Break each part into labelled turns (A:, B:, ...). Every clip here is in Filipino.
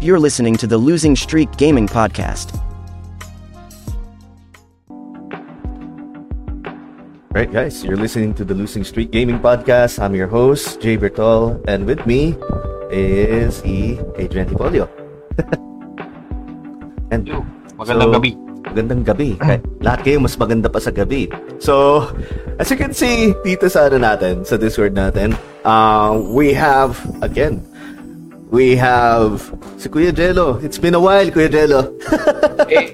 A: You're listening to the Losing Streak Gaming Podcast.
B: Right, guys, you're listening to the Losing Streak Gaming Podcast. I'm your host, Jay Bertol, and with me is si Adrian Hipolio. and
C: Yo, magandang
B: so,
C: gabi.
B: Magandang gabi. Kaya, lahat kayo mas maganda pa sa gabi. So, as you can see dito sa ano natin, sa Discord natin, uh, we have, again, we have si Kuya Jello. It's been a while, Kuya Jello.
D: Eh,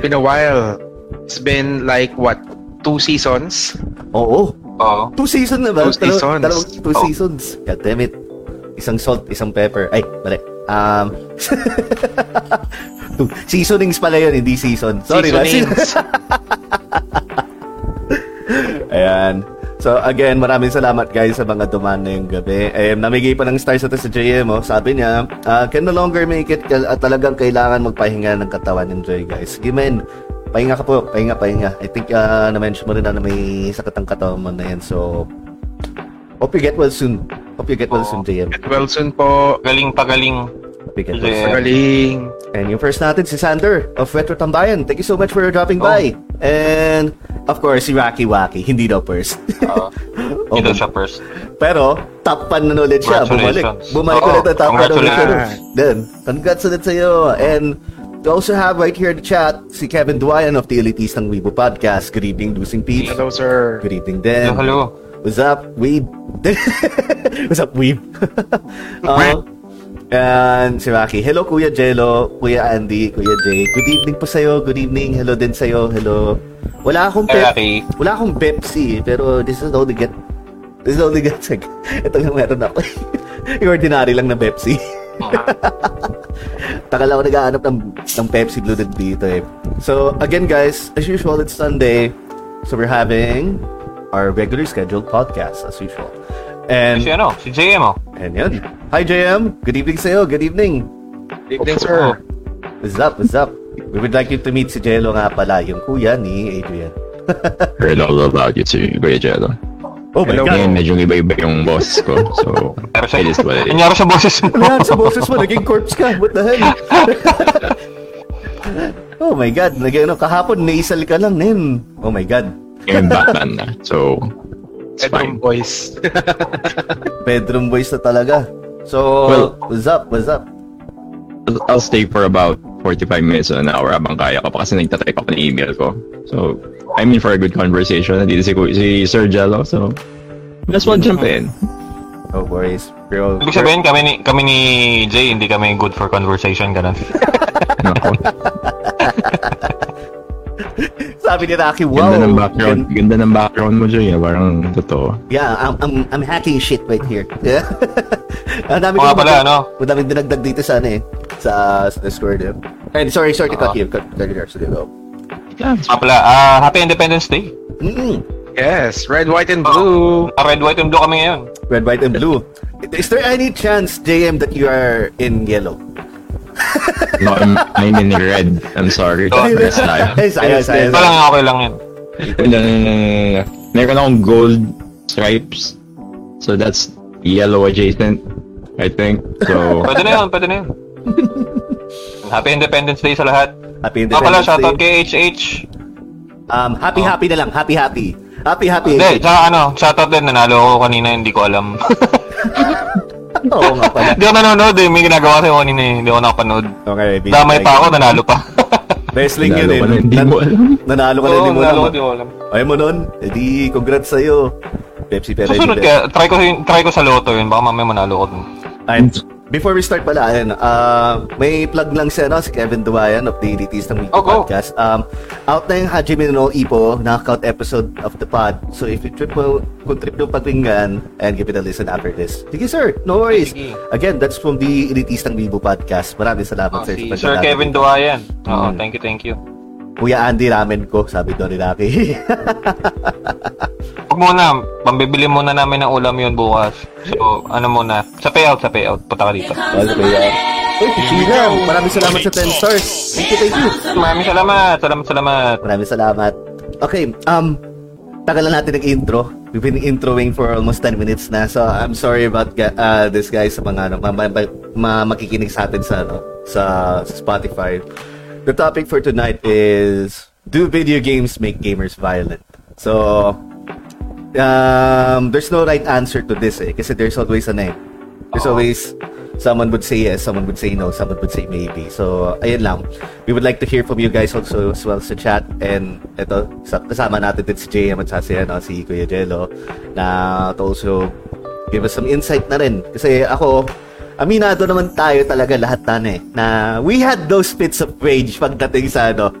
D: been a while. It's been like what two seasons?
B: Oo.
C: Oo.
B: Two seasons na ba?
D: Two seasons.
B: Dalawang, two
C: Oh.
B: seasons. God damn it. Isang salt, isang pepper. Ay, mali. Um, two- seasonings pala yun, hindi season. Sorry na.
D: Seasonings.
B: Ayan. So, again, maraming salamat guys sa mga duman na yung gabi. Eh, namigay pa ng stars ito sa JM, oh. Sabi niya, uh, can no longer make it, at talagang kailangan magpahinga ng katawan. Enjoy, guys. Sige, men. Pahinga ka po. Pahinga, pahinga. I think, uh, na-mention mo rin na, na may sakit ang katawan mo na yan. So, hope you get well soon. Hope you get well soon, JM.
D: Get well soon po.
C: Galing pagaling.
B: Hope well
C: Yeah.
B: soon.
D: Magaling.
B: And yung first natin, si Sander of Retro Tambayan. Thank you so much for dropping by. And, of course, si Rocky Wacky. Hindi daw first.
C: Oo.
B: Oh,
C: Hindi daw siya first.
B: Pero, top fan na ulit siya. Bumalik. Bumalik
C: Oo,
B: ulit ang top fan ulit siya. Then, congrats ulit sa'yo. And, we also have right here in the chat, si Kevin Duayan of the Elitistang Weibo Podcast. Good evening, Losing Peeps.
D: Hello, sir.
B: Good evening, Dan.
C: Hello, hello.
B: What's up, Weeb? What's up, Weeb? uh, and si Rocky. Hello, Kuya Jello, Kuya Andy, Kuya Jay. Good evening po sa'yo. Good evening. Hello din sa'yo. Hello. Wala akong pep, wala akong Pepsi, pero this is only get this is only get ito lang meron ako. yung ordinary lang na Pepsi. Tagal ako nag-aanap ng, ng Pepsi Blue din dito eh. So, again guys, as usual, it's Sunday. So, we're having our regular scheduled podcast as usual. And,
C: Si ano? Si JM oh.
B: and yun. Hi, JM. Good evening sa'yo. Good evening.
D: Good evening, sir.
B: What's up? What's up? We would like you to meet si Jello nga pala, yung kuya ni Adrian.
E: heard all about you too, Kuya Jello.
B: Oh my
D: Hello.
B: God.
E: Ngayon, medyo iba-iba yung boss ko. So, it is what it is.
C: Kanyari sa boses mo.
B: Ano yan sa boses mo? Naging corpse ka. What the hell? oh my God. Naging ano, kahapon, naisal ka lang, nin. Oh my God.
E: Ngayon, Batman na. So,
D: Bedroom
E: fine.
D: boys.
B: Bedroom voice na talaga. So,
E: Well-
B: what's up? What's up?
E: I'll- I'll stay for about 45 minutes or an hour habang kaya ko pa kasi nagtatype ako ng email ko. So, I'm in for a good conversation. Nandito si, si Sir Jello. So, let's well jump in.
B: No worries. Pero,
C: Ibig sabihin, kami ni, kami ni Jay, hindi kami good for conversation, ganun.
B: Sabi ni Rocky, wow.
E: Ganda ng background.
B: gan-
E: Ganda ng background mo, Joy. ah. Parang totoo.
B: Yeah, I'm, I'm, I'm hacking shit right here. Yeah. Ang dami ko-
C: pala, ano?
B: Ang daming dinagdag dito sa ano eh. Sa, sa Discord eh. And sorry, sorry to cut
C: Ah.
B: you. Cut, cut you there. Sige, go.
E: Yeah, it's
C: Ah, pala, ah, Happy Independence Day.
B: Mm.
D: yes, red, white, and blue.
C: Ah, red, white, and blue kami ngayon.
B: Red, white, and blue. Is there any chance, JM, that you are in yellow?
E: No, I'm, I'm in red. I'm sorry.
C: Oh,
E: Yes, tayo.
B: Ay, sayang, sayang.
C: Ito lang, okay lang yun.
E: No, no, no, no, no, no. Meron akong gold stripes. So that's yellow adjacent, I think. So,
C: Pwede na yun, pwede na yun. Happy Independence Day sa lahat.
B: Happy
C: Ah, pala,
B: Independence
C: shoutout
B: Day.
C: kay HH.
B: Um, happy,
C: Oh.
B: happy na lang. Happy, happy. Happy, happy.
C: Hindi, tsaka ano, shoutout din, nanalo ako kanina, hindi ko alam.
B: Oo nga pala.
C: Hindi ako nanonood eh, may ginagawa kayo kanina eh, hindi ako nakapanood.
B: Okay.
C: Damay pa ako, nanalo pa.
B: Wrestling yun
E: Nanalo
B: eh.
E: ka na, hindi mo alam.
B: Nanalo ka na, hindi mo
C: nanalo
B: alam.
C: ko, hindi ko alam.
B: Ayaw mo nun? Eh di, congrats sa'yo. Pepsi Pera.
C: Susunod kaya, try ko, try ko sa loto yun, baka mamaya manalo ko dun.
B: And before we start pala, ayun, uh, may plug lang si, ano, si Kevin Duayan of the Elities ng Weekly
C: Oh.
B: Podcast. Um, out na yung Hajime no Ipo, knockout episode of the pod. So if you trip mo, kung trip mo pakinggan, and give it a listen after this. Sige sir, no worries.
C: Sige.
B: Again, that's from the Elities ng Weibo Podcast. Maraming salamat
C: Oh,
B: sir.
C: si Sir. Kevin Duayan. Oo,
B: Mm.
C: thank you, thank you.
B: Kuya Andy ramen ko, sabi doon ni Rocky.
C: Huwag muna, pambibili muna namin ng ulam yun bukas. So, ano muna, sa payout, sa payout, punta ka dito.
B: Well, kuya. Uy, China, maraming salamat sa 10 stars. Thank you, thank you.
C: Maraming salamat, salamat, salamat.
B: Maraming salamat. Okay, um, tagal na natin nag-intro. We've been introing for almost 10 minutes na. So, I'm sorry about uh, this guys sa mga ano, ma- ma- ma makikinig sa atin sa ano, sa, sa Spotify. The topic for tonight is do video games make gamers violent? So um there's no right answer to this eh kasi there's always an eh. There's always someone would say yes, someone would say no, someone would say maybe. So, ayun lang. We would like to hear from you guys also as well sa chat. And ito, sa- kasama natin din si JM at si, ano, si Kuya Jello na to also give us some insight na rin. Kasi ako, aminado naman tayo talaga lahat na eh, na we had those fits of rage pagdating sa ano,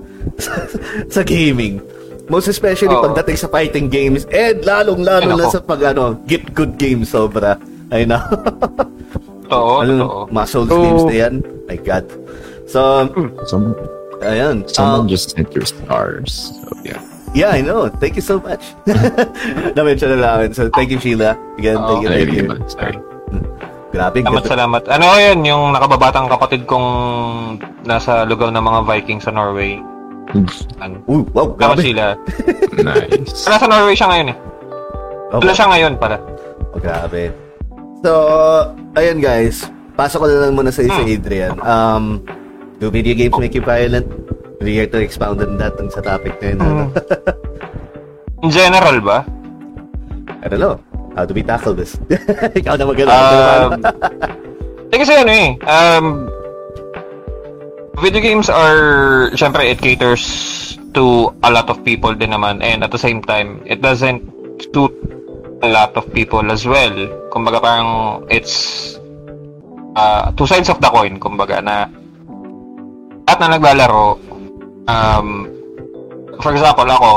B: sa gaming. Most especially
C: Oo.
B: pagdating sa fighting games and lalong-lalo na sa pag ano, get good games sobra. Ay na.
C: Totoo,
B: ano,
C: totoo.
B: mga Souls
D: So-
B: games na yan. My God. So,
E: Someone,
B: ayan.
E: someone
B: Um,
E: just sent your stars. So, yeah.
B: yeah, I know. Thank you so much. Na-mention na namin. So, thank you, Sheila. Again,
C: Oo.
B: thank you, thank you.
E: Sorry.
B: Grabe.
C: Salamat,
B: ganda.
C: salamat. Ano yun, yung nakababatang kapatid kong nasa lugaw ng mga Vikings sa Norway. Ano?
B: Uy, wow, grabe.
C: sila.
E: nice.
C: Nasa Norway siya ngayon eh.
B: Oh,
C: Wala siya ngayon pala.
B: oh, grabe. So, ayan guys. Pasok ko na lang muna sa isa,
C: Hmm.
B: Adrian. Um, do video games make you violent? You care to expound on that sa topic na yun?
C: Hmm. In general ba?
B: I don't know. How do we tackle this? Ikaw na maganda.
C: Um, kasi ano eh, um, video games are, syempre, it caters to a lot of people din naman and at the same time, it doesn't suit a lot of people as well. Kumbaga parang it's uh, two sides of the coin, kumbaga na at na naglalaro, um, for example, ako,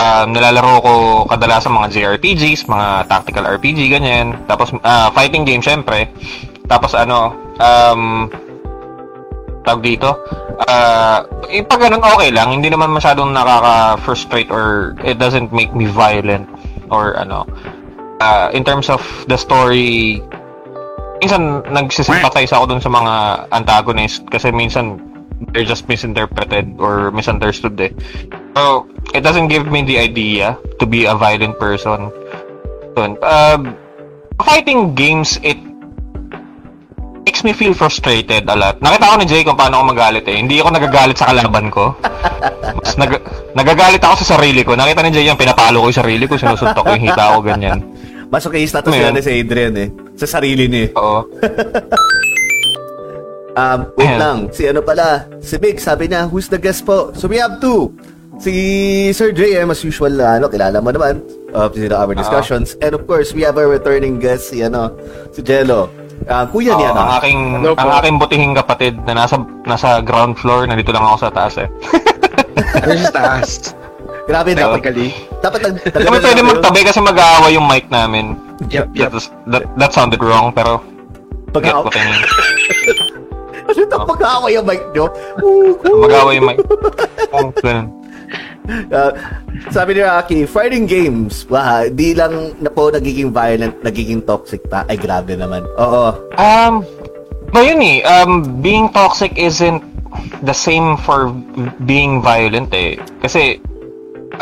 C: um, nilalaro ko kadalasan mga JRPGs, mga tactical RPG, ganyan. Tapos, ah, fighting game, syempre. Tapos, ano, um, tawag dito, ah, eh, pag ganun, okay lang. Hindi naman masyadong nakaka-frustrate or it doesn't make me violent or ano. Ah, in terms of the story, minsan nagsisympathize ako dun sa mga antagonist kasi minsan they're just misinterpreted or misunderstood eh. So, it doesn't give me the idea to be a violent person. Yun. Um, fighting games, it makes me feel frustrated a lot. Nakita ko ni Jay kung paano ako magalit eh. Hindi ako nagagalit sa kalaban ko. Mas nag nagagalit ako sa sarili ko. Nakita ni Jay yung pinapalo ko yung sarili ko, sinusuntok ko yung hita ko, ganyan.
B: Masokista to si,
C: yun?
B: ano, si Adrian eh. Sa sarili niya. eh.
C: Oo.
B: Um, wait
C: Ayan.
B: lang. Si ano pala? Si Big, sabi niya, who's the guest po? So we have two. Si Sir JM, as usual na, ano, kilala mo naman. Uh, to our discussions. And of course, we have our returning guest, si ano, si Jello. Uh, kuya niya
C: Oo,
B: na.
C: ang aking
D: po.
C: ang aking butihing kapatid na nasa nasa ground floor, nandito lang ako sa taas eh.
D: Ano sa taas?
B: Grabe, dapat,
D: Technically.
B: dapat nag...
C: Kami pwede magtabi kasi mag-aaway yung mic namin.
D: Yep, yep.
C: That, was- that, that sounded wrong, pero get
B: Kasi ito, pag-aaway yung mic nyo.
C: Mag-aaway yung mic. Oh, ganun.
B: Uh, sabi ni Rocky, fighting games, wah, di lang na po nagiging violent, nagiging toxic pa. Ay, grabe naman. Oo.
C: Um, ba yun eh, um, being toxic isn't the same for being violent eh. Kasi,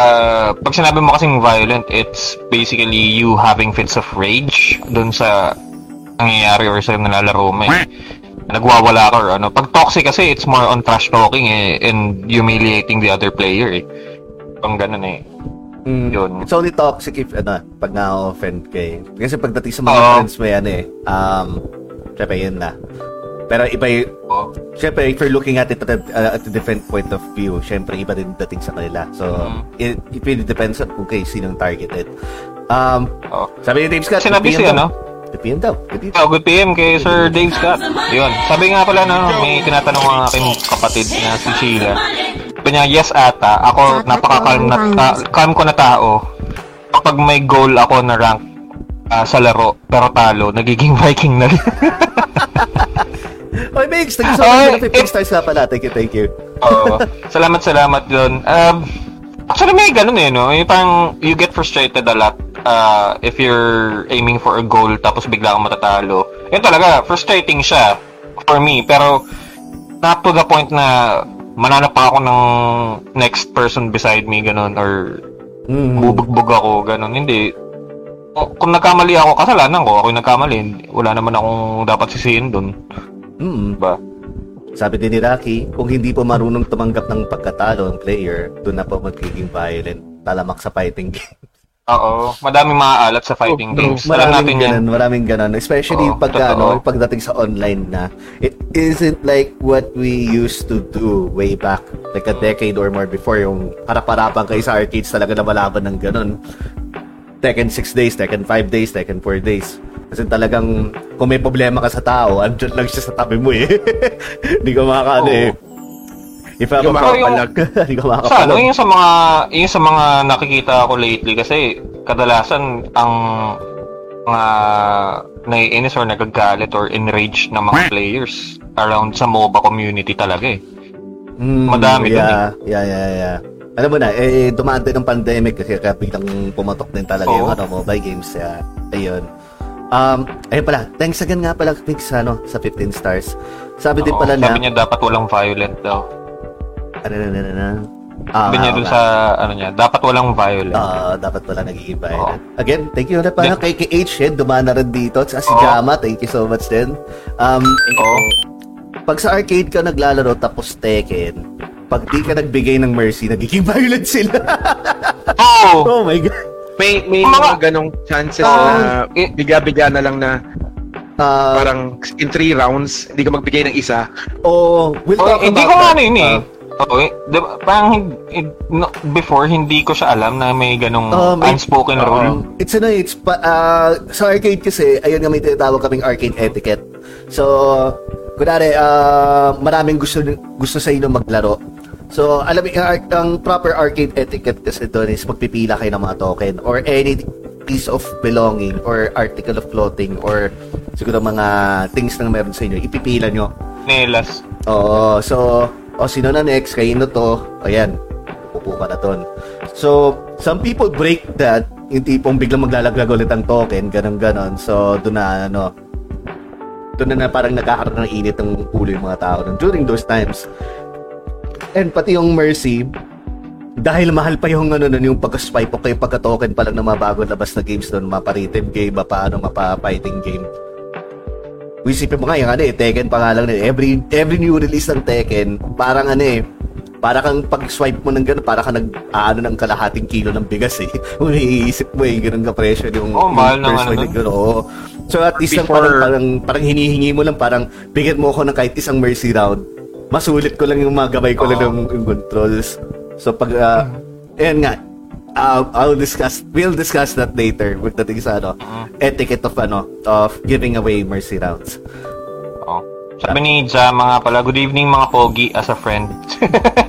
C: uh, pag sinabi mo kasing violent, it's basically you having fits of rage dun sa nangyayari or sa nilalaro mo eh. Nagwawala ka or ano. Pag toxic kasi, it's more on trash talking eh, and humiliating the other player eh. Pang ganun eh.
B: Mm,
C: Yun.
B: It's only toxic if, ano, pag na-offend kay. Kasi pagdating sa mga
C: Oo.
B: friends mo yan eh, um, syempre yun na. Pero iba yung,
C: Oh.
B: syempre if you're looking at it at uh, at a different point of view, syempre iba din dating sa kanila. So,
C: Mhm.
B: it, it really depends on kung kay sinong targeted. Um,
C: Oh.
B: sabi ni Dave Scott,
C: Sinabi
B: good
C: si
B: PM
C: ano?
B: daw. Good PM daw. Good PM.
C: Oh, good PM kay Sir Dave Scott. Yun. Sabi nga pala na may tinatanong ang aking kapatid na si Sheila. Sabi niya, yes ata, ako napaka-calm na, ah, calm ko na tao. Kapag may goal ako na rank ah, sa laro, pero talo, nagiging Viking na rin.
B: Oy, Migs, thank you so much the 15
C: it-
B: stars nga pala. Thank you, thank you.
C: Oo. Salamat, salamat doon. Um, actually, may ganun eh, no? Yung parang you get frustrated a lot uh, if you're aiming for a goal tapos bigla kang matatalo. Yun talaga, frustrating siya for me. Pero, not to the point na mananap pa ako ng next person beside me, ganun, or
B: Mm.
C: bubugbog ako, ganun. Hindi. Kung nagkamali ako, kasalanan ko. Ako yung nagkamali. Wala naman akong dapat sisihin dun.
B: Mm.
C: Diba?
B: Sabi din ni Rocky, kung hindi po marunong tumanggap ng pagkatalo ang player, doon na po magiging violent. Talamak sa fighting game.
C: Oo. Madaming maaalat sa fighting
D: Oh,
C: games. Alam natin
B: maraming
C: yan.
B: ganun, maraming ganun. Especially
C: Oo,
B: pagka,
C: totoo.
B: ano, pagdating sa online na, it isn't like what we used to do way back, like a decade or more before, yung harap-harapan kayo sa arcades talaga na malaban ng ganun. Tekken 6 days, Tekken 5 days, Tekken 4 days. Kasi talagang, kung may problema ka sa tao, andyan lang siya sa tabi mo eh. Hindi ka makakaano
C: Oo.
B: eh. If
D: Yung
B: ever,
D: makapalag.
B: hindi ka
C: Sa ano,
B: makapalag.
C: yung sa mga yung sa mga nakikita ko lately kasi kadalasan ang mga naiinis or nagagalit or enraged na mga players around sa MOBA community talaga eh.
B: Mm,
C: Madami dun
B: yeah, Yeah, yeah, yeah. Alam mo na, eh, dumaan din ng pandemic kasi kaya biglang pumatok din talaga yung
C: Oo.
B: ano, mobile games. Yeah, ayun. Um, ayun pala, thanks again nga pala, Pix, sa, ano, sa 15 stars. Sabi din
C: Oo,
B: pala
C: sabi
B: na,
C: niya dapat walang violent daw.
B: Ano na, na, na, na. Ah,
C: Sabi niya
B: oo
C: dun sa ano niya, dapat walang violent.
B: Ah, dapat pala nagiging
C: Oo.
B: violent. Again, thank you ulit pala kay KH, Shed, dumaan na rin dito. At si
C: Oo.
B: Jama, thank you so much din. Um,
C: Oo.
B: pag sa arcade ka naglalaro tapos Tekken, pag di ka nagbigay ng mercy, nagiging violent sila.
C: Oo.
B: oh my God.
D: May may
C: Mga-
D: mga ganong chances
C: Oo.
D: na
C: Eh,
D: biga-biga na lang na
B: Ah,
D: parang in three rounds, hindi ka magbigay ng isa.
B: Oh, we'll
C: Oh,
B: talk
C: hindi
B: about
C: ko nga
B: that.
C: ano yun eh. Oo, eh, diba, parang hin- hin- no, before hindi ko siya alam na may ganong
B: may-
C: unspoken
D: Oo.
C: rule.
B: it's ano, it's pa, ah, sa arcade kasi, ayun nga may tinatawag kaming arcade etiquette. So, kunwari, ah, maraming gusto gusto sa inyo maglaro. So, alam mo, ang, ar- ang proper arcade etiquette kasi doon is magpipila kayo ng mga token or any piece of belonging or article of clothing or siguro mga things na meron sa inyo, ipipila nyo.
C: Nelas.
B: Oo, so, o sino na next, kayo to, ayan, upo ka na ton. So, some people break that, yung tipong biglang maglalaglag ulit ang token, ganun ganon So, doon na, ano, doon na, na parang nagkakaroon ng init ng ulo yung mga tao dun during those times. And pati yung Mercy, dahil mahal pa yung ano nun, yung pagka-swipe o kayo pagka-token pa lang ng mga bagong labas na games doon, mapa-rhythm game, mapa, ano, mapa-fighting game. Isipin mo nga yung ano eh, Tekken pa nga lang eh. Every, every new release ng Tekken, parang ano eh, para kang pag-swipe mo ng gano'n, para kang nag, aano ng kalahating kilo ng bigas eh. Kung iisip mo eh, ganun ka presyo yung,
C: Oo, mahal
B: yung
C: ng
B: first
C: ano
B: oo. So at least lang parang, parang, parang hinihingi mo lang, parang bigyan mo ako ng kahit isang mercy round. Masulit ko lang yung mga gabay ko lang
C: Oo.
B: yung, yung controls. So pag, uh, ayan nga, uh, I'll discuss, we'll discuss that later pagdating sa ano, etiquette of ano, of giving away mercy rounds.
C: Oo. Sabi ni Jama nga pala, good evening mga pogi as a friend.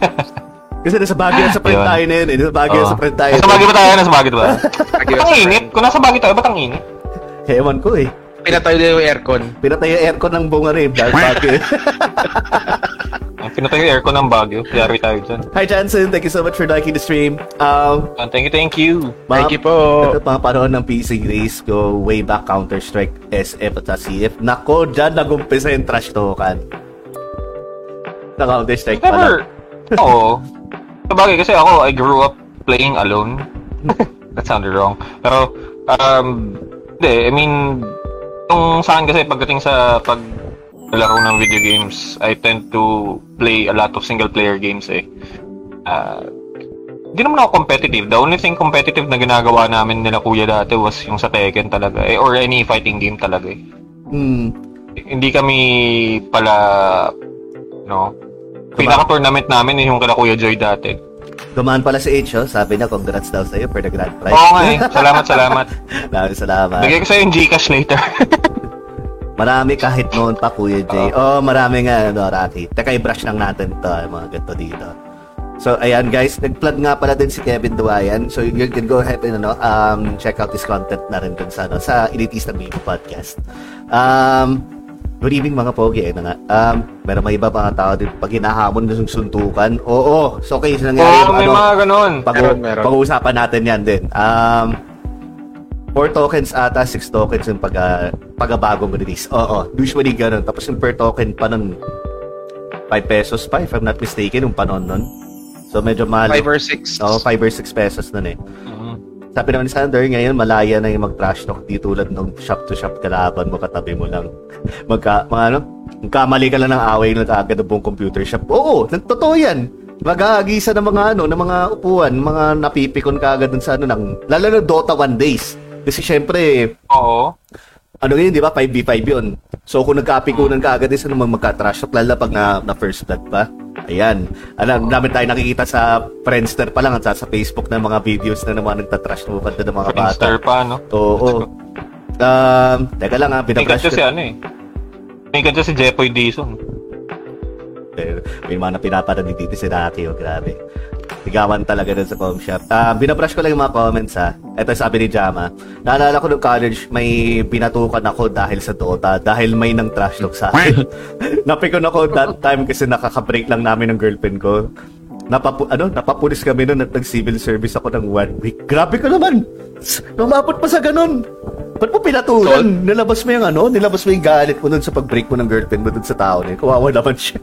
B: Kasi nasa Baguio sa friend tayo na yun. eh. Nasa Baguio
C: Oo.
B: sa friend tayo.
C: Nasa bagay ba tayo? Nasa bagay ba? Ba't
D: sa
C: ang init? Kung nasa bagay tayo, ba't ang init?
B: Ewan ko eh.
D: Pinatayo din yung aircon.
B: Pinatay yung aircon ng bunga rin. Dahil Baguio.
C: Ang Pinatay yung aircon ng Baguio. Yari tayo dyan.
B: Hi Jansen, thank you so much for liking the stream. Um,
C: Ah, Thank you, thank you.
D: Thank you po.
B: Ito mga panahon ng PC race ko way back Counter-Strike, SF at CF. Nako, dyan nagumpisa yung trash talkan. Na Counter-Strike pa lang.
C: Never. Oo. Sabagay kasi ako, I grew up playing alone. That sounded wrong. Pero, um, hindi, I mean, yung sa akin kasi pagdating sa pag laro ng video games, I tend to play a lot of single player games eh. Ah, Hindi naman ako competitive. The only thing competitive na ginagawa namin nila kuya dati was yung sa Tekken talaga eh, or any fighting game talaga eh.
B: Hmm.
C: Hindi kami pala, no, pinaka-tournament namin eh, yung kala Kuya Joy dati.
B: Dumaan pala si H, oh. sabi niya, congrats daw sa'yo for the grand prize.
C: Oo nga eh. Salamat, salamat.
B: Maraming salamat.
C: Bigay ko sa'yo yung Gcash later.
B: Marami kahit noon pa, Kuya Jay. Oh, marami nga, ano, Rocky. Teka, i-brush lang natin to, mga ganito dito. So, ayan guys, nag-plug nga pala din si Kevin Duayan. So, you can go ahead and ano, um, check out his content na rin dun sa, ano, sa Elitista Bibo Podcast. Um, good evening mga pogi. Na nga. Um, meron may iba mga tao din pag hinahamon ng suntukan. Oo, so okay, so nangyari
C: Oo,
B: yung
C: may
B: ano,
C: mga ganun.
B: pag-
D: Meron, meron.
B: pag-uusapan natin yan din. Um, 4 tokens ata, 6 tokens yung pag, uh, pagabagong release. Oo, usually ganun. Tapos yung per token pa nun, 5 pesos pa, if I'm not mistaken, yung panon nun. So medyo mahal.
D: 5 or 6.
B: Oo, 5 or 6 pesos nun eh.
C: Mhm.
B: sabi naman ni Sander, ngayon malaya na yung mag-trash talk di tulad ng shop-to-shop kalaban mo, katabi mo lang. Magka, mga ano, kamali ka lang ng away ng agad ng buong computer shop. Oo, totoo yan. Mag-aagisa ng mga ano, ng mga upuan, mga napipikon ka agad dun sa ano, ng, lalo na Dota 1 days. Kasi syempre,
C: Oo.
B: ano yun, di ba? 5v5 yun. So, kung nagkapikunan ka agad, isa naman magka-trash talk, lalo pag na, na first blood pa. Ayan. Alam, namin tayo nakikita sa Friendster pa lang at sa, sa Facebook na mga videos na naman nagtatrash mo ng mga bata.
C: Friendster pa, no?
B: Oo. Um, teka lang ha,
C: May
B: binabrash
C: kadya si ano eh. May kadya si Jepoy Dizon.
B: Eh, May mga na pinaparinig dito si Rocky, oh, grabe. Ligawan talaga dun sa com shop. Ah, binabrush ko lang yung mga comments ha. Ito sabi ni Jama. Naalala ko nung college, may binatukan ako dahil sa Dota. Dahil may nang trash talk sa akin. Napikon ako that time kasi nakaka-break lang namin ng girlfriend ko. Napapu ano, napapulis kami noon at nag-civil service ako ng one week. Grabe ka naman! Lumapot pa sa ganun! Ba't mo pinatulan? Nilabas mo yung ano? Nilabas mo yung galit mo dun sa pag-break mo ng girlfriend mo dun sa tao niya. Kawawa naman siya.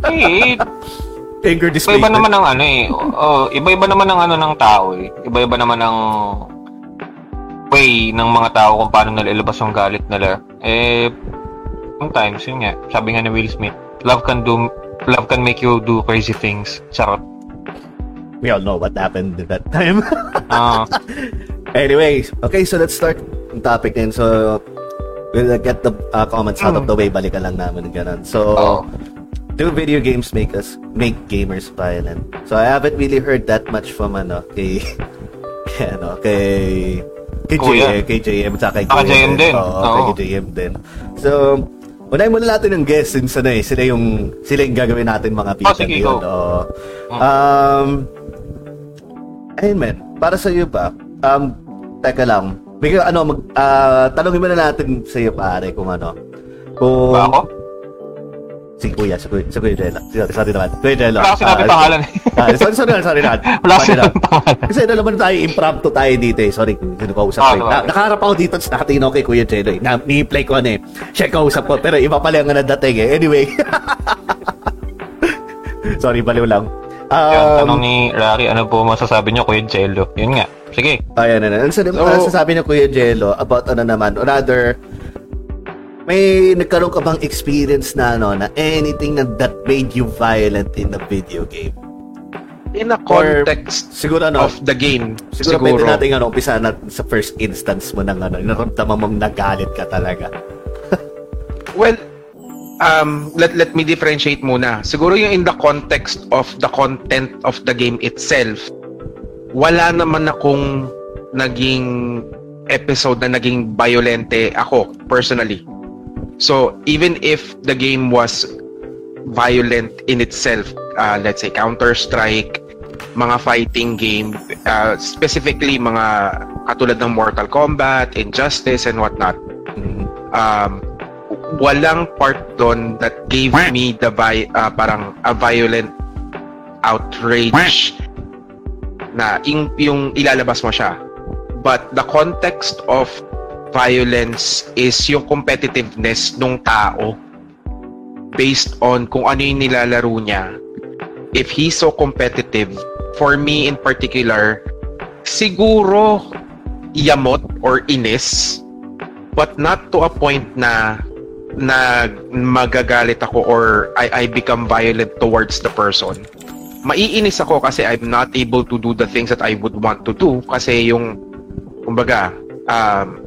B: Anger display.
C: iba-iba naman ang ano eh. Oh, iba-iba naman ang ano ng tao eh. Iba-iba naman ang way ng mga tao kung paano nila ilabas yung galit nila. Eh, sometimes, yun nga, sabi nga ni Will Smith, love can do, love can make you do crazy things. Charot.
B: We all know what happened at that time.
C: Ah,
B: Anyways, okay, so let's start yung topic din. So, we'll get the uh, comments out of the way. Balikan lang namin ganun. So,
C: Oo.
B: Do video games make us make gamers violent? So, I haven't really heard that much from ano kay kay ano kay kay
C: Kuya.
B: JM, kay JM, at kay
C: Ah, JM din.
B: Oo,
C: Oo.
B: kay JM din. So, unahin muna natin ng guest since ano eh, sila yung sila yung gagawin natin mga
C: Oh, sige,
B: yun. Oo. Um, ayun man, para sa iyo ba? Um, teka lang. Bigla, ano, mag, ah, tanongin muna natin sa iyo pare kung ano. Kung,
C: ba ako?
B: Si Kuya, si Kuya, si Kuya Jello. Sorry, sorry naman. Kuya Jello.
C: Wala ako sinabi
B: Ah,
C: pangalan eh.
B: ah, sorry, sorry, sorry, sorry.
C: Wala
B: Sorry
C: ko
B: na.
C: sinabi pangalan.
B: Kasi naman tayo, impromptu tayo dito eh. Sorry, sino kausap
C: Ah,
B: ko.
C: diba?
B: Na, nakaharap ako dito, tapos nakatingin ako kay Kuya Jello. eh. Na, ni-play ko ano eh. Siya kausap ko, pero iba pala yung nadating eh. Anyway. sorry, baliw lang.
C: Yung
B: Um,
C: tanong ni Rocky, ano po masasabi niyo, Kuya Jello? Yun nga. Sige.
B: Ayan, ano, ano,
D: So-
B: ano sasabi ni Kuya Jello about ano naman, or rather, may nagkaroon ka bang experience na ano, na anything na that made you violent in a video game?
D: In a
B: Or-
D: context
B: Siguro ano,
D: of the game,
B: siguro,
D: siguro,
B: pwede natin ano, umpisa na sa first instance mo ng ano, naramdaman mong nagalit ka talaga.
D: Well, um, let, let me differentiate muna. Siguro yung in the context of the content of the game itself, wala naman akong naging episode na naging violente ako, personally. So, even if the game was violent in itself, uh, let's say Counter-Strike, mga fighting game, uh, specifically mga katulad ng Mortal Kombat, Injustice, and whatnot, um, walang part doon that gave me the vi- uh, parang a violent outrage na yung, yung ilalabas mo siya. But the context of violence is yung competitiveness ng tao based on kung ano yung nilalaro niya. If he's so competitive, for me in particular, siguro yamot or inis but not to a point na na magagalit ako or I, I become violent towards the person. Maiinis ako kasi I'm not able to do the things that I would want to do kasi yung kumbaga um,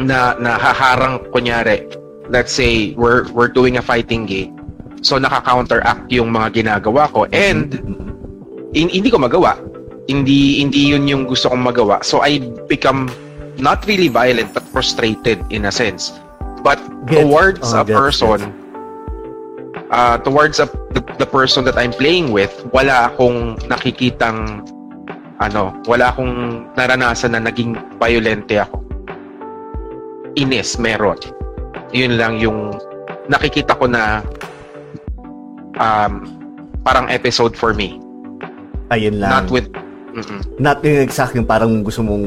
D: na nahaharang kunyari let's say we're we're doing a fighting game. So naka-counteract yung mga ginagawa ko. And hin- hindi ko magawa. Hindi hindi yun yung gusto kong magawa. So I become not really violent but frustrated in a sense. But
B: Gets-
D: towards
B: oh,
D: a
B: gets,
D: person uh, towards a, the, the person that I'm playing with wala akong nakikitang ano wala akong naranasan na naging violente ako inis meron yun lang yung nakikita ko na um, parang episode for me
B: Ayun lang.
D: not with Mm-mm.
B: not yung exactly parang gusto mong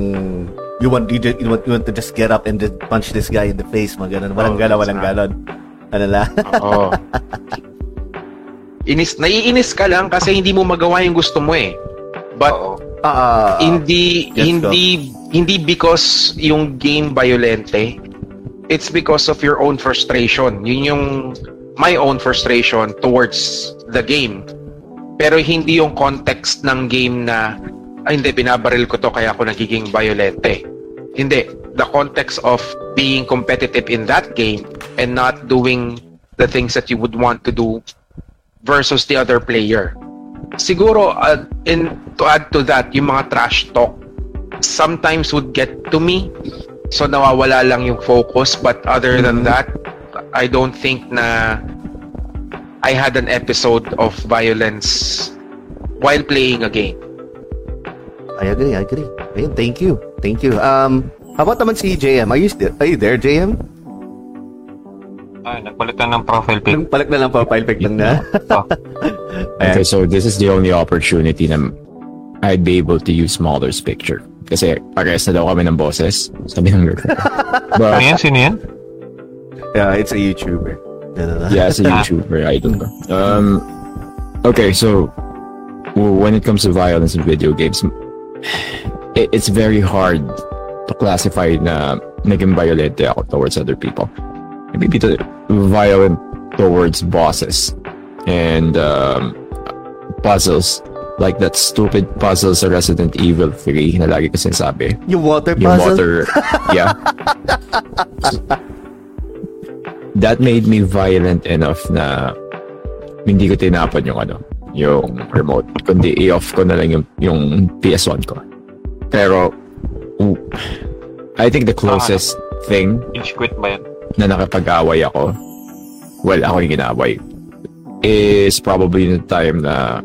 B: you want you, you want you want to just get up and just punch this guy in the face mga ganun walang
D: Oh,
B: gala walang
D: that's
B: galon ano lang
D: Oo. Inis, naiinis ka lang kasi hindi mo magawa yung gusto mo eh. But
C: Oo.
B: ah
D: hindi
B: Yes,
D: hindi hindi because yung game violente, it's because of your own frustration. Yun yung my own frustration towards the game. Pero hindi yung context ng game na ay hindi, binabaril ko to kaya ako nagiging violente. Hindi. The context of being competitive in that game and not doing the things that you would want to do versus the other player. Siguro, uh, in, to add to that, yung mga trash talk sometimes would get to me. So nawawala lang yung focus. But other than that, I don't think na I had an episode of violence while playing a game.
B: I agree, I agree. Ayun, thank you. Thank you. Um, how about naman si JM? Are you, still, are you there, JM?
C: Ay, nagpalit na ng profile pic.
B: Nung Palag na lang profile pic lang na.
C: Oh.
B: Ayan.
E: Okay, so this is the only opportunity na I'd be able to use Smaller's picture. Kasi parehas na daw kami ng boses. Sabi ng girlfriend.
C: Ano
E: But
C: yan? Sino yan?
B: Yeah, it's a YouTuber.
E: Yeah, it's a YouTuber, I don't know. Um, okay, so when it comes to violence in video games, it, it's very hard to classify na naging violent ako towards other people. Maybe to violent towards bosses and um, puzzles. Like that stupid puzzle sa Resident Evil 3 na lagi ko sinasabi.
B: Yung water
E: Yung
B: puzzle?
E: water, yeah. That made me violent enough na hindi ko tinapon yung ano, yung remote. Kundi i-off ko na lang yung, yung PS1 ko. Pero, I think the closest thing
C: Rage quit ba yan?
E: na nakapag-away ako, well, ako yung ginaway, is probably the time na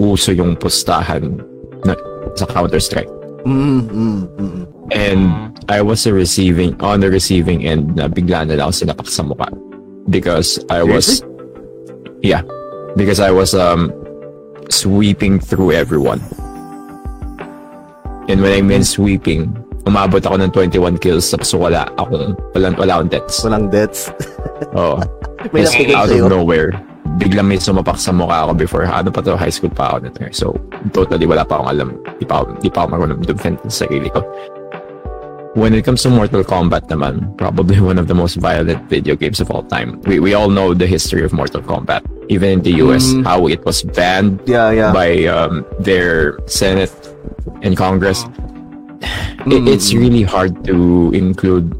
E: uso yung pustahan na, sa Counter-Strike.
B: Mm, mm, mm.
E: And I was a receiving, on the receiving end na bigla na lang ako sinapak sa mukha. Because I was, yeah, because I was um sweeping through everyone. And when I mean sweeping, umabot ako ng 21 kills tapos wala akong, wala, wala akong deaths.
B: Walang deaths.
E: Oo.
B: May
E: Tapos
B: napigil
E: out of nowhere, biglang may sumapak sa mukha ako before, ano pa to, high school pa ako nito. So, totally wala pa akong alam. Di pa, ako- di pa ako marunong defend sa sarili ko. When it comes to Mortal Kombat naman, probably one of the most violent video games of all time. We, we all know the history of Mortal Kombat. Even in the US,
B: Mm.
E: how it was banned
B: Yeah, yeah.
E: by um, their Senate and Congress. It,
B: Mm.
E: it's really hard to include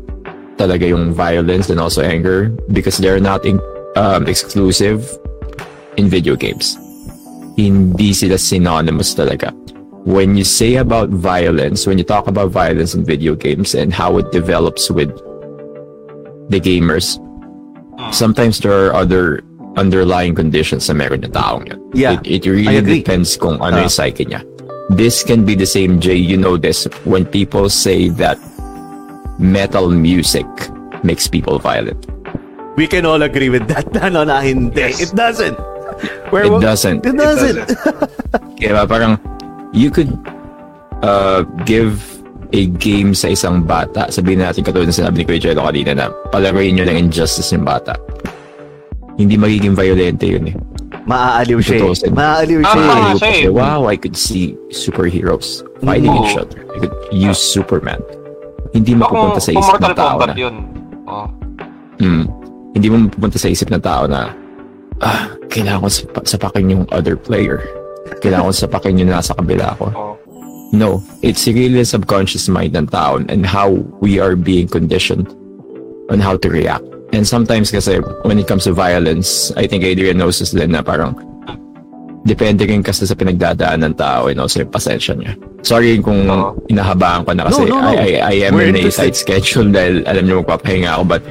E: talaga yung violence and also anger because they're not in, um, exclusive in video games. Hindi sila synonymous talaga. When you say about violence, when you talk about violence in video games and how it develops with the gamers, sometimes there are other underlying conditions na meron na taong yun.
B: Yeah,
E: It, it really depends kung ano
B: Ah.
E: yung psyche niya. This can be the same, Jay, you know this, when people say that metal music makes people violent.
B: We can all agree with that. Ano na hindi. It doesn't. Where
E: It
B: wa-
E: doesn't.
B: It doesn't.
E: Kaya parang, you could uh, give a game sa isang bata, sabihin natin katulad ng sinabi ni Kuya Jello kanina na palaruin nyo ng injustice ng bata. Hindi magiging violente yun eh.
B: Maaaliw siya eh. Maaaliw siya eh.
E: wow, I could see superheroes fighting
C: Oo.
E: each other. I could use Superman. Hindi
C: Kung,
E: mapupunta sa isip ng tao na,
C: yun. Oh.
E: mm, hindi mo mapupunta sa isip ng tao na, ah, kailangan ko sap- sapakin yung other player. Kailangan ko sapakin yung nasa kabila ko. No, it's really the subconscious mind ng tao and how we are being conditioned on how to react. And sometimes kasi when it comes to violence, I think Adrian knows this din na parang depende rin kasi sa pinagdadaan ng tao and also yung pasensya niya. Sorry kung inahabaan ko na kasi
B: No, no, no.
E: I, I, I am
B: We're
E: in a tight schedule dahil alam niyo magpapahinga ako but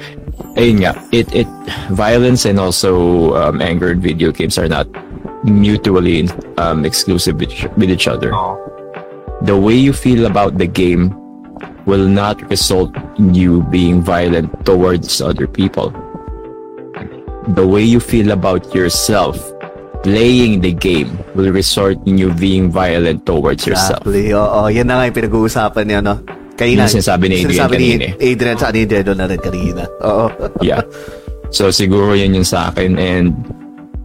E: ayun nga, it, it, violence and also um, anger in video games are not mutually um, exclusive with, with each other the way you feel about the game will not result in you being violent towards other people. The way you feel about yourself playing the game will result in you being violent towards yourself.
B: Exactly. Oo, yan na nga yung pinag-uusapan niya, no? Kanina.
E: Yun yung sinasabi ni Adrian
B: sinasabi
E: kanina eh.
B: ni Adrian sa ni Dedo na rin kanina. Oo.
E: Yeah. So siguro yun yung sa akin and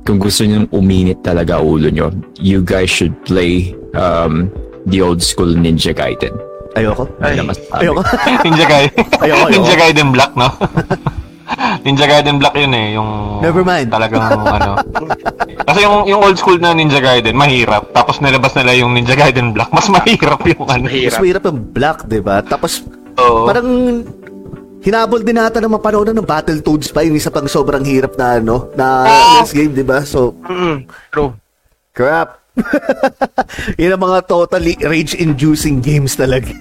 E: kung gusto niyo uminit talaga ulo nyo, you guys should play um, the old school Ninja Gaiden.
B: Ayoko.
D: Ay.
E: Wala masasabi.
B: Ayoko.
C: Ninja Gaiden.
B: Ayoko, ayoko.
C: Ninja Gaiden Black, no? Ninja Gaiden Black yun eh, yung
B: Never mind.
C: talagang ano. Kasi yung yung old school na Ninja Gaiden, mahirap. Tapos nilabas nila yung Ninja Gaiden Black, mas mahirap yung ano.
B: Mas
D: Mahirap.
B: mahirap yung black, di ba? Tapos,
C: Oo.
B: parang hinabol din nata ng mapanood ng Battletoads pa yung isa pang sobrang hirap na ano na
C: Ah!
B: NES game, di ba? So,
D: Mm, true.
B: crap. Yun ang mga totally rage-inducing games talaga.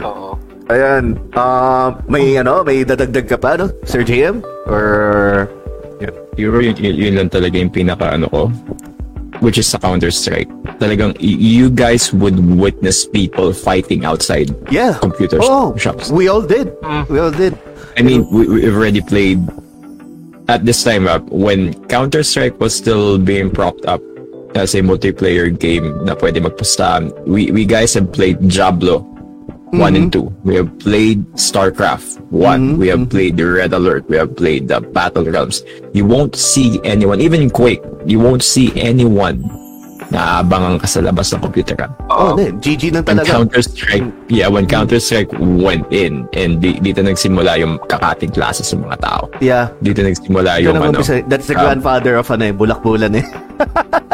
C: Oo.
B: Ayan. Uh, may ano, may dadagdag ka pa, no? Sir JM? Or...
E: Siguro yun, yun, yun lang talaga yung pinaka ano ko. Which is sa Counter-Strike. Talagang y- you guys would witness people fighting outside
B: Yeah.
E: computer
B: Oh,
E: shops.
B: we all did. We all did.
E: I mean, we, we've already played at this time up when Counter Strike was still being propped up as a multiplayer game na pwede magpustahan. We we guys have played Diablo 1 and 2. We have played StarCraft 1. We have played the Red Alert. We have played the Battle Realms. You won't see anyone, even in Quake, you won't see anyone na abangan ka sa labas ng computer ka.
B: Oh, oh GG nang
E: When
B: talaga.
E: Counter-Strike, yeah, when Counter-Strike went in and di, dito nagsimula yung kakating klase sa mga tao.
B: Yeah.
E: Dito nagsimula
B: Yun
E: yung ano.
B: umpisa. That's the
E: um,
B: grandfather of ano eh, bulak-bulan eh.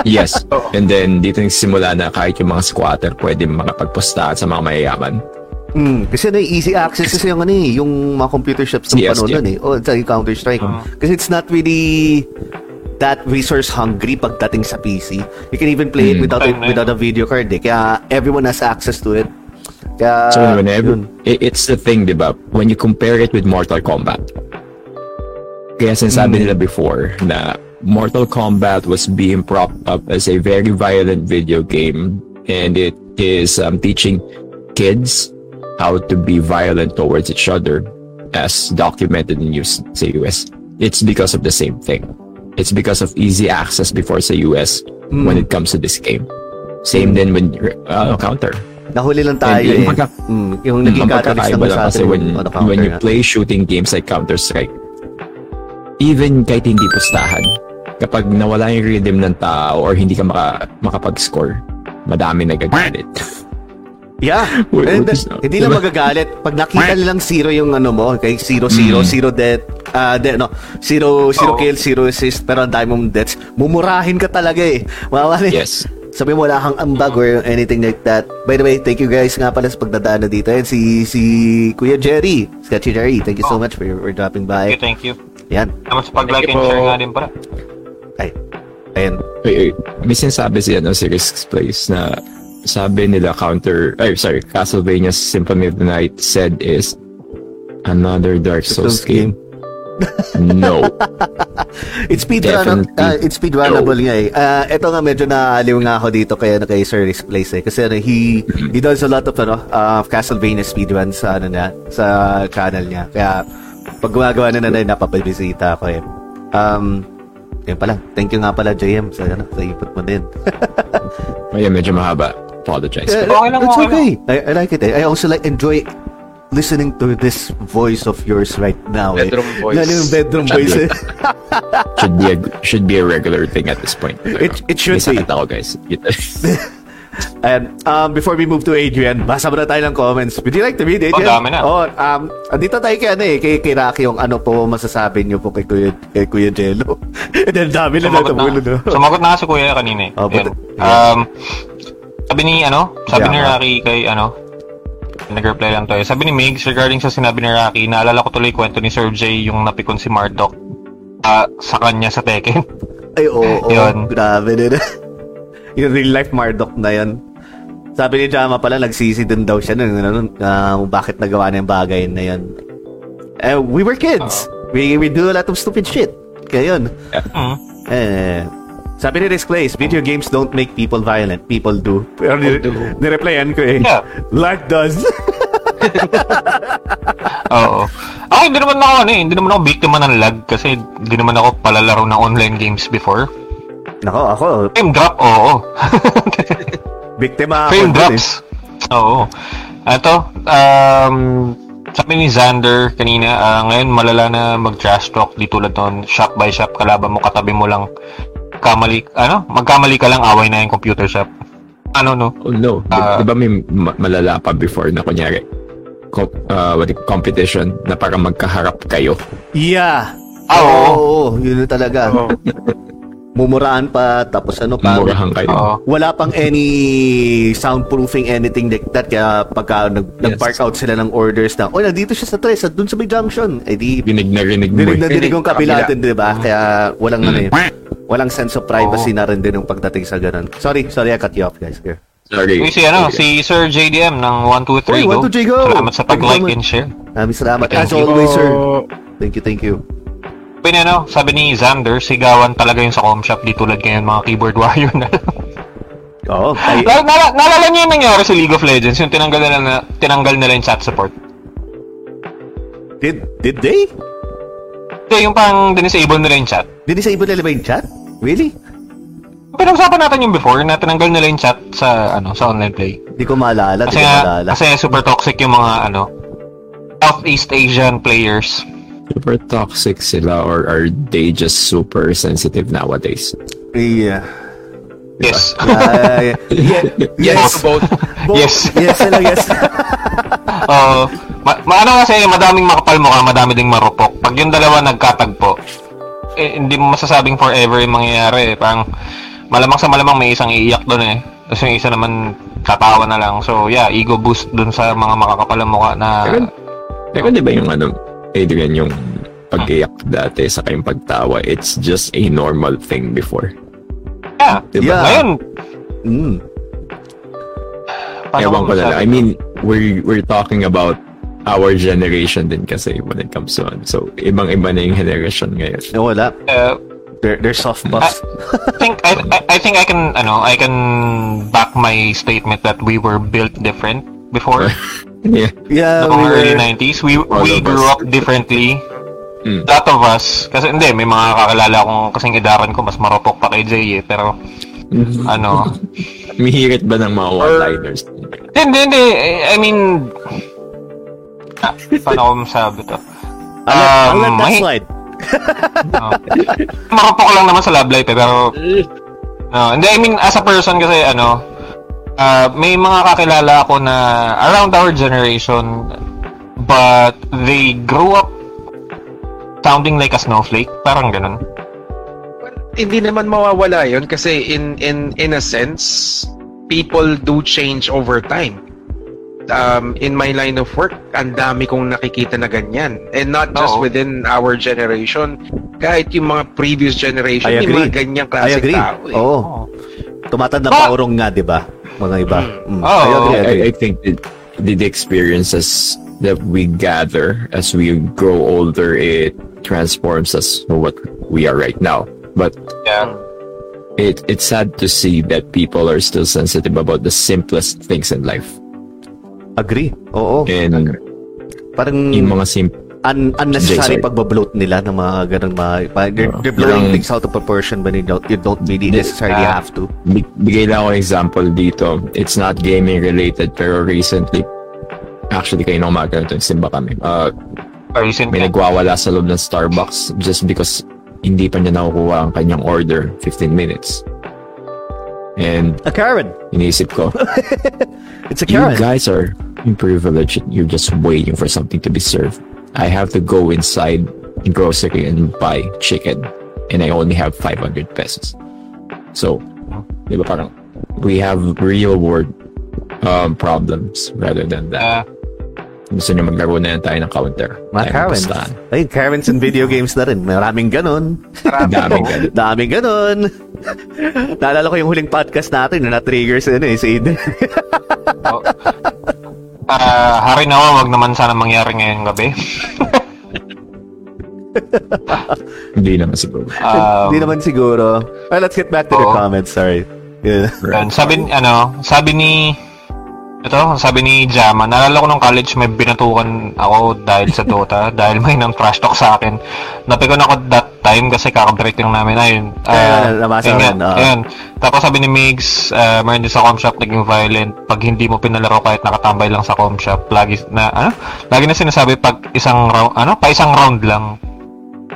E: Yes. And then dito nagsimula na kahit yung mga squatter pwede makapagpustahan sa mga mayayaman.
B: Mm, kasi na easy access kasi yung ano eh, yung mga computer shops ng
E: CS,
B: panahon
E: yeah.
B: eh. Oh, sa Counter-Strike. Kasi it's not really that resource hungry pagdating sa PC. You can even play it
E: Mm.
B: without
C: Time na yun.
B: without a video card eh. Kaya everyone has access to it. Kaya
E: So whenever,
B: yun.
E: i- it's the thing, di ba? When you compare it with Mortal Kombat. Kaya sinasabi nila before na Mortal Kombat was being propped up as a very violent video game and it is um, teaching kids how to be violent towards each other as documented in US, sa US. It's because of the same thing. It's because of easy access before sa US when it comes to this game. Same then when uh, counter.
B: Nahuli lang tayo
E: And
B: eh.
E: pagka-
B: Mm, yung naging catalyst naman sa atin
E: when, when you play shooting games like Counter-Strike, even kahit hindi pustahan, kapag nawala yung rhythm ng tao or hindi ka maka, makapag-score, madami nagagalit.
B: Yeah.
E: Wait,
B: And
E: what is-
B: then, hindi lang
E: diba?
B: magagalit. Pag nakita nilang zero yung ano mo, kay zero, zero,
E: Mm.
B: zero death, ah, de, no, zero, zero
C: Oo.
B: kill, zero assist, pero ang dami mong deaths, mumurahin ka talaga eh. Mawawala
E: yes.
B: Sabi mo wala kang ambag or anything like that. By the way, thank you guys nga pala sa pagdadaan na dito. And si, si Kuya Jerry, Sketchy Jerry, thank you so
C: Oh.
B: much for, for dropping
C: Okay,
B: by.
C: thank you.
B: Yan.
C: Tapos pag-like
D: Thank
C: and
D: you
C: share nga din para.
B: Ay. Ayan.
E: Wait, wait. May sinasabi si, ano, si Risk's Place na sabi nila counter, ay, sorry, Castlevania Symphony of the Night said is another Dark Souls game. no.
B: It's speedrun uh, it's speedrunnable nga eh. Uh, ito nga medyo naaliw nga ako dito kaya na kay Sir Risk Place eh. Kasi ano, he he does a lot of ano, uh, Castlevania speedruns sa ano niya, sa channel niya. Kaya pag gumagawa na na na napapabisita ako eh. Um, yun pala. Thank you nga pala JM sa ano, sa input mo din.
E: Ayan, medyo mahaba. Apologize.
B: Eh,
C: Okay lang,
B: It's
C: okay
B: okay. I, I like it. Eh. I also like enjoy listening to this voice of yours right now. Eh.
D: Bedroom voice.
B: Lalo yung bedroom voice eh.
E: should be a should be a regular thing at this point.
B: It- it should be.
E: ako, guys.
B: And um, before we move to Adrian, basa muna tayo ng comments. Would you like to read, Adrian?
C: Oh, dami na.
B: Oh, um, andito tayo kay, ano, eh, kay, kay Rocky yung ano po masasabi niyo po kay Kuya, kay Kuya Jello. And then dami na
C: Sumagot
B: natabulo
C: na.
B: no?
C: Sumagot na si Kuya kanina eh.
B: Oh, but-
C: Yan. Um, sabi ni, ano, sabi
B: Yeah.
C: ni Rocky kay, ano, nag-reply lang tayo. Sabi ni Migs, regarding sa sinabi ni Rocky, naalala ko tuloy kwento ni Sir J yung napikon si Marduk ah, sa kanya sa Tekken.
B: Ay, oo, oo.
C: Yun.
B: Grabe din. yung real life Marduk na yan. Sabi ni Jama pala, nagsisi din daw siya nun, ano, uh, bakit nagawa na yung bagay na yan. Eh, we were kids. We, we do a lot of stupid shit. Kaya yun.
C: Mm.
B: Eh, sabi ni Risk video games don't make people violent. People do. Pero ni,
D: do.
B: nireplyan ko eh.
C: Yeah.
B: Lark does.
C: Oo. Ako, hindi naman ako, ano eh, hindi naman ako biktima ng lag kasi hindi naman ako palalaro ng online games before.
B: Nako, ako,
C: Frame drop, oo.
B: biktima ako.
C: Frame
B: dun eh.
C: drops. Oo. Ito, um, sabi ni Xander kanina, ah, ngayon malala na mag-trash talk di tulad noon, shop by shop, kalaban mo, katabi mo lang, kamali, ano, magkamali ka lang, away na yung computer shop. ano no.
E: Oh no. Di,
C: Ah.
E: di ba may ma- malala pa before na kunyari, co- uh, what do you- competition na parang magkaharap kayo.
B: Yeah.
C: Ah, oo.
B: Oo, yun na talaga.
D: Oo.
B: Mumurahan pa, tapos ano pa.
E: Murahan kayo.
B: Wala pang any soundproofing, anything like that. Kaya pagka nag,
E: Yes.
B: nag-park out sila ng orders na, oh, nandito siya sa tres, at dun sa may junction. Eh di,
E: Dinig na rinig mo.
B: dinig na
E: eh.
B: dinig yung kapila
D: Kabila.
B: din, di ba? Kaya walang ano eh, walang sense of privacy na rin din yung pagdating sa ganun. Sorry, sorry, I cut you off, guys. Here.
E: Sorry.
C: Yung si ano, si Sir JDM ng 123
B: Uy,
C: go.
B: 123 go.
C: Salamat sa pag-like and share.
B: Maraming salamat. As always, sir. Thank you, thank you.
C: Sabi niya, no, sabi ni Xander, sigawan talaga yung sa com shop di tulad ngayon mga keyboard warrior na.
B: Oo. ay,
C: Nal- nal- naalala niyo yung nangyari sa League of Legends, yung tinanggal nila, na, tinanggal nila yung chat support.
B: did, did they?
C: Hindi, yung pang dinisable nila yung chat.
B: Dinisable nila ba yung chat? Really?
C: Pinag-usapan natin yung before na tinanggal nila yung chat sa ano sa online play.
B: Hindi ko maalala. Hindi
C: Kasi
B: ko maalala.
C: kasi super toxic yung mga ano Southeast Asian players.
E: Super toxic sila or are they just super sensitive nowadays?
B: Yeah.
C: Yes.
B: Uh, yeah.
D: Yes,
B: Yes.
D: to both.
B: Both.
C: Yes.
B: Yes.
C: Oo. ma- maano kasi madaming makapal mukha, madami ding marupok. Pag yung dalawa nagkatagpo, eh, hindi mo masasabing forever yung mangyayari. Eh. Parang malamang sa malamang may isang iiyak doon eh. Tapos yung isa naman tatawa na lang. So yeah, ego boost dun sa mga makakapalang mukha na
E: Pero, pero di ba yung ano, Adrian, yung pag-iyak dati sa kayong pagtawa, it's just a normal thing before.
C: yeah.
E: Diba?
B: Yeah.
C: Ngayon,
B: Mm.
C: paano
E: Ewan
C: ko
E: na lang. I mean, we're, we're talking about our generation din kasi when it comes to ano. So, ibang-iba na yung generation ngayon.
B: No, wala.
C: Uh,
B: They're, they're soft buffs.
C: I think I, I I think I can ano I can back my statement that we were built different before.
E: yeah.
B: yeah,
C: Noong
B: we
C: early
B: were,
C: 90s, we we
E: of
C: grew
E: us.
C: up differently.
E: Mm.
C: Lot of us, kasi hindi, may mga kakilala akong kasing edaran ko, mas marupok pa kay Jay eh, pero ano,
E: Mihirit ba ng mga one-liners?
C: hindi, hindi, I mean, ah, paano ko masabi to?
B: I'll let, I'll
C: Um,
B: let that slide.
C: Oh. marupok lang naman sa love life eh, pero, no, hindi, I mean, as a person kasi, ano, ah, may mga kakilala ako na around our generation, but they grew up sounding like a snowflake, parang ganun.
D: hindi naman mawawala yon kasi in in in a sense people do change over time um in my line of work ang dami kong nakikita na ganyan and not just
C: Oo.
D: within our generation kahit yung mga previous generation
B: I
D: may
B: agree.
D: mga ganyang
B: agree.
D: tao eh.
B: Oo. Tumatanda pa urong nga, di ba? Mga iba. Mm.
C: Oo.
B: I agree, I
E: I,
B: agree.
E: I think the, the experiences that we gather as we grow older, it transforms us to what we are right now. But
C: Yeah.
E: it, it's sad to see that people are still sensitive about the simplest things in life.
B: Agree. Oo.
E: And
B: Parang
E: yung mga sim-
B: un- unnecessary pagbabloat nila ng mga ganun mga they're, they're blowing
E: Yung-
B: things out of proportion when you don't, you don't really necessarily
C: ah,
B: have to.
E: Bi- bigay lang ako example dito. It's not gaming related pero recently actually kayo na umaga ito simba kami. Uh,
C: Recent
E: may nagwawala sa loob ng Starbucks just because hindi pa niya nakukuha ang kanyang order 15 minutes. And
B: A Karen.
E: Iniisip ko,
B: It's a
E: you
B: Karen.
E: guys are privileged. You're just waiting for something to be served. I have to go inside grocery and buy chicken and I only have 500 pesos. So, di ba parang we have real world um, problems rather than that.
C: Uh,
E: Gusto niyo maglaro na yan tayo ng counter.
B: Mga Karens. Ay, Karens in video games na rin. Maraming ganun.
E: Daming ganun.
B: Daming ganun. Naalala ko yung huling podcast natin na na-trigger sa ano eh, si Aiden.
C: oh. Ah, hari nawa, wag naman sana mangyari ngayong gabi.
E: Hindi naman siguro.
C: Um,
B: Hindi naman siguro. Well, let's get back to the
C: Oo.
B: comments. Sorry. Yeah.
C: Sabi ano, sabi ni ito, sabi ni Jama, naalala ko nung college may binatukan ako dahil sa Dota, dahil may nang trash talk sa akin. Napikon ako that time kasi kakabreak lang namin. Ayun.
B: Ah,
C: ah,
B: nabasa
C: yun
B: ko
C: nga,
B: yun, oo.
C: ayun. Tapos sabi ni Migs, uh, meron din sa com shop naging violent pag hindi mo pinalaro kahit nakatambay lang sa com shop. Lagi na, ano? Lagi na sinasabi pag isang round, ano? Pa isang round lang.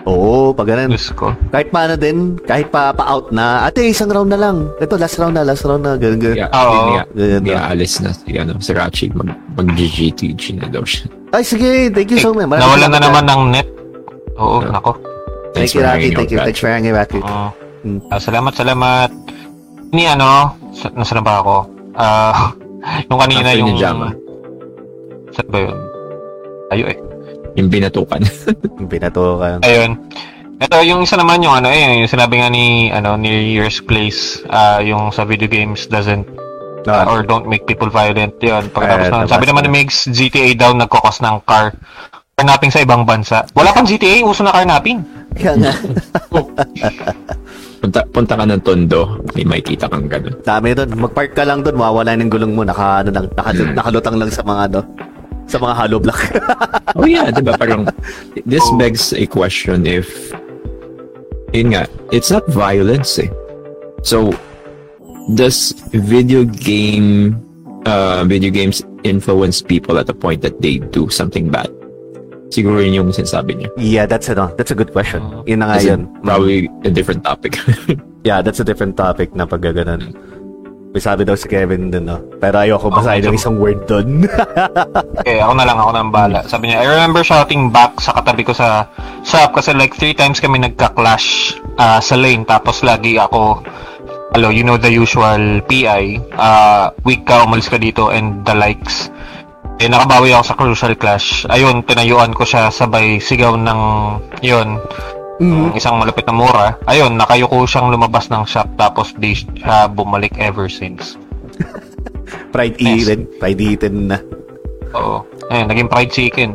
B: Oo, pag ganun.
C: Diyos ko.
B: Kahit paano din, kahit pa pa-out na, ate, isang round na lang. Ito, last round na, last round na. Ganun, ganun.
E: Yeah,
C: Oo.
E: nga.
B: Ganun na.
E: aalis na si, ano, si Rachi. Mag, mag-GGTG na daw siya.
B: Ay, sige, thank you so much. Maraming
C: Nawalan na naman ng net. Oo,
E: Yeah.
C: nako.
B: Thank you, Rocky. Thank you. Thanks for hanging out.
C: Oo.
B: Hmm.
C: Ah, salamat, salamat. Ni ano, sa, nasa na ba ako? Ah, yung kanina
E: After
C: yung...
E: Jama.
C: Saan ba yun? Ayo eh.
E: Yung binatukan.
B: Yung Binato ka.
C: Ayun. Ito, yung isa naman yung ano eh, yung sinabi nga ni, ano, ni Year's Place, ah, yung sa video games doesn't, ah, or don't make people violent, yun. Pagkatapos
B: Eh,
C: nun, sabi naman
B: na.
C: ni Migs, GTA daw nagkokos ng car, carnapping sa ibang bansa. Wala pang GTA, uso na carnapping.
B: Kaya nga.
E: punta, punta ka ng Tondo. May makikita kang ganun.
B: Dami doon. Mag-park ka lang doon, mawawala ng gulong mo. Naka, ano, naka, nakalutang lang sa mga, ano, sa mga hollow block.
E: Oh yeah, diba? Parang, this begs a question if, yun nga, it's not violence eh. So, does video game, uh, video games influence people at the point that they do something bad? Siguro yun yung sinasabi niya.
B: yeah, that's, ano, that's a good question. Yun na nga yun.
E: Probably a different topic.
B: Yeah, that's a different topic na pag gano'n. May sabi daw si Kevin dun, no? Pero ayoko basahin ng isang word dun.
C: Okay, ako na lang, ako na ang bahala. Sabi niya, I remember shouting back sa katabi ko sa shop kasi like three times kami nagka-clash ah, sa lane tapos lagi ako Hello, you know the usual PI. Uh, weak ka, umalis ka dito and the likes. Eh, nakabawi ako sa crucial clash. Ayun, tinayuan ko siya sabay sigaw ng, yun, ng isang malupit na mura. Ayun, nakayuko siyang lumabas ng shop tapos di siya bumalik ever since.
B: Pride
C: Yes.
B: eaten. Pride eaten na.
C: Oo. Ayun, naging fried chicken.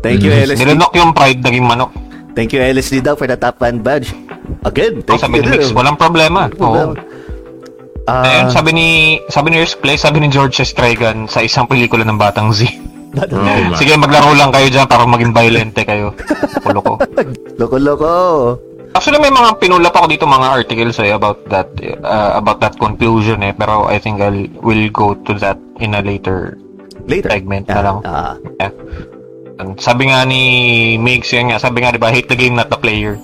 B: Thank you, LSD.
C: Nilunok yung pride, naging manok.
B: Thank you, LSD daw, for the top fan badge. Again,
C: Oh,
B: thank
C: sabi
B: you.
C: ni Mix,
B: daw.
C: walang problema. Oo.
B: Ah,
C: Ayun, sabi ni sabi ni Earth Play, sabi ni George Estragan sa isang pelikula ng Batang Z.
E: oh.
C: Sige, maglaro lang kayo dyan para maging violente kayo. Kulo ko.
B: loko-loko.
C: Actually, may mga pinulap ako dito mga articles eh, about that uh, about that conclusion eh. Pero I think I'll will go to that in a later
B: Later.
C: segment na
B: Ah,
C: lang.
B: ah.
C: Yeah. And Sabi nga ni Migs, yun nga, sabi nga diba, hate the game, not the player.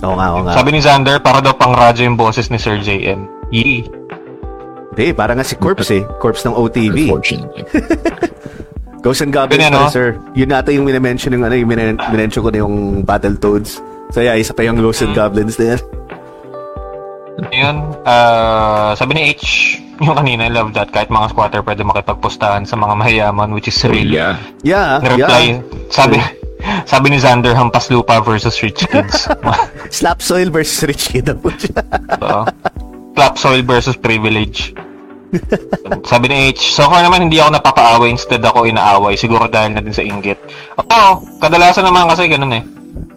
B: Oo nga, oo nga.
C: Sabi ni Xander, para daw pang radyo yung boses ni Sir JM. Yee.
B: Hindi, parang nga si Corpse eh. Corpse ng OTV.
E: Unfortunately.
B: Ghosts and Goblins
C: Ganyan, no?
B: sir. Yun nata yung minamention yung ano, yung minen- minention ko na yung Battletoads. So yeah, isa pa yung Ghosts and
C: Mm.
B: Goblins din.
C: Ayun, ah, sabi ni H, yung kanina, I love that, kahit mga squatter pwede makipagpustahan sa mga mayayaman, which is real.
E: yeah.
B: Yeah,
C: Reply,
B: yeah.
C: sabi, sabi ni Xander, hampas lupa versus rich kids.
B: Slap soil versus rich kid
C: so, clap soil versus privilege. sabi ni H, so kung naman hindi ako napapaaway, instead ako inaaway, siguro dahil na din sa inggit. Oo, kadalasan naman kasi ganun eh.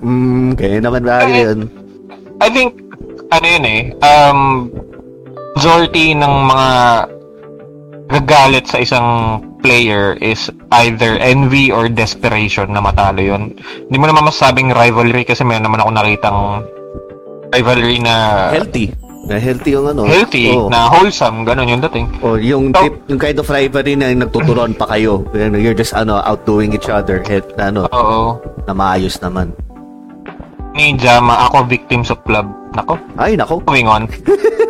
B: Mm, kaya naman
C: Eh,
B: yun.
C: I think, ano yun eh, um, majority ng mga gagalit sa isang player is either envy or desperation na matalo yun. Hindi mo naman masasabing rivalry kasi meron naman ako nakitang rivalry na
B: Healthy. Na healthy yung ano.
C: healthy,
B: Oo.
C: na wholesome, ganun yung dating.
B: O yung
C: So-
B: tip, yung kind of rivalry na nagtuturon pa kayo. You're just ano outdoing each other. Health, na ano,
C: Oo.
B: na maayos naman.
C: Ni Jama, ako victims of love. Nako,
B: Ay, nako.
C: moving on.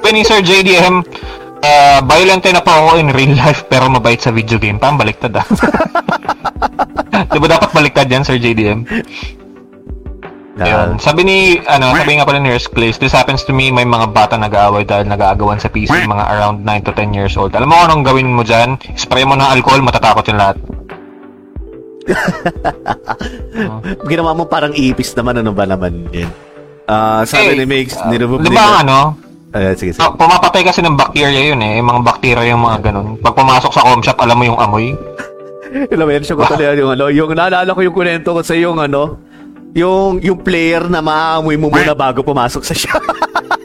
C: When Sir JDM, uh, violent na po ako in real life pero mabait sa video game. Parang baliktad ah. diba dapat baliktad yan, Sir JDM?
B: Ah,
C: Sabi ni, ano, sabi nga pala ni Nurse Place, this happens to me, may mga bata nag-aaway dahil nag-aagawan sa PC, mga around 9 to 10 years old. Alam mo anong gawin mo dyan? Spray mo ng alcohol, matatakot yung lahat.
B: ginawa mo parang ipis naman. Ano ba naman yun? Ah, sabi
C: Eh,
B: ni Mix,
C: uh,
B: niremove
C: Di ba ang ano,
B: Ah, sige, sige.
C: Ah, pumapatay kasi ng bacteria yun eh. Yung mga bacteria yung mga ganun. Pag pumasok sa com shop, alam mo yung amoy.
B: Ina-mention ko talaga yung ano, yung naalala ko yung kunento ko sa yung ano, yung yung player na maamoy mo muna bago pumasok sa shop.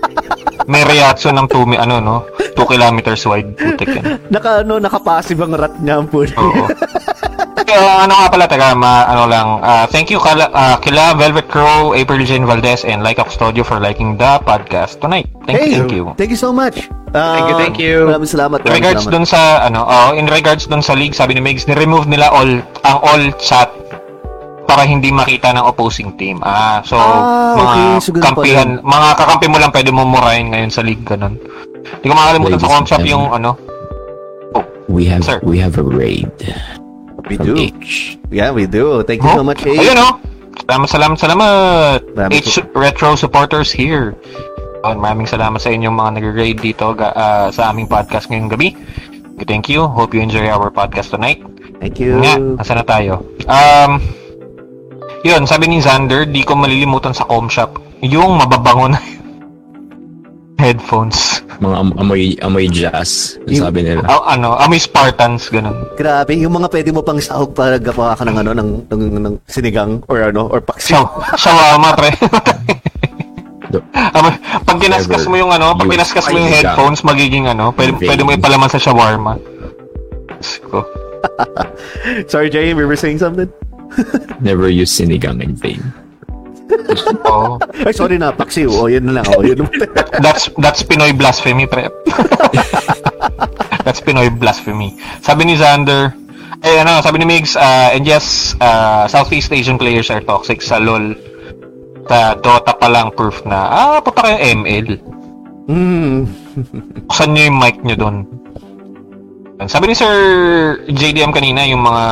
C: May reaction ng 2 mi- ano no, 2 kilometers wide. Putik yan.
B: naka ano, naka-passive ang rat niya ang puno.
C: Oo. Kaya ano nga pala, taga, ma, ano lang, ah, thank you kala, ah, kila Velvet Crow, April Jane Valdez, and Like Custodio for liking the podcast tonight. Thank you, thank you.
B: Thank you so much.
D: Thank you, thank you.
B: Maraming salamat.
C: In regards
B: salamat.
C: dun sa, ano, oh, in regards dun sa league, sabi ni Migs, ni-remove nila all, ang all chat para hindi makita ng opposing team. Ah, so
B: Ah,
C: mga
B: okay. So,
C: kampihan, mga kakampi mo lang pwede mo murahin ngayon sa league ganun. Hindi ko makakalimutan sa
E: Ladies and
C: comp shop yung ano.
E: We have
C: Sir.
E: we have a raid
B: We do.
E: H.
B: Yeah, we do. Thank you so
C: Oh,
B: much, H.
C: Ayun oh. Salamat, salamat, salamat.
B: Maraming
C: H Retro supporters here. Oh, maraming salamat sa inyong mga nag-raid dito ah, sa aming podcast ngayong gabi. Thank you. Hope you enjoy our podcast tonight.
B: Thank you.
C: Nga, nasa na tayo? Um, yun, sabi ni Xander, di ko malilimutan sa com shop, yung mababango na headphones.
E: Mga am- amoy amoy jazz, sabi nila.
C: Ah, ano, amoy Spartans, ganun.
B: Grabe, yung mga pwede mo pang sahog para gawa ka ng ano, ng, ng, ng sinigang or ano, or paksiw.
C: Shaw, shawarma, pre. Amoy, pag kinaskas mo yung ano, pag kinaskas mo yung headphones, magiging ano, pwede, pwede mo ipalaman sa shawarma. Ko.
B: Sorry, Jay, we were saying something?
E: Never use sinigang in vain.
C: Oo.
B: Ay, sorry na, paksiw. O, yun na lang. O, yun.
C: That's that's Pinoy blasphemy, pre. that's Pinoy blasphemy. Sabi ni Xander, eh ano, sabi ni Migs, uh, and yes, uh, Southeast Asian players are toxic sa LoL. Sa Dota pa lang proof na, ah, puta kayo ML.
B: Hmm.
C: Buksan nyo yung mic nyo doon. Sabi ni Sir JDM kanina, yung mga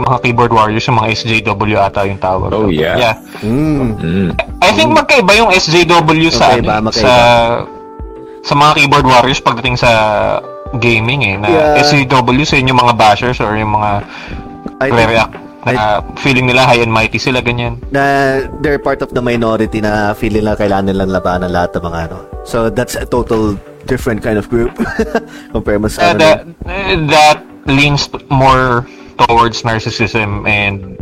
C: mga keyboard warriors, yung mga SJW ata yung tawag.
E: Oh, yeah.
C: Yeah.
B: Hmm.
E: Mm.
C: I think magkaiba yung SJW sa
B: Magkaiba,
C: ano,
B: magkaiba.
C: sa sa mga keyboard warriors pagdating sa gaming eh na
B: Yeah.
C: SJW sa yung mga bashers or yung mga
B: I
C: re-react na feeling nila high and mighty sila ganyan.
B: na they're part of the minority na feel nila kailangan nilang labanan lahat ng mga ano. So, that's a total different kind of group. Compare mo sa
C: Uh,
B: ano.
C: that uh, that leans more towards narcissism and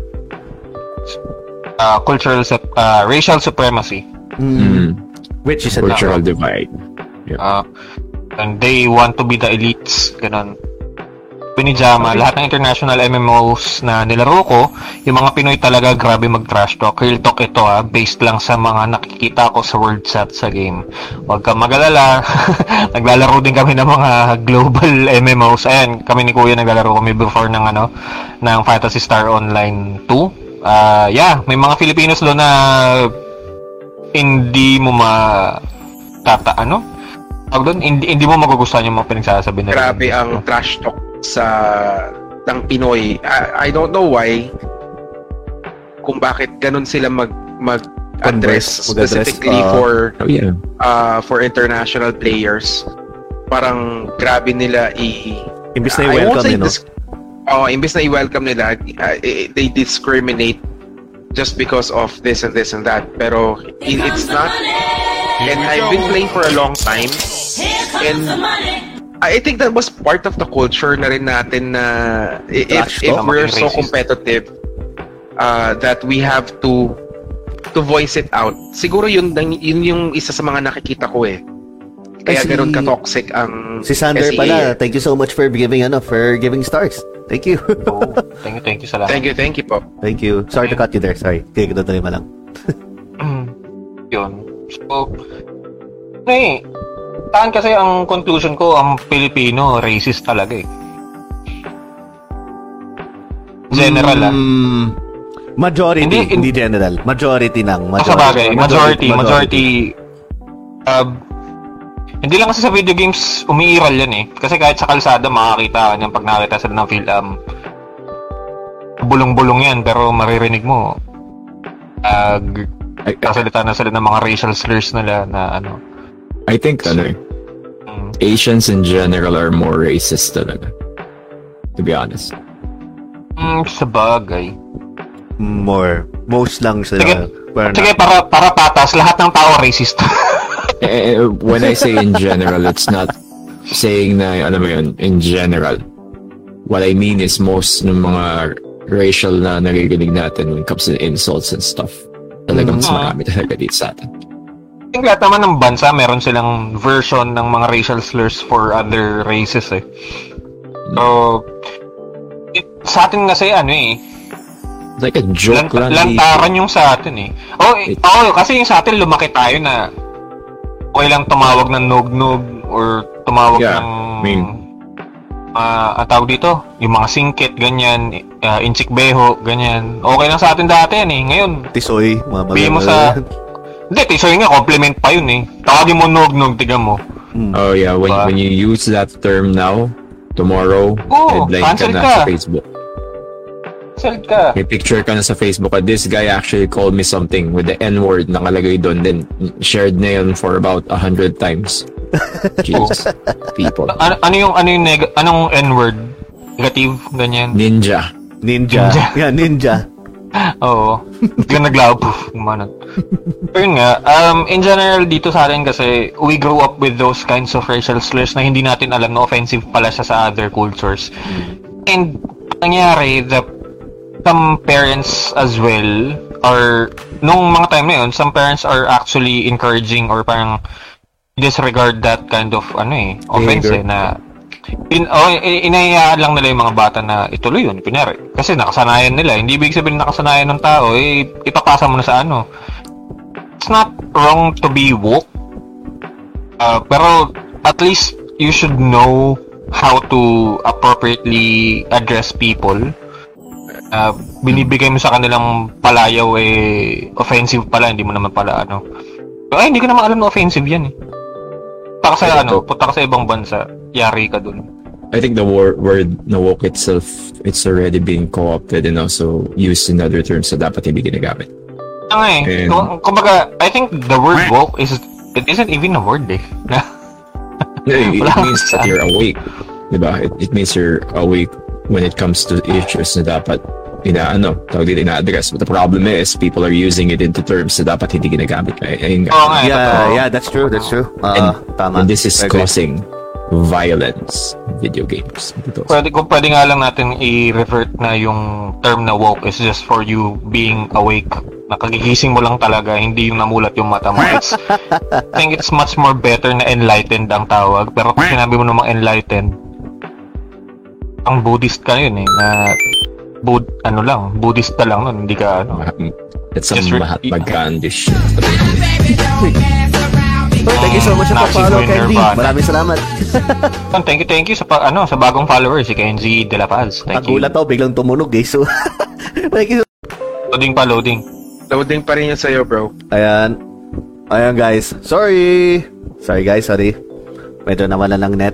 C: uh, cultural uh, racial supremacy.
E: Mm.
B: Which is a
E: Cultural divide.
C: Uh, and they want to be the elites, ganun. Sabi ni Jama, lahat ng international MMOs na nilaro ko, yung mga Pinoy talaga grabe mag-trash talk. Real talk ito ha, based lang sa mga nakikita ko sa world chat sa game. Huwag kang magalala. naglalaro din kami ng mga global MMOs. Ayan, kami ni Kuya naglalaro kami before ng ano, ng Fantasy Star Online 2. Ah, yeah, may mga Filipinos doon na hindi mo ma tata ano? Tawag doon, hindi, hindi mo magugustuhan yung mga pinagsasabi nila.
D: Grabe ang trash talk sa ng Pinoy. I, I don't know why kung bakit ganun sila mag mag address specifically
B: uh,
D: for
E: Oh yeah.
D: uh, for international players. Parang grabe nila i
B: Imbis na i-welcome
D: say
B: nyo, no?
D: dis- oh, imbis na i-welcome nila, uh, they discriminate just because of this and this and that. Pero i- it's not. And I've been playing for a long time. And I think that was part of the culture na rin natin na if,
B: Trash
D: if
B: talk.
D: we're so competitive uh, that we have to to voice it out. Siguro yun, yun yung isa sa mga nakikita ko eh. Kaya
B: Ay, si-
D: ganun ka-toxic ang
B: Si Sander
D: SEA.
B: pala, thank you so much for giving ano, for giving stars. Thank you.
C: Oh, thank you, thank you sa lahat.
D: Thank you, thank you po.
B: Thank you. Sorry to cut you there. Sorry. Kaya mo lang.
C: Yun. So, eh, saan kasi ang conclusion ko, ang Pilipino, racist talaga eh. General ah.
B: Mm, majority,
C: Hindi,
B: hindi,
C: in-
B: general. Majority.
C: Ah,
B: Majority.
C: sa bagay, majority, majority, uh, hindi lang kasi sa video games umiiral yan eh. Kasi kahit sa kalsada makakita ka niyan pag nakita sila ng film. bulong-bulong yan pero maririnig mo uh, kasalita na sila ng mga racial slurs nila na ano.
E: I think ano Asians in general are more racist talaga. To be honest.
C: mm, sa bagay.
B: More. Most lang sila.
C: Sige.
B: Pero
C: Sige, para, para patas, lahat ng tao racist.
E: Eh, eh, when I say in general, it's not saying na, alam mo yun, in general. What I mean is most ng mga racial na naririnig natin when it comes to insults and stuff. Talagang mas
C: Mm.
E: marami talaga dito sa atin.
C: I think lahat naman ng bansa, meron silang version ng mga racial slurs for other races eh. So, it, sa atin kasi ano eh,
E: It's like a joke
C: Lan-
E: lang.
C: lantaran yung sa atin eh. Oh, eh,
E: It-
C: oh, kasi yung sa atin lumaki tayo na okay lang tumawag ng nog-nog or tumawag
E: Yeah,
C: ng
E: I mean,
C: ah, ang tawag dito, yung mga singkit, ganyan, uh, inchik beho, ganyan. Okay lang sa atin dati yan eh. Ngayon,
B: Tisoy, mga
C: mo sa-. Hindi, tisoy nga, compliment pa yun eh. Tawagin mo nog-nog, tiga mo.
B: Mm.
E: Oh yeah, when
C: Diba?
E: when you use that term now, tomorrow,
C: Oo,
E: headline ka
C: cancel
E: na
C: ka.
E: sa Facebook.
C: Salt ka.
E: May picture ka na sa Facebook at this guy actually called me something with the N-word nakalagay doon. Then shared na yun for about a hundred times. Jeez. People.
C: Ano, ano yung, ano yung, neg- anong N-word? Negative, ganyan.
E: Ninja.
B: Ninja.
C: Ninja.
B: Yeah, ninja.
C: Oo. Hindi ka naglaw. Poof, Kumanag. Pero yun nga, um, in general, dito sa atin kasi, we grew up with those kinds of racial slurs na hindi natin alam na offensive pala siya sa other cultures. And, nangyari, the some parents as well are, nung mga time na yun, some parents are actually encouraging or parang disregard that kind of, ano eh, offense eh, na in, oh, i- inahayaan lang nila yung mga bata na ituloy yun, kunyari. Kasi nakasanayan nila. Hindi ibig sabihin nakasanayan ng tao, eh, ipapasa mo na sa ano. It's not wrong to be woke. Uh, pero at least you should know how to appropriately address people. Uh, binibigay mo sa kanilang palayaw eh offensive pala, hindi mo naman pala ano. Ay, hindi ko naman alam na offensive yan eh. Punta ka sa ano, punta ka sa ibang bansa, yari ka dun.
E: I think the wor- word na woke itself, it's already being co-opted and also used in other terms na dapat hindi ginagamit.
C: Ang eh,
E: And-
C: kung- kumbaga, I think the word woke is, it isn't even a word eh. Na,
E: It, it means that you're awake. Diba? It, it means you're awake when it comes to issues na dapat ina ano, tawag dito ina-address. But the problem is, people are using it into terms na dapat hindi ginagamit. Ay, ayun nga.
C: Eh,
B: Yeah, yeah, that's true, that's true.
E: and,
B: Ah, tama.
E: and this is causing violence video games. Ito.
C: Pwede, kung pwede nga lang natin i-revert na yung term na woke is just for you being awake. Nakagigising mo lang talaga, hindi yung namulat yung mata mo. It's, I think it's much more better na enlightened ang tawag. Pero kung sinabi mo namang enlightened, ang Buddhist ka yun eh, na Bud, ano lang, Buddhist ka lang nun, hindi ka ano.
E: That's some Mahatma Gandhi shit.
B: So, thank you so much sa
C: Nazi
B: follow,
C: Queen
B: Candy.
C: Nirvana.
B: Maraming salamat.
C: Oh, Thank you, thank you sa pa, ano, sa bagong follower, si Kenzie De La Paz. Thank you.
B: Nagulat ako, biglang tumunog eh. So, thank you.
C: Loading pa, loading.
D: Loading pa rin yun sa'yo, bro.
B: Ayan. Ayan guys. Sorry. Sorry guys, sorry. Medyo nawala ng net.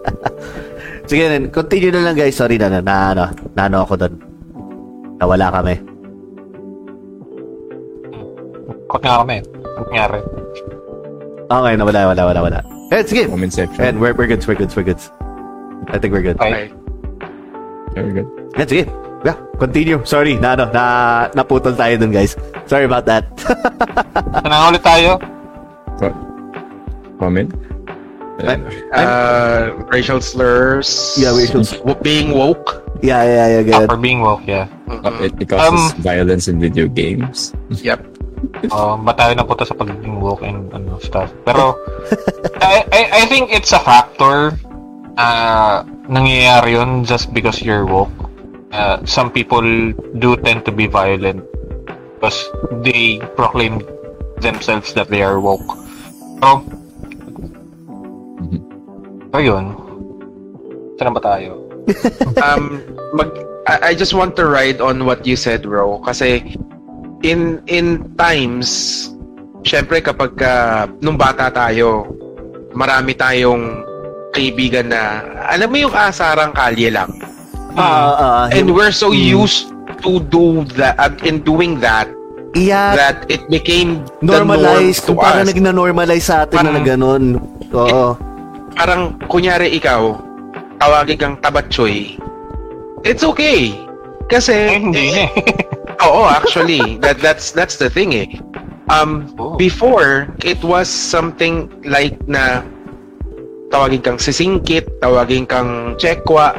B: Sige, then, continue na lang guys. Sorry na, na, na, ano, na ano ako doon. Nawala kami.
C: Kot nga kami. Ang nangyari.
B: Okay, nawala, wala, wala, wala. Eh, sige.
E: Comment section.
B: And we're, we're good, we're good, we're good. I think we're good.
C: Okay.
E: Very good.
B: Yan, sige. Yeah, continue. Sorry, na ano, na naputol tayo dun, guys. Sorry about that.
C: Saan na ulit tayo?
E: What? Comment?
B: Ay-
D: Uh, racial slurs.
B: Yeah, racial
D: w- Being woke.
B: yeah, yeah, yeah,
C: Ah,
B: good.
C: for being woke, yeah.
E: It, it causes
C: Um,
E: violence in video games.
D: Yep.
C: Uh, ba tayo napunta sa pagiging woke and ano, stuff. Pero, I, I, I think it's a factor uh, nangyayari yun just because you're woke. Uh, some people do tend to be violent because they proclaim themselves that they are woke. So, so yun. Saan na ba tayo?
D: um, mag, I, I just want to ride on what you said, bro. Kasi in in times, syempre kapag ka, nung bata tayo, marami tayong kaibigan na, alam mo yung asarang kalye lang.
B: Ah, ah,
D: And
B: yung-
D: we're so used to do that, uh, in doing that,
B: yeah,
D: that it became
B: normalized.
D: the norm to
B: parang
D: us.
B: naging na-normalize sa atin na
D: Parang-
B: na ganun. Oo.
D: parang kunyari ikaw, tawagin kang tabatchoy, it's okay.
C: Eh,
D: Kasi,
C: hindi na eh.
D: Oo, actually, that that's that's the thing eh. Um,
C: Oh.
D: before, it was something like na tawagin kang sisingkit, tawagin kang chekwa.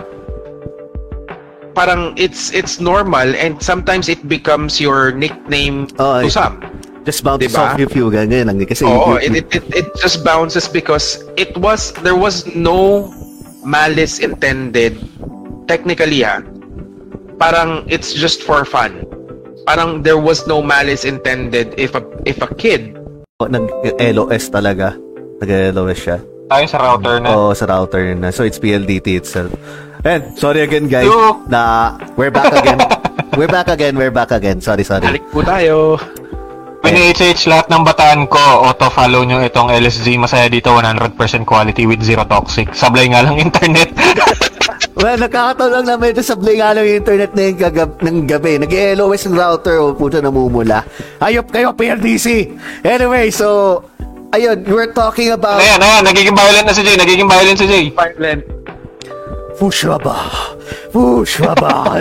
D: Parang it's it's normal and sometimes it becomes your nickname
B: Oo,
D: to some.
B: Just bounce
D: Diba?
B: off if you ganyan lang. Kasi
D: Oo,
B: you-
D: it, it, it, it just bounces because it was, there was no malice intended. Technically, ha, parang it's just for fun. Parang there was no malice intended if a, if a kid,
B: nag-LOS talaga. Nag-LOS siya.
C: Tayo sa router na.
B: Oo, sa router na. So, it's PLDT itself. And, sorry again, guys,
C: Yo.
B: na we're back again. we're back again, we're back again. Sorry, sorry.
D: Balik po tayo.
C: PNHH, lahat ng bataan ko, auto-follow nyo itong LSG. Masaya dito, 100% quality with zero toxic. Sablay nga lang internet.
B: Well, nakakataon lang na medyo sablay nga lang yung internet na yung gagab- ng gabi. Nag-LOS yung router o puto namumula. Ayop kayo, PLDC! Anyway, so, ayun, were talking about...
C: ayan, ayan, nagiging violent na si Jay. Nagiging violent si Jay.
D: Violent.
B: Fushwaba! Fushwaba!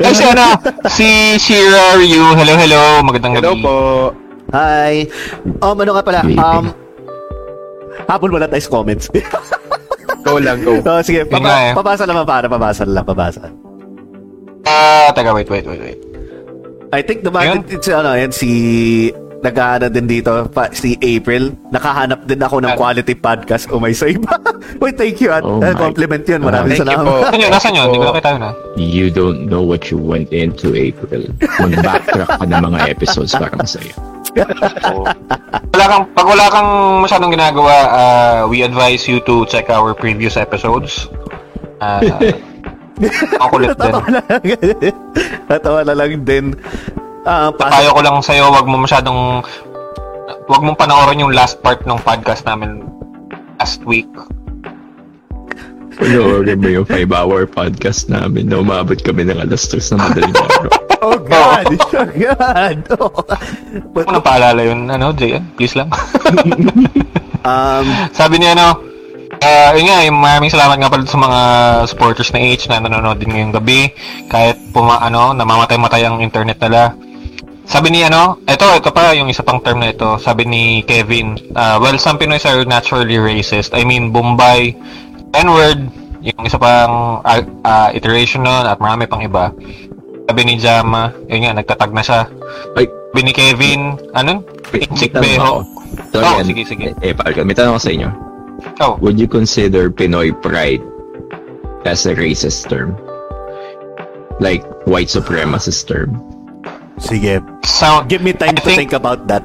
C: Ay, si ano, si Shira Ryu. Hello, hello. Magandang gabi.
D: Hello po.
B: Hi! Um, ano nga pala? Um, hapon wala tayo sa comments.
D: Go lang, go.
B: oh, sige, papa,
C: eh.
B: pabasa lang para, pabasa lang, pabasa.
C: Ah, taga, wait, wait, wait, wait.
B: I think din si ano yan si naghahanap din dito pa, si April nakahanap din ako ng
C: Ah.
B: quality podcast oh my save wait thank you at
E: Oh
B: uh, compliment yun maraming
D: Thank you
B: salamat
D: po.
C: Nasaan yun? Nasaan yun? Hindi ko nakita yun, ha?
E: You don't know what you went into, April. Mag-backtrack ka ng mga episodes para masaya.
C: Wala kang, pag wala kang masyadong ginagawa, uh, we advise you to check our previous episodes. Uh, ang kulit din.
B: Tatawa na lang Tatawa na lang din Ah, pas-
C: Payo ko lang sa'yo, wag mo masyadong, wag mong panoorin yung last part ng podcast namin last week.
E: Panoorin mo yung 5-hour podcast namin na umabot kami ng alas 3 na madaling araw.
B: oh god oh god oh. But,
C: Kung napaalala yun, ano, Jay, please lang.
B: um
C: Sabi niya, ano, ah yun nga, yung maraming salamat nga pala sa mga supporters na H na nanonood din ngayong gabi. Kahit puma, ano, namamatay-matay ang internet nila. Sabi ni ano, ito, ito pa yung isa pang term na ito. Sabi ni Kevin, ah, well, some Pinoys are naturally racist. I mean, Bombay, N-word, yung isa pang ah, ah, iteration nun at marami pang iba. Sabi ni Jama, yun nga, nagtatag na siya.
E: Ay,
C: Sabi ni Kevin, ano? Inchik Beho.
E: Sorry,
C: Oh, sige, sige.
E: Eh, Parker, may tanong ako sa inyo.
C: Oh,
E: Would you consider Pinoy pride as a racist term? Like, white supremacist term?
B: sige
C: sound,
B: give me time
C: I
B: to think
C: think-
B: about that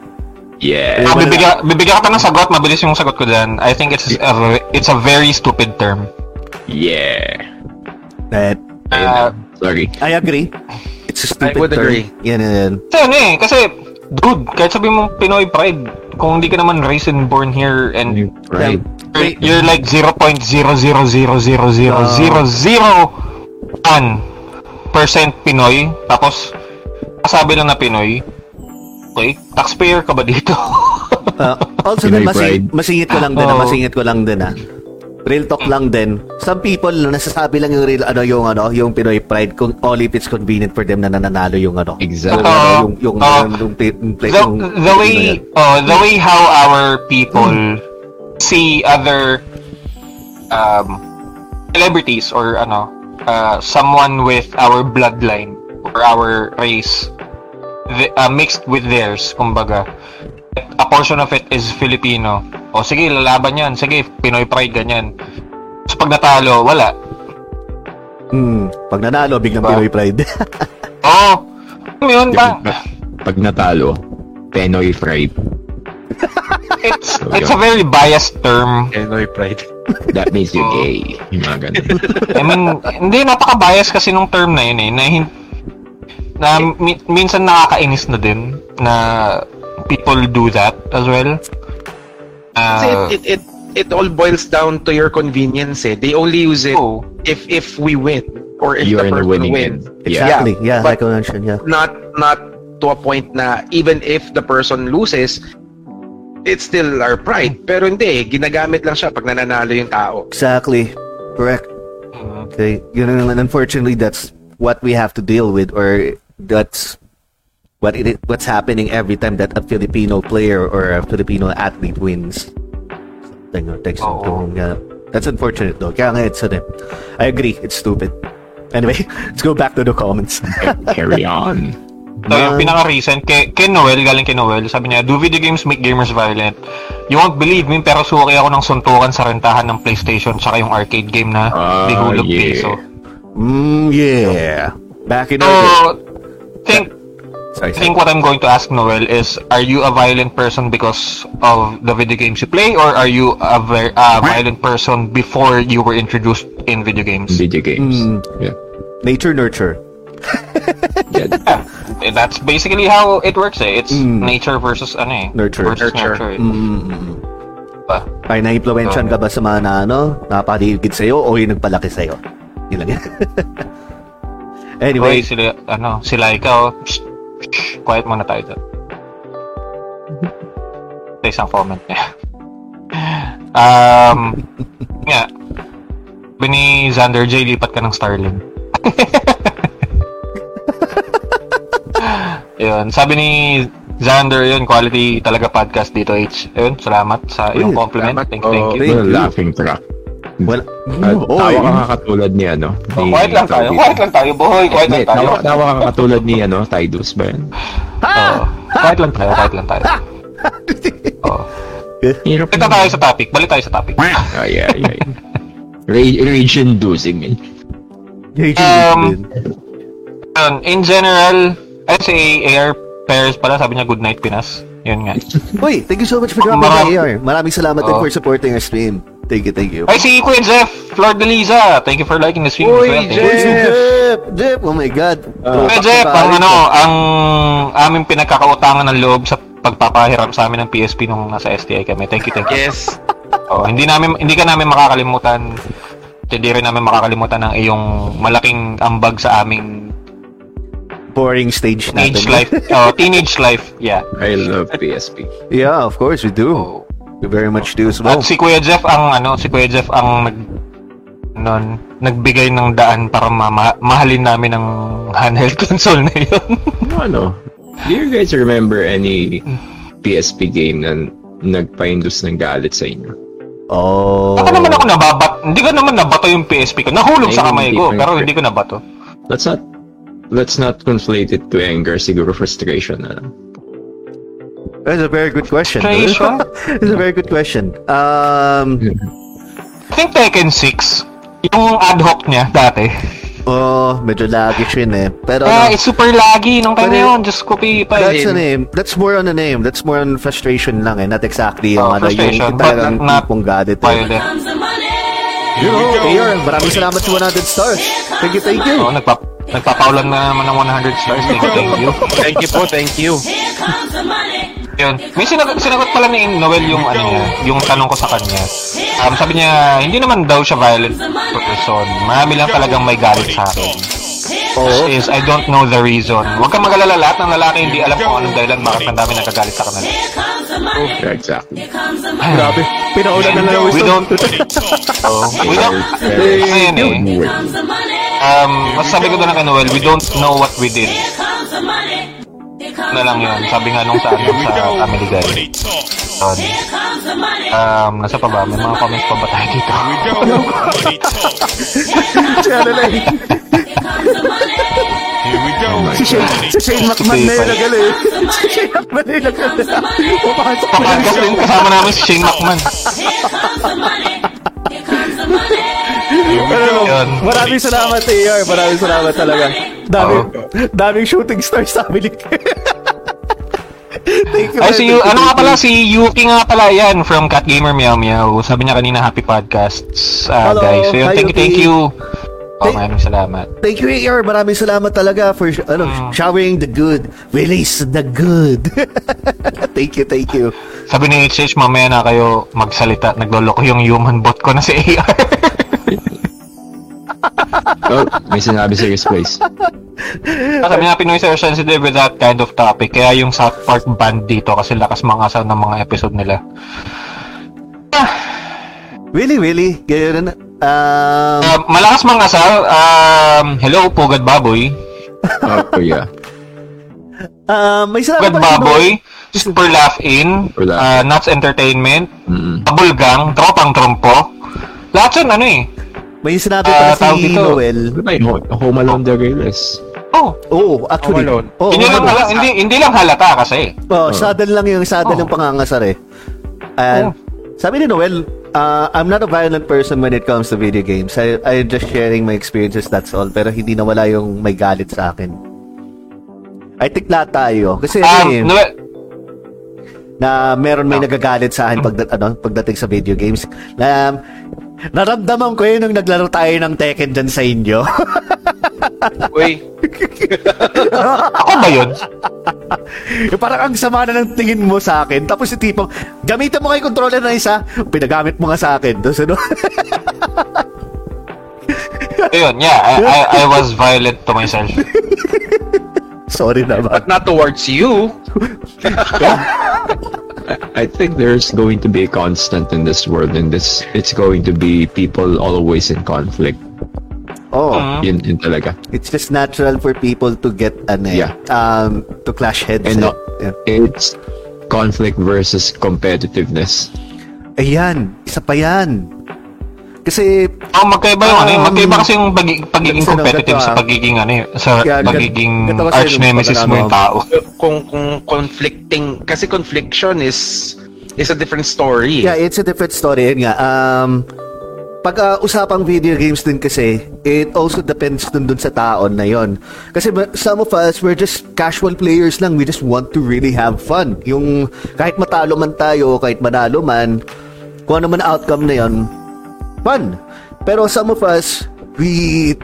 E: Yeah.
C: Ah, bibigyan, bibigyan kita ng sagot, mabilis yung sagot ko dyan. I think it's a, it's a very stupid term.
E: Yeah.
B: that
C: Uh,
E: Sorry.
B: I agree it's a stupid
D: I would
B: term.
D: agree.
B: yan yan yan.
C: kasi ano eh, kasi, dude, kahit sabi mong Pinoy pride, kung hindi ka naman raised and born here and
E: Right.
C: you're, you're like 0.0000001% Pinoy, tapos, kasabi lang na Pinoy, okay, taxpayer ka ba dito?
B: Uh, also
E: Pinoy
B: din, masing,
E: pride.
B: masingit ko lang din, ah, masingit ko lang din ah. Real talk lang din. Some people nasasabi lang yung real ano yung ano, yung Pinoy pride kung only if it's convenient for them na nananalo yung ano.
E: Exactly.
B: Yung,
C: Oo.
B: yung yung
C: Oo.
B: yung, yung, yung, play-
C: the,
B: yung-
C: the way
B: yan.
C: oh, the way how our people see other um, celebrities or ano uh, someone with our bloodline or our race the, uh, mixed with theirs kumbaga a portion of it is Filipino o sige lalaban yan sige Pinoy pride ganyan so pag natalo wala
B: Hmm, pag nanalo biglang
C: Diba?
B: Pinoy pride.
C: oh yun ba
E: Pag natalo, Pinoy pride.
C: it's
E: So,
C: it's a very biased term
D: Pinoy pride.
E: That means you're gay. Yung mga ganun.
C: I mean, hindi, napaka-bias kasi nung term na yun eh. Na, hin- na mi- minsan nakakainis na din na people do that as well.
D: Kasi
C: Uh,
D: it, it, it, it all boils down to your convenience eh. They only use it
C: oh,
D: if if we win or if
E: You're
D: the person
E: winning
D: wins.
E: end. Yeah.
B: exactly. Yeah,
D: But-
B: like I mentioned, yeah.
D: Not not to a point na even if the person loses, it's still our pride. Pero hindi, ginagamit lang siya pag nananalo yung tao.
B: Exactly. Correct.
C: mm,
B: Okay. You know, and unfortunately, that's what we have to deal with, or that's what it what's happening every time that a Filipino player or a Filipino athlete wins. Something or takes
C: Oo.
B: something, yeah. That's unfortunate though. Kaya nga it's ano, I agree, it's stupid. Anyway, let's go back to the comments.
E: Carry on.
C: so yung
B: Man.
C: pinaka-recent, kay, kay Noel, galing kay Noel, sabi niya, do video games make gamers violent? You won't believe me, pero suki ako ng suntukan sa rentahan ng PlayStation tsaka yung arcade game na
E: Ah,
C: di hulog
E: yeah.
C: piso.
B: mm, yeah. Back in
C: So,
B: day.
C: think, I
B: Sorry, sorry.
C: think what I'm going to ask Noel is, are you a violent person because of the video games you play, or are you a ver- a violent person before you were introduced in video games?
E: Video games.
B: Mm.
E: Yeah.
B: Nature nurture.
E: yeah.
C: Eh, That's basically how it works eh. It's
B: Mm.
C: nature versus ano eh.
B: Nurture.
C: Versus
D: Nurture.
C: nurture. eh.
B: Mm.
C: Ba?
B: Ay, na-influensyan ka ba sa mga na, ano, napaligid sa'yo o yung nagpalaki sa'yo? Yun lang yan.
C: Anyway,
B: anyway,
C: sila, ano, sila ikaw, shh, shh, quiet muna tayo dyan. Sa isang comment niya. um, nga, sabi ni Xander J, lipat ka ng Starling. yun, sabi ni Xander, yun, quality talaga podcast dito, H. Yun, salamat sa iyong compliment. Thank you, thank
D: Oh,
C: you.
B: Thank you.
E: laughing track.
B: Well,
E: At
B: oh,
E: tawa ka nga katulad ni ano.
C: Oh,
E: ni
C: quiet lang tayo,
E: Tayo.
C: quiet lang tayo, boy, quiet lang tayo.
E: tawa, tawa ka katulad ni ano, Tidus ba yan?
C: Oo. quiet lang tayo, quiet lang tayo. Oo.
E: Hirap
C: Balik tayo sa topic, balik tayo sa topic.
E: Ay, ay, ay. Rage, rage inducing eh.
C: Um, Yun, in general, ay si AR Pairs pala, sabi niya good night Pinas. Yun nga.
B: Uy, thank you so much for dropping by AR. Maraming salamat din
C: Oh.
B: for supporting our stream. Thank you, thank you.
C: Ay, si Queen Jeff, Flor de Liza. Thank you for liking the stream.
D: Uy,
B: Uy, si Jeff! Jeff! Oh my God.
C: Kuya Jeff, ang ano, ang aming pinagkakautangan ng loob sa pagpapahiram sa amin ng PSP nung nasa STI kami. Thank you, thank you.
D: Yes.
C: Oh, hindi namin hindi ka namin makakalimutan. Hindi rin namin makakalimutan ang iyong malaking ambag sa aming
B: Boring stage natin.
C: teenage life. Oh, teenage life. Yeah.
E: I love PSP.
B: Yeah, of course we do. We very much do as well.
C: At si Kuya Jeff ang ano, si Kuya Jeff ang nag nun, nagbigay ng daan para ma- mahalin namin ang handheld console na yun.
E: Ano? Do you guys remember any PSP game na nagpa-induce ng galit sa inyo?
B: Oh.
C: Ako naman ako nababat. Hindi ko naman nabato yung PSP ko. Nahulog sa kamay
E: Ay,
C: ko, pero hindi ko nabato.
E: Let's not let's not conflate it to anger, siguro frustration na lang.
B: That's a very good question. That's a very good question. Um,
C: I think Tekken 6, yung ad hoc niya dati.
B: oh, medyo laggish yun eh. Pero
C: Ah,
B: ano,
C: it's super laggy nung time na yun. Ko, pi pa.
B: that's a name. That's more on a name. That's more on frustration lang eh. Not exactly yung
C: Oh,
B: ano, yung, talagang tipong galit eh. You know, Mayor, maraming salamat sa 100 stars. Thank you, thank you.
C: Oh, nagpa nagpapaulan na naman ng 100 stars. Thank you, thank you.
D: Thank you po, thank you.
C: Yun. May sinagot, sinagot pala ni Noel yung ano niya, yung tanong ko sa kanya. Um, sabi niya, hindi naman daw siya violent person. Marami lang talagang may galit sa akin.
B: Oo.
C: Is I don't know the reason. Huwag kang mag-alala lahat ng lalaki hindi alam kung anong dahilan bakit ang dami nagkagalit sa kanila.
E: Yeah, exactly.
B: Grabe. Pinaulan na lang
C: We don't oh, we don't ano yan eh. Um, masasabi ko doon kay Noel, we don't know what we did. Na lang yun. Sabi nga nung sa ano, sa Family Guy. Yun. Um, nasa pa ba? May mga comments pa ba tayo dito?
B: Si ano lang. Si Shane, si Shane McMahon na yung nagal eh. Si Shane McMahon na yung nagal. Na
C: din kasama namin si Shane McMahon.
B: Pero,
C: Yun.
B: maraming salamat AR. Maraming salamat talaga. Daming, daming shooting stars sa amin. Thank you.
C: Ay, si,
B: you,
C: ano nga pala, si Yuki nga pala yan from Cat Gamer Meow Meow. Sabi niya kanina, happy podcasts, uh,
B: Hello,
C: guys. So, yun,
B: hi,
C: thank you, thank you. Oh,
B: Thank-
C: maraming salamat.
B: Thank you, AR. Maraming salamat talaga for ano,
C: Mm.
B: showering the good. Release the good. thank you, thank you.
C: Sabi ni HH, mamaya na kayo magsalita. Nagloloko yung human bot ko na si AR.
E: Oh, may sinabi si Chris Place.
C: Sabi niya, Pinoy are sensitive with that kind of topic. Kaya yung South Park band dito kasi lakas mga asal ng mga episode nila.
B: Really, really? Ganyan na. Um,
C: Uh, malakas mga asal. Um, hello, Pugad Baboy.
E: Oh, yeah.
B: uh, may salamat
C: Pugad Baboy. Super Laugh In.
E: Super Laugh.
C: Uh, Nuts Entertainment.
E: Mm-mm.
C: Abulgang. Tropang Trompo. Lahat yun, ano eh.
B: May sinabi
C: Ah,
B: pa
C: tawag
B: si
C: dito.
B: Noel.
E: Ano ba yun? Home Alone the Realist.
C: Oh,
B: oh, actually.
D: Home Alone.
B: Oo,
C: hindi, lang hala, hindi, hindi lang halata kasi.
B: Oh, saddle lang yung saddle
C: Oh.
B: ng pangangasar eh. And sabi ni Noel, uh, I'm not a violent person when it comes to video games. I, I'm just sharing my experiences, that's all. Pero hindi nawala yung may galit sa akin. I think lahat tayo. Kasi
C: Um,
B: ano eh,
C: no,
B: na meron may nagagalit sa akin pag, ano, pagdating sa video games. Na, naramdaman ko yun nung naglaro tayo ng Tekken dyan sa inyo.
D: Uy,
C: ako ba yun?
B: Yung parang ang sama na ng tingin mo sa akin. Tapos yung tipong, gamitan mo kayo controller na isa, pinagamit mo nga sa akin. Tapos ano,
C: Ayun, yeah, I, I, I was violent to myself.
B: sorry na ba?
D: but not towards you.
E: I think there's going to be a constant in this world, and this it's going to be people always in conflict.
B: Oh.
E: Yun, yun talaga.
B: it's just natural for people to get, eh,
E: Yeah.
B: um, to clash heads.
E: And
B: eh.
E: no,
B: Yeah.
E: it's conflict versus competitiveness.
B: Ayan, isa pa yan. Kasi,
C: Oh, magkaiba yung ano, eh,
B: Um,
C: magkaiba kasi yung pagi- pagiging competitive sa pagiging ano, eh, sa
B: gan-
C: pagiging arch nemesis mo yung tao.
D: Kung kung conflicting kasi confliction is is a different story.
B: yeah, it's a different story. Yun nga, um, pag uh, usapang video games din kasi, it also depends dun dun sa taon na yon. Kasi some of us, we're just casual players lang. We just want to really have fun. Yung kahit matalo man tayo, kahit manalo man, kung ano man outcome na yon, fun. Pero some of us, we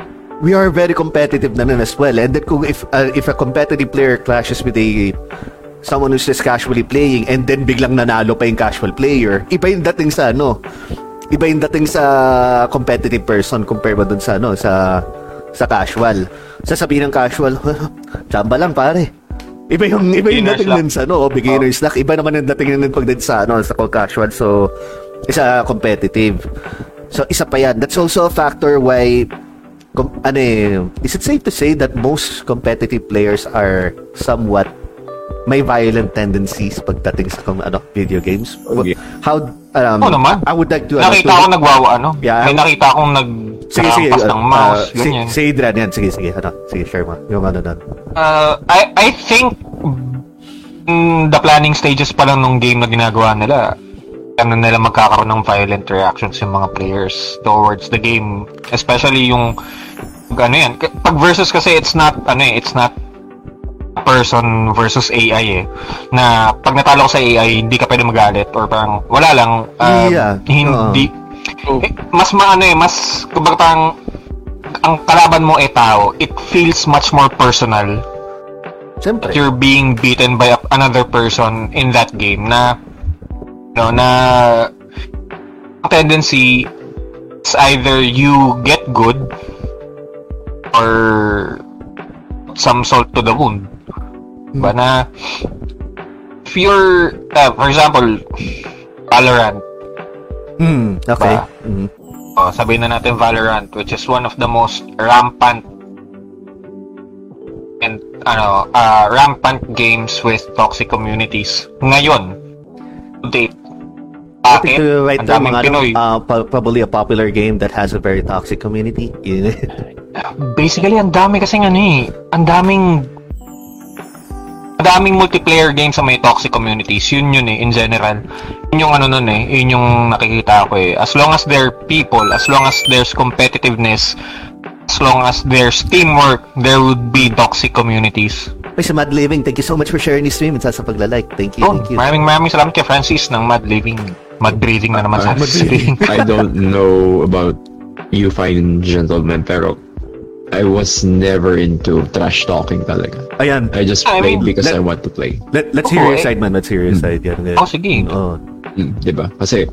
B: we are very competitive na rin as well. And then kung if uh, if a competitive player clashes with a someone who's just casually playing and then biglang nanalo pa yung casual player, iba yung dating sa ano, iba yung dating sa competitive person compare mo dun sa ano, sa sa casual. Sasabihin ng casual, chamba lang pare. Iba yung iba yung dating nun sa ano, beginner's luck. Iba naman yung dating nun pag sa ano, sa casual. So isa competitive. So isa pa yan. That's also a factor why com- ano eh, is it safe to say that most competitive players are somewhat may violent tendencies pagdating sa kung ano video games?
E: Okay.
B: How um,
C: Oo naman.
B: I would like to ano,
C: Nakita
B: to-
C: ko nagwawa ano.
B: Yeah.
C: May nakita akong nag
B: Sige, sige.
C: nakahampas ng
B: uh,
C: mouse,
B: uh, si,
C: ganyan.
B: si Adrian yan. Sige, sige. Ano? Sige, share mo. Yung ano nun.
C: Uh, I I think mm, the planning stages pa lang nung game na ginagawa nila, ano nila magkakaroon ng violent reactions yung mga players towards the game. Especially yung ano yan. K- Pag versus kasi it's not ano eh, it's not person versus AI eh. Na pag natalo ko sa AI, hindi ka pwede magalit or parang wala lang um,
B: Yeah.
C: hindi
D: Oh.
C: eh, mas maano eh, mas kumbaga parang ang kalaban mo ay tao, it feels much more personal
B: Siyempre.
C: you're being beaten by another person in that game na no na ang tendency is either you get good or some salt to the wound ba na if you're uh, for example Valorant
B: Hmm, okay.
C: Ba?
B: Mm.
C: oh, sabihin na natin Valorant which is one of the most rampant and ano uh, rampant games with toxic communities ngayon to date
B: I think
C: bakit
B: to right now,
C: daming
B: mga
C: Pinoy.
B: uh, probably a popular game that has a very toxic community.
C: Basically ang dami kasi ano eh ang daming ang daming multiplayer games sa may toxic communities. Yun yun eh in general. Yun yung ano nun eh yun yung nakikita ko eh. As long as there people as long as there's competitiveness as long as there's teamwork there would be toxic communities.
B: Ay, si Mad Living, thank you so much for sharing this stream. And sa sa pagla-like. Thank you,
C: oh
B: thank you.
C: maraming maraming salamat kay Francis ng Mad Living Mad Breathing na naman sa
E: Mad
C: sasabihin
E: I don't know about you fine gentlemen, pero I was never into trash talking talaga.
B: Ayan,
E: I just
C: I mean,
E: because
B: let-
E: I want to play.
B: let, let's hear
C: Oo,
B: your
C: eh.
B: side, man. Let's hear your side. Yan, yan.
C: oh sige
B: Oh.
E: Mm, di ba? Kasi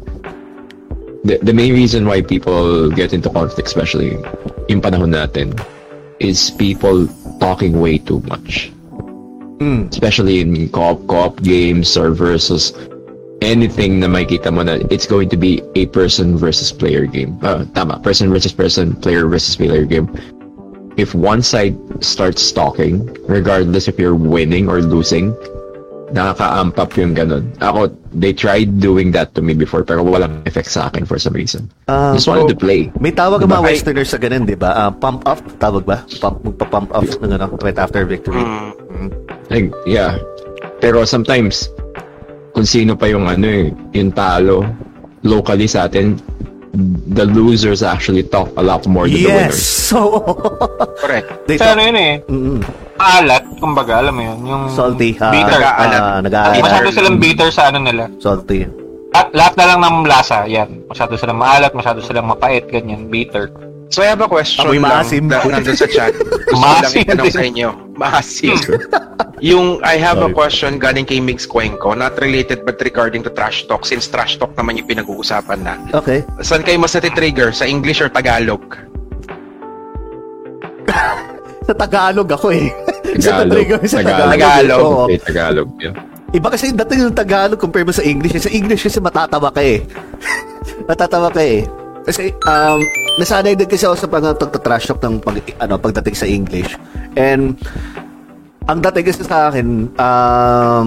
E: the, the main reason why people get into conflict, especially yung panahon natin, is people talking way too much.
B: Mm.
E: Especially in co-op, co-op games or versus anything na makikita mo na it's going to be a person versus player game. Uh, tama, person versus person, player versus player game. If one side starts talking, regardless if you're winning or losing, nakaka-amp yung ganun. Ako, they tried doing that to me before pero walang effect sa akin for some reason.
B: Ah,
E: Just wanted to play.
B: May tawag ang mga
E: Diba?
B: Westerners sa ganun, di ba? Ah, pump up, tawag ba? Pump, magpa-pump up ng ano, right after victory.
D: Mm.
E: Like, yeah. Pero sometimes, kung sino pa yung ano eh, yung talo, locally sa atin, the losers actually talk a lot more than the
B: Yes!
E: winners.
B: So,
D: Correct.
B: they
C: Kasi ano yun eh
B: Mm-mm.
C: maalat, kumbaga, alam mo yun, yung
B: Salty. ah,
C: bitter.
D: Nag-aalat.
B: ah, nag-aalat.
C: masyado silang bitter sa ano nila.
B: Salty.
C: At lahat na lang ng lasa, yan. Masyado silang maalat, masyado silang mapait, ganyan, bitter.
D: So I have a question
B: Amoy
D: lang
B: maasim.
D: na, nandun sa chat. Gusto ko lang
C: Maasim
D: itanong sa inyo. Maasim. Yung I have a question galing kay Mix Cuenco, not related but regarding to trash talk since trash talk naman yung pinag-uusapan na.
B: Okay.
D: Saan kayo mas natitrigger? Sa English or Tagalog?
B: Sa Tagalog ako eh. sa
E: Tagalog.
B: Tagalog. Sa
E: Tagalog.
B: Tagalog.
D: Tagalog.
B: Oo.
E: Okay, Tagalog. Yeah.
B: Iba kasi yung dating ng Tagalog compare mo sa English. Sa English kasi matatawa ka eh. matatawa ka eh. Kasi um, nasanay din kasi ako sa pag trash talk ng pag, ano, pagdating sa English. And ang dating kasi sa akin, um,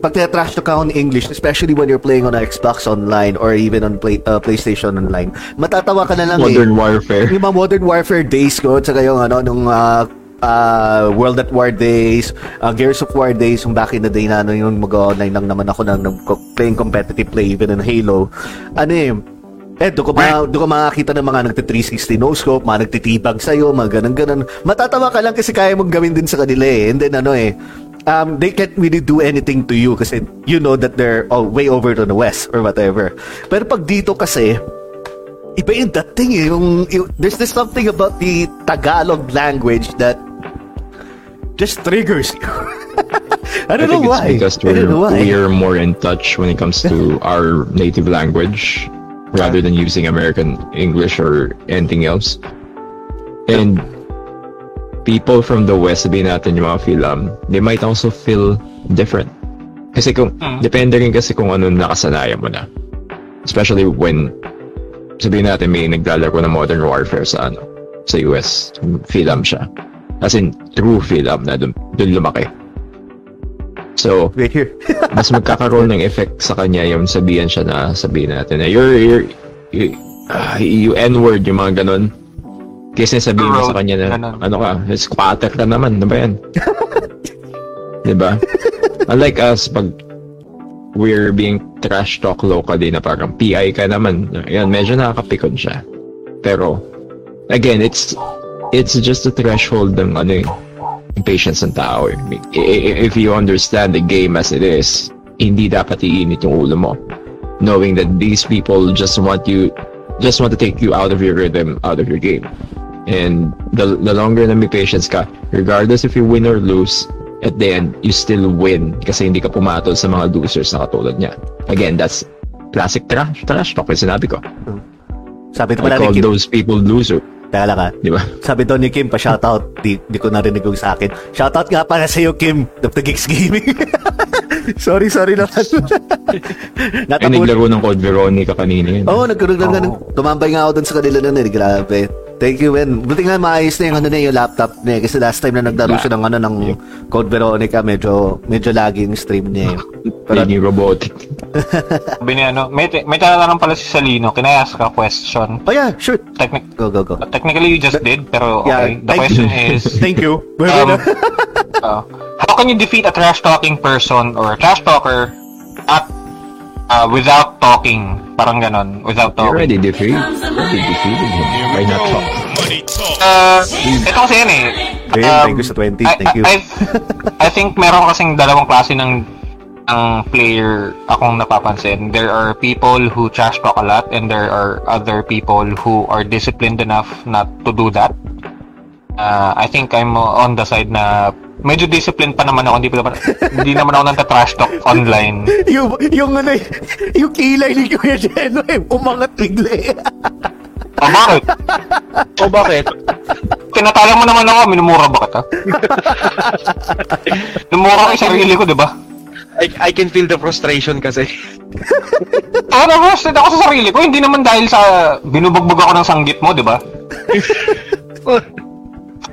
B: pag trash talk ako in English, especially when you're playing on Xbox Online or even on play, uh, PlayStation Online, matatawa ka na lang eh.
E: Modern Warfare.
B: Yung mga Modern Warfare days ko, tsaka yung ano, nung ah, ah, World at War days, ah, Gears of War days, yung back in the day na ano, yung mag-online lang naman ako ng, ng playing competitive play even in Halo. Ano eh, eh, doon ko, ma- doon ko makakita ng mga nagti-360 no-scope, mga nagtitibag sa'yo, mga ganun-ganun. Matatawa ka lang kasi kaya mong gawin din sa kanila eh. And then ano eh, um, they can't really do anything to you kasi you know that they're oh, way over to the west or whatever. Pero pag dito kasi, iba yung dating eh. Yung, yung, there's this something about the Tagalog language that just triggers you. I don't know
E: think
B: why.
E: it's because
B: I know
E: we're, we're more in touch when it comes to our native language rather than using American English or anything else. And people from the West, sabihin natin yung mga film, they might also feel different. Kasi kung, depende rin kasi kung ano nakasanayan mo na. Especially when, sabihin natin may naglalaro ng Modern Warfare sa ano, sa US, film siya. As in, true film na dun, dun lumaki. So, mas magkakaroon ng effect sa kanya yung sabihan siya na sabihin natin na you're, you're, you, ah, you N-word, yung mga ganun. Kasi sabihin mo sa kanya na,
C: Ganun.
E: ano ka, squatter ka naman, ano ba yan? diba? Unlike us, pag we're being trash talk locally na parang PI ka naman, yan, medyo nakakapikon siya. Pero, again, it's, it's just a threshold ng ano eh, yung patience ng tao. eh. If you understand the game as it is, hindi dapat iinit yung ulo mo. Knowing that these people just want you, just want to take you out of your rhythm, out of your game. And the, the longer na may patience ka, regardless if you win or lose, at the end, you still win kasi hindi ka pumatol sa mga losers na katulad niya. Again, that's classic trash, trash talk yung sinabi ko.
B: Sabi ito
E: I call those people loser.
B: Teka lang ha.
E: Di ba?
B: Sabi daw ni Kim, pa-shoutout. Di, di ko narinig yung sa akin. Shoutout nga pala sa'yo, Kim. Of the Geeks Gaming. sorry, sorry naman.
E: Ay,
B: Natapon.
E: naglaro ng Code Veronica kanina yun.
B: Oo, oh, nagkaroon lang ganun. Tumambay nga ako dun sa kanila eh. Grabe. Thank you, man. Buti nga maayos na yung, ano, na yung laptop niya. eh. Kasi last time na naglaro siya ng, ano, ng Code Veronica, medyo, medyo lagi yung stream niya. eh. Pero,
E: Lady Robotic.
C: Sabi niya, ano, may, may tinatanong pala si Salino, kinayas ka question.
B: oh yeah, shoot.
C: Technic
B: Go, go, go.
C: technically, you just did, pero okay.
B: Yeah,
C: The
B: thank
C: question
B: you.
C: is,
B: Thank you.
C: um, uh, how can you defeat a trash talking person or a trash talker at uh, without talking? Parang ganon, without
E: You
C: talking.
E: already defeated, already defeated him. Why not talk?
C: Uh, ito kasi yan eh.
B: Ayun, thank you sa 20.
C: I-
B: Thank you.
C: I, I think meron kasing dalawang klase ng ng player akong napapansin. There are people who trash talk a lot and there are other people who are disciplined enough not to do that. Uh, I think I'm on the side na medyo disciplined pa naman ako. Hindi, pa naman, hindi naman ako nang trash talk online.
B: yung, yung ano, eh, yung kilay ni Kuya Jeno eh, umangat bigla eh.
C: Oh, bakit?
D: O bakit?
C: Tinatalang mo naman ako, minumura ba kita? Minumura ko yung sarili ko, di ba?
D: I, I can feel the frustration kasi.
C: Ah, na-roasted ako sa sarili ko. Hindi naman dahil sa binubugbog ako ng sanggit mo, di ba?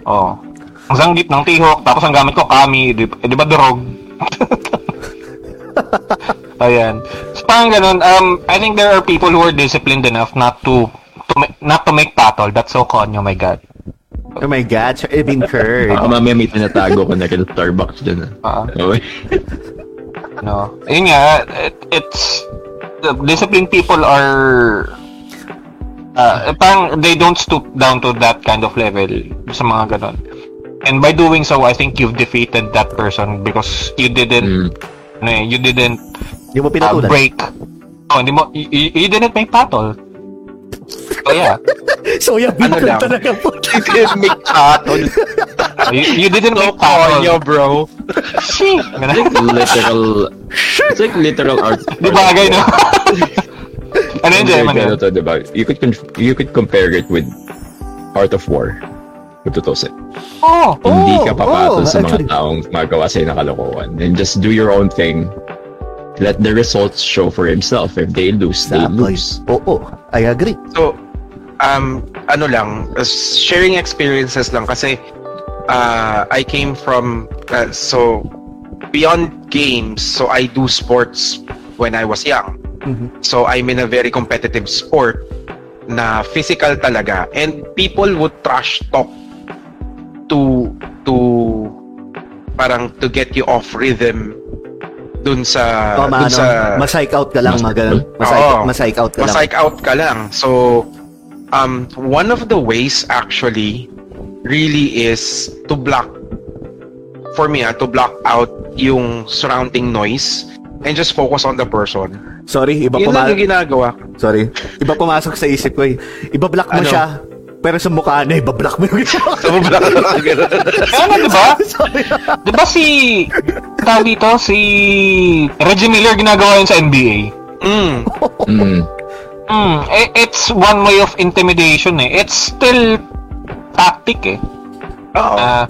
C: Oo. Ang sanggit ng tihok, tapos ang gamit ko kami, di, eh, di ba durog? Ayan. So, parang ganun, um, I think there are people who are disciplined enough not to, to not to make battle. That's so conyo, my God.
B: Oh my God, Sir Evan Curd.
E: Baka mamaya may tinatago ko na kay Starbucks dyan.
C: Ah.
E: ah. Okay.
C: No. Ayun nga, it, it's the disciplined people are uh, parang they don't stoop down to that kind of level sa mga ganon. And by doing so, I think you've defeated that person because you didn't,
E: Mm.
C: ano eh, you didn't
B: Hindi mo
C: uh, break. Oh, hindi mo, you, you- you didn't make battle. So yeah,
B: So, yeah,
D: Ano lang?
B: talaga po.
D: You didn't make battle.
C: you, you didn't
D: So,
C: make battle.
D: Konyo, bro.
C: Shit! Ganun.
E: literal it's like literal art
C: Di bagay, no? ano yun, Jay?
E: Compared
C: Ano yun?
E: to, diba? You could you could compare it with Art of War. Kung tutusin.
C: Oh,
E: Hindi ka papatol
B: oh,
E: sa mga
B: actually.
E: taong magawa sa'yo ng kalokohan. And just do your own thing. Let the results show for himself. If they lose, they
B: Exactly.
E: lose.
B: Oo, I agree.
D: So, um, ano lang, uh, sharing experiences lang kasi uh, I came from, uh, so, beyond games, so I do sports when I was young.
B: Mhm.
D: So, I'm in a very competitive sport na physical talaga. And people would trash talk to, to, parang to get you off rhythm dun sa,
B: Oh,
D: dun
B: maano,
D: sa,
B: ma-psych out ka lang, ganun. Ma-psych, out ka lang.
D: ma-psych out ka lang. So, um, one of the ways actually really is to block, for me, ah, to block out yung surrounding noise and just focus on the person.
B: Sorry, iba
D: Yun lang
B: puma-
D: yung ginagawa.
B: Sorry. Iba pumasok sa isip ko eh. Iba-block mo
D: Ano?
B: siya, pero sa mukha na, iba-block mo yung.
D: So, block ka ganun.
C: Ano, di ba? Di ba si, tawag dito, si Reggie Miller ginagawa yun sa NBA?
D: Mm.
E: Mm.
C: Hmm, eh, it's one way of intimidation eh. It's still tactic eh.
D: Oo.
C: Uh,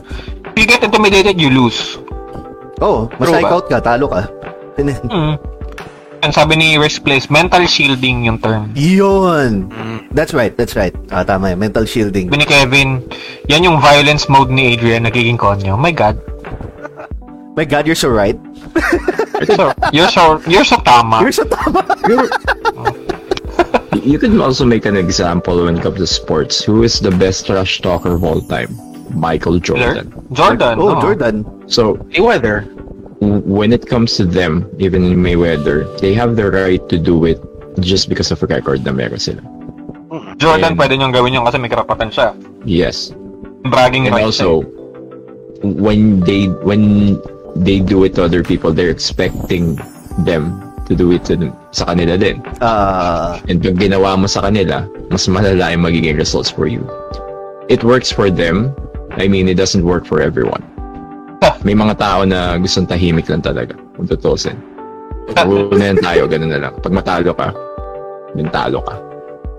C: if you get intimidated, you lose.
B: Oo, oh,
D: ba?
B: out ka, talo ka.
C: Hmm. And sabi ni Risk Place, mental shielding yung term.
B: Yun.
D: Mm.
B: That's right, that's right. Ah, tama yun. Mental shielding.
C: Sabi ni Kevin, yan yung violence mode ni Adrian nagiging konyo. My God.
B: My God, you're so right.
C: So, you're so, you're so tama.
B: You're so tama.
E: You could also make an example when it comes to sports. Who is the best trash talker of all time? Michael Jordan.
C: Jordan.
B: oh,
C: no.
B: Jordan.
E: So
D: Mayweather.
E: When it comes to them, even in Mayweather, they have the right to do it just because of a record na meron sila.
C: Jordan,
E: And-
C: pwede niyong gawin yun kasi may karapatan siya.
E: Yes.
C: Bragging
E: And
C: rights.
E: also, when they when they do it to other people, they're expecting them to do it to them, sa kanila din.
B: Ah,
E: And pag ginawa mo sa kanila, mas malala yung magiging results for you. It works for them. I mean, it doesn't work for everyone. May mga tao na gustong tahimik lang talaga, kung tutusin. Rule na yan tayo, ganun na lang. Pag matalo ka, then talo ka.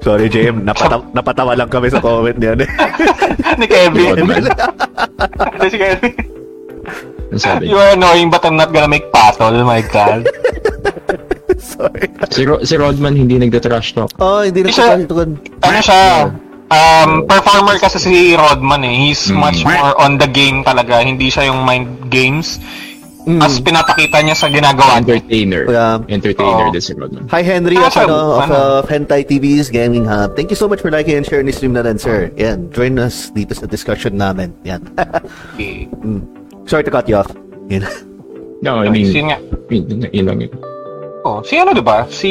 B: sorry, JM. Napata- napatawa lang kami sa comment niyan. eh.
C: ni Kevin. Ito si Kevin.
E: Ano sabi?
C: You are annoying but I'm not gonna make battle. My God.
B: sorry.
E: Si, Ro- si Rodman hindi nagda-trash talk.
B: Oh, hindi na siya.
C: ano siya? Um, performer kasi si Rodman eh. He's
E: Mm.
C: much more on the game talaga. Hindi siya yung mind games.
B: Mm.
C: As pinapakita niya sa ginagawa.
E: Entertainer.
B: Yeah.
E: Entertainer
C: Oo.
E: din si Rodman.
B: Hi Henry
C: Ah,
B: of, ano, of uh, Hentai TV's Gaming Hub. Thank you so much for liking and sharing this stream na rin, sir. Yan, join us dito sa discussion namin. Yan.
C: Okay.
B: Mm. Sorry to cut you off. Yan.
E: No, I mean,
C: Yun nga.
E: yun, yun lang yun.
C: Oh, si ano 'di ba? Si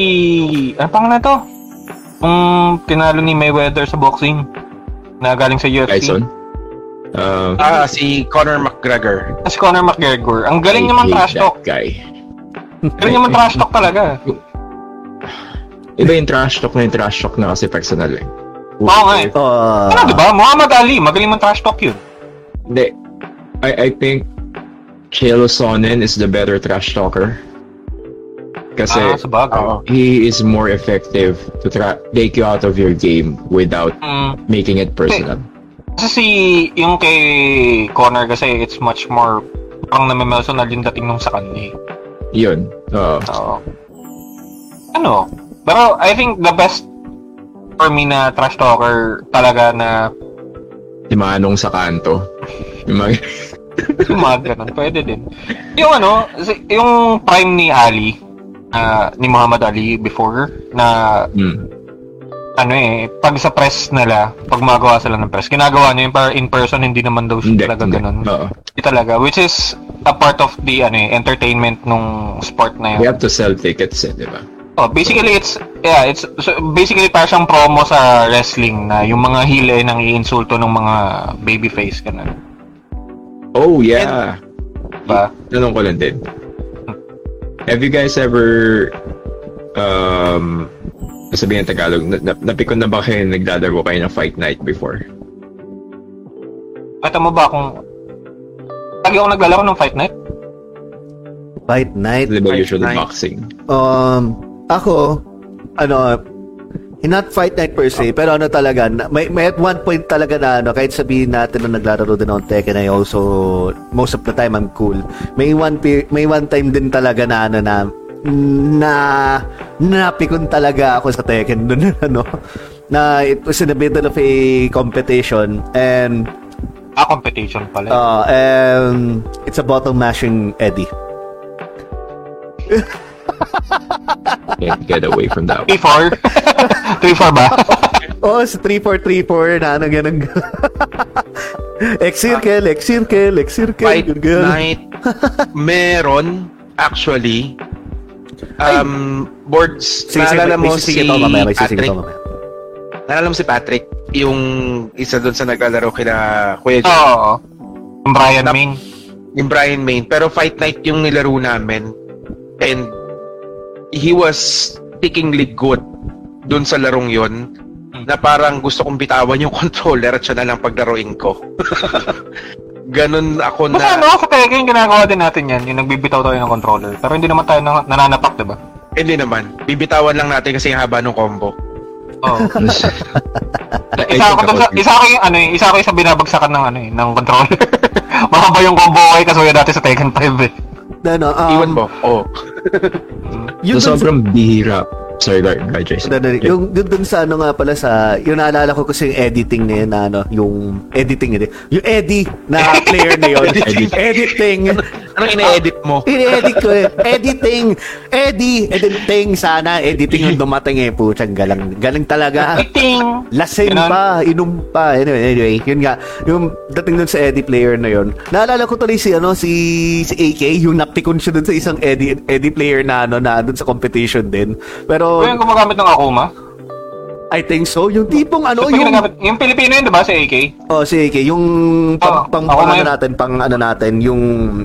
C: ano pangalan to? Um, tinalo ni Mayweather sa boxing na galing sa UFC.
E: Tyson? Uh,
D: Ah, si Conor McGregor.
C: Si Conor McGregor. Ang galing
E: I
C: naman trash talk.
E: guy.
C: Galing naman trash talk talaga.
E: Iba yung trash talk na yung trash talk na kasi personal eh.
C: Oo nga eh.
B: Uh,
C: Ano 'di ba? Muhammad Ali, magaling man trash talk 'yun.
E: Hindi. I, I think Chael Sonnen is the better trash talker. Kasi
C: ah, sa bagay.
D: Oo.
E: he is more effective to tra- take you out of your game without
C: Mm,
E: making it personal.
C: kasi si yung kay Conor kasi it's much more parang name-emotional yung dating nung sa kanya. eh.
E: Yun. Oo.
C: Oo. Ano? Pero I think the best for me na trash talker talaga na
E: si Manong sa kanto. Yung mga,
C: yung mga ganun, pwede din. Yung ano, si- yung prime ni Ali, ah, ni Muhammad Ali before, na
E: mm,
C: ano eh, pag sa press nila, pag magawa sila ng press, ginagawa niya yung para in person, hindi naman daw siya
E: hindi.
C: talaga
E: hindi.
C: ganun.
E: Oo.
C: Hindi talaga, which is a part of the ano eh, entertainment nung sport na
E: We
C: yun.
E: have to sell tickets eh, di ba?
C: Oh, basically it's yeah, it's so basically parang siyang promo sa wrestling na yung mga heel eh nang iinsulto ng mga babyface ganun.
E: Oh, yeah.
C: Ba?
E: Tanong ko lang din. Have you guys ever um sabihin ng Tagalog, na, na, napikon na ba kayo naglalaro kayo ng Fight Night before?
C: Kata mo ba kung... Lagi ako naglalaro ng Fight Night?
B: Fight night.
E: Di ba usually
D: Night.
E: boxing?
B: Um, ako, ano, not fight night per se, pero ano talaga, may, may at one point talaga na, ano, kahit sabihin natin na naglalaro din ako Tekken, I also, most of the time, I'm cool. May one, may one time din talaga na, ano, na, na, napikon talaga ako sa Tekken dun, ano, na it was in the middle of a competition, and,
C: Ah, competition pala.
B: uh, and, it's a bottom mashing Eddie.
E: Can't get away from that one.
C: 3-4? 3-4 ba?
B: Oh, sa 3434 na ano ganun. X-circle, X-circle, X-circle.
D: Fight
B: ganun.
D: night. Meron, actually. Um, boards,
B: Sige, sige,
D: naalala mo si
B: ako mamaya, may sisingit
D: Patrick?
B: ako mamaya.
D: Naalala mo si Patrick? Yung isa doon sa naglalaro kila Kuya John.
C: Oo. Yung Brian Main.
D: yung Brian Main. Pero Fight Night yung nilaro namin. And he was stickingly good dun sa larong yon na parang gusto kong bitawan yung controller at siya na lang paglaruin ko. Ganun ako
C: Kasi
D: na...
C: ano, sa Tekken, ginagawa din natin yan. Yung nagbibitaw tayo ng controller. Pero hindi naman tayo nan- nananapak, diba?
D: Hindi naman. Bibitawan lang natin kasi yung haba ng combo.
C: Oo.
E: I
C: isa ako dun sa, isa ako yung, ano eh, isa ako yung sa binabagsakan ng, ano eh, ng controller. Mahaba yung combo ko eh, kasuya dati sa Tekken 5 eh.
B: Ano, um,
D: Iwan mo. Oh.
B: Yung
E: So,
B: dun sa-
E: sobrang bihira. Sorry, Gar- Gar- Jason.
B: Dali, dali. Yung dun, dun sa ano nga pala sa yung naalala ko kasi yung editing na yun na ano, yung editing yun. Yung Eddie na player na yun.
E: Editing.
B: editing.
D: Anong ine-edit mo?
B: Ini-edit ko eh. Editing. Eddie. Editing sana. Editing yung dumating eh. Putsang galang. Galing talaga.
C: Ting!
B: Lasing
C: Ganon.
B: pa, inom pa. Anyway, anyway, yun nga. Yung dating dun sa Eddie player na yun. Naalala ko tuloy si, ano, si, si AK, yung napikon siya dun sa isang Eddie, Eddie player na, ano, na dun sa competition din. Pero,
C: O yung gumagamit ng Akuma?
B: I think so. Yung tipong, ano,
C: Yung,
B: yung,
C: yung Pilipino yun, diba? Si AK?
B: oh, si AK, yung pang,
C: Oo,
B: pang, pang, ano natin, pang, ano natin, yung,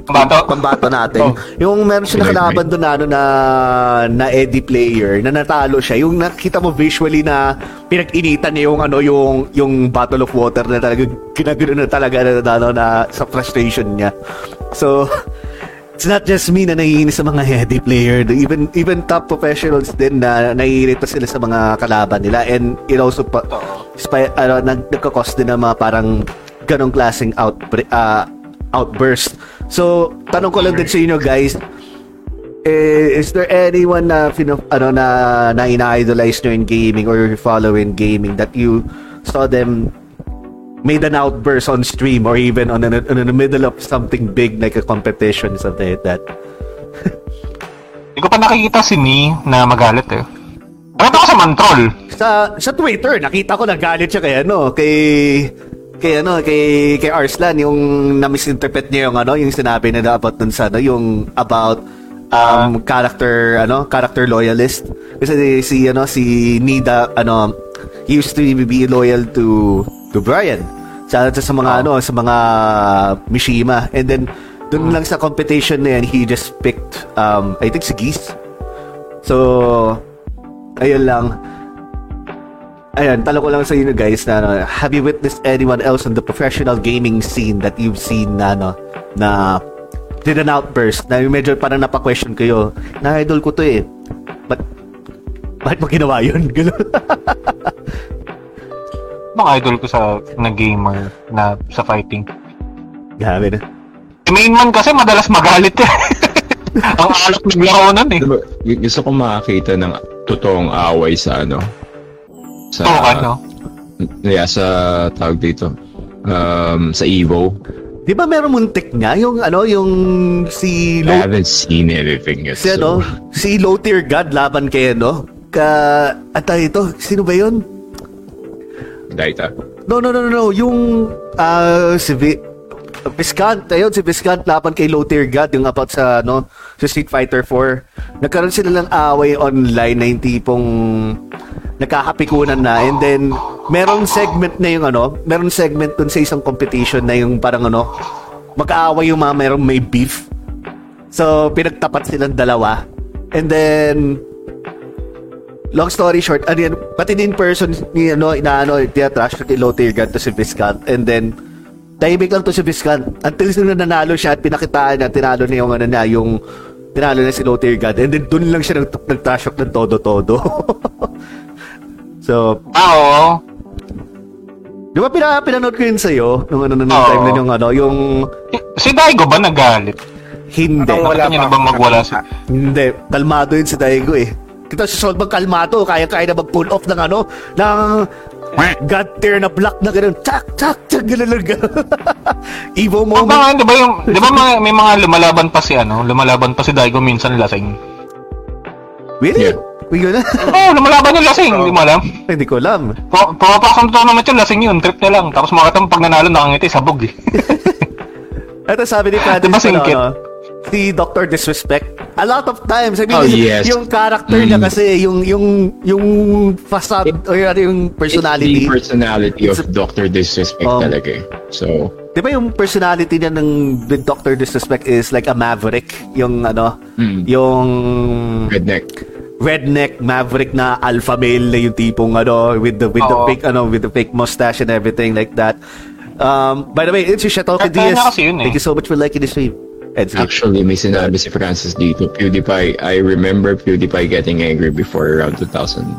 C: Pambato?
B: yung pambato natin.
D: Oh.
B: Yung meron siya nakalaban doon na, ano, na, na Eddie player, na natalo siya. Yung nakita mo visually na pinag-initan niya yung, ano, yung, yung bottle of water na talaga, ginagano na talaga na, na, ano, na, sa frustration niya. So, it's not just me na naiinis sa mga heady player. Even even top professionals din na naiirita sila sa mga kalaban nila. And it also pa, spy, ano, nag, nagkakos din ng mga parang ganong klaseng outbreak, ah, outburst. So, tanong ko lang din sa inyo guys, eh, is there anyone na fino, ano na na ina-idolize nyo in gaming or you follow in gaming that you saw them made an outburst on stream or even on, an, on in the middle of something big like a competition something like that
C: Hindi ko pa nakikita si Ni na magalit eh. Nakita ko sa Mantrol.
B: sa sa Twitter nakita ko nagalit siya kay ano kay kay ano kay kay Arslan yung na-misinterpret niya yung ano yung sinabi na about dun sa ano yung about um character ano character loyalist kasi si ano si Nida ano he used to be loyal to to Brian. Sa sa mga ano sa mga Mishima. And then dun lang sa competition na yan he just picked um I think si Geese. So ayun lang. Ayan, talo ko lang sa inyo guys na ano, have you witnessed anyone else on the professional gaming scene that you've seen na ano, na did an outburst? Na medyo parang napa-question kayo na idol ko to eh. But bakit mo ginawa yun? Ganun.
C: Mga idol ko sa na gamer na sa fighting.
B: Grabe na.
C: Si main man kasi madalas magalit eh. Ang alak ng laro nun eh.
E: Diba, gu- gusto ko makakita ng totoong away sa ano. Sa,
C: Oo, ano?
E: Yeah, sa tawag dito. Um, sa Evo.
B: Di ba meron muntik nga yung ano yung si
E: I
B: low,
E: haven't seen anything yet.
B: si ano
E: so-
B: si low tier god laban kay ano ka ata ito sino ba yun
E: Daita.
B: No, no, no, no, no. Yung, ah, si Vi- Viscant, ayun, si Viscant laban kay Low Tier God, yung about sa, no, sa Street Fighter 4. Nagkaroon sila ng away online na yung tipong nagkakapikunan na and then merong segment na yung ano, merong segment dun sa isang competition na yung parang ano, mag-aaway yung mga merong may beef. So, pinagtapat silang dalawa. And then, long story short, ano yan, pati din person ni ano, inaano, tinatrash ni Lotirgan to si Viscant. And then, tahimik lang to si Viscant. Until nung nanalo siya at pinakitaan niya, tinalo niya yung ano niya, yung tinalo niya si Lotirgan. And then, dun lang siya nag, nag-trash ng todo-todo. so,
C: Ah, oo.
B: di ba pina, pinanood ko yun sa'yo? Nung ano, nung time na yung ano, yung
C: Si Daigo ba nagalit?
B: hindi.
D: Parang wala
C: Nakita niya na ba magwala si...
B: Hindi, kalmado yun si Daigo eh. Kita si Solbang kalmado, kaya-kaya na mag-pull off ng ano, ng God tier na block na gano'n. Tsak, tsak, tsak, gano'n lang gano'n. Evo
C: Oh,
B: moment.
C: ba, di ba yung, di ba mga, may mga lumalaban pa si ano, lumalaban pa si Daigo minsan lasing.
B: Really?
E: Yeah.
B: Uy, yun na.
C: Oo, oh, lumalaban yung lasing, hindi mo alam.
B: Hindi ko alam.
C: Pu- Pumapasok ng tournament yun, lasing yun, trip niya lang. Tapos makita mo pag nanalo, nakangiti, sabog eh.
B: Ito sabi ni Candice,
C: Diba
B: ano,
C: singkit?
B: ano, si Dr. Disrespect. A lot of times, I mean,
E: Oh, yes.
B: yung character niya
E: Mm.
B: kasi, yung, yung, yung facade, or ano, yung personality.
E: It's the personality of Dr. Disrespect
B: Um,
E: talaga eh. So,
B: Di ba yung personality niya ng Dr. Disrespect is like a maverick? Yung ano,
E: Mm.
B: yung
E: redneck.
B: redneck maverick na alpha male na yung tipong ano with the with the
C: Oo.
B: fake ano with the fake mustache and everything like that. Um, by the way, it's Shatoki
C: Kaya
B: Diaz.
C: niya eh.
B: Thank you so much for liking the stream. Skip.
E: Actually, may sinabi si Francis dito, PewDiePie, I remember PewDiePie getting angry before around 2014.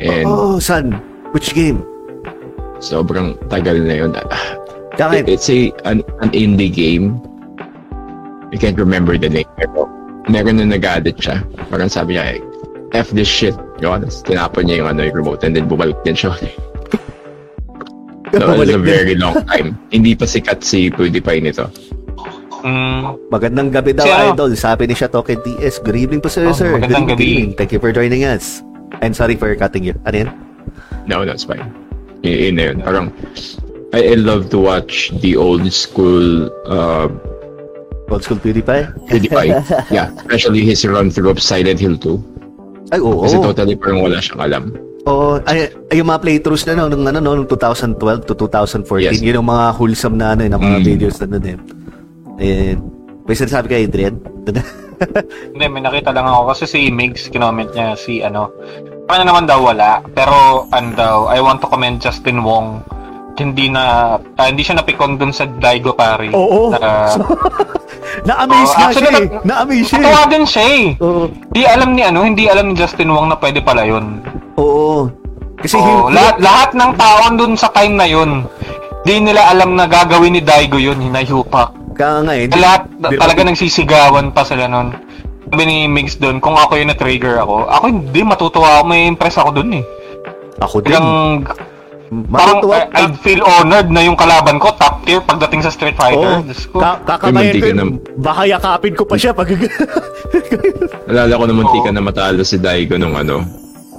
E: And
B: Oh, son. Which game?
E: sobrang tagal na yun.
B: Bakit?
E: It's a an, an indie game. I can't remember the name. Pero meron na nag-addict siya. Parang sabi niya, F this shit. Yun, tinapon niya yung, ano, yung remote and then bumalik din siya. It was a very long time. Hindi pa sikat si PewDiePie nito.
C: Mm,
B: Magandang gabi daw,
C: Si ano?
B: idol. Sabi ni Shatoki DS. Good evening po, sir,
C: Oh,
B: sir. Good
C: magandang
B: evening,
C: gabi.
B: Thank you for joining us. I'm sorry for cutting you. Ano yan?
E: No, that's fine. Y- yun na yun. Parang, I, I love to watch the old school uh,
B: Old school PewDiePie?
E: PewDiePie. yeah, especially his run through of Silent Hill 2.
B: Ay, oo.
E: Kasi totally parang wala siyang alam.
B: Oo, ay, ay, yung mga playthroughs na no, nung, ano, no, nung 2012 to 2014,
E: Yes.
B: yun yung mga wholesome na, ano, na mga
E: Mm.
B: videos na nun eh. And, may sinasabi kay Adrian?
C: Hindi, may nakita lang ako kasi si Migs, kinoment niya si ano, kanya naman daw wala, pero ano daw, I want to commend Justin Wong, hindi na, ah, hindi siya napikon dun sa Daigo Pari.
B: Oo.
C: Na,
B: Na-amaze
C: Oo,
B: nga siya eh. Na-amaze siya
C: Natuwa
B: eh.
C: din siya eh.
B: Oo.
C: Di alam ni ano, hindi alam ni Justin Wong na pwede pala yun.
B: Oo. Kasi
C: Oo,
B: hin-
C: lahat, lahat ng taon dun sa time na yun, di nila alam na gagawin ni Daigo yun, hinayupak.
B: Kaya nga eh. di-
C: Lahat
B: di-
C: talaga nagsisigawan pa sila nun. Sabi ni Migs dun, kung ako yung na-trigger ako, ako hindi, matutuwa ako, may impress ako dun eh.
B: Ako din.
C: Bilang, parang
B: Matutuwa.
C: I- I'd feel honored na yung kalaban ko, top tier pagdating sa Street Fighter.
B: Oo.
C: Diyos ko.
B: Ka- kakamayan
E: Ay,
B: ko. Baka yakapin ko pa siya pag...
E: Alala ko naman
C: Oo.
E: tika na matalo si Daigo nung ano,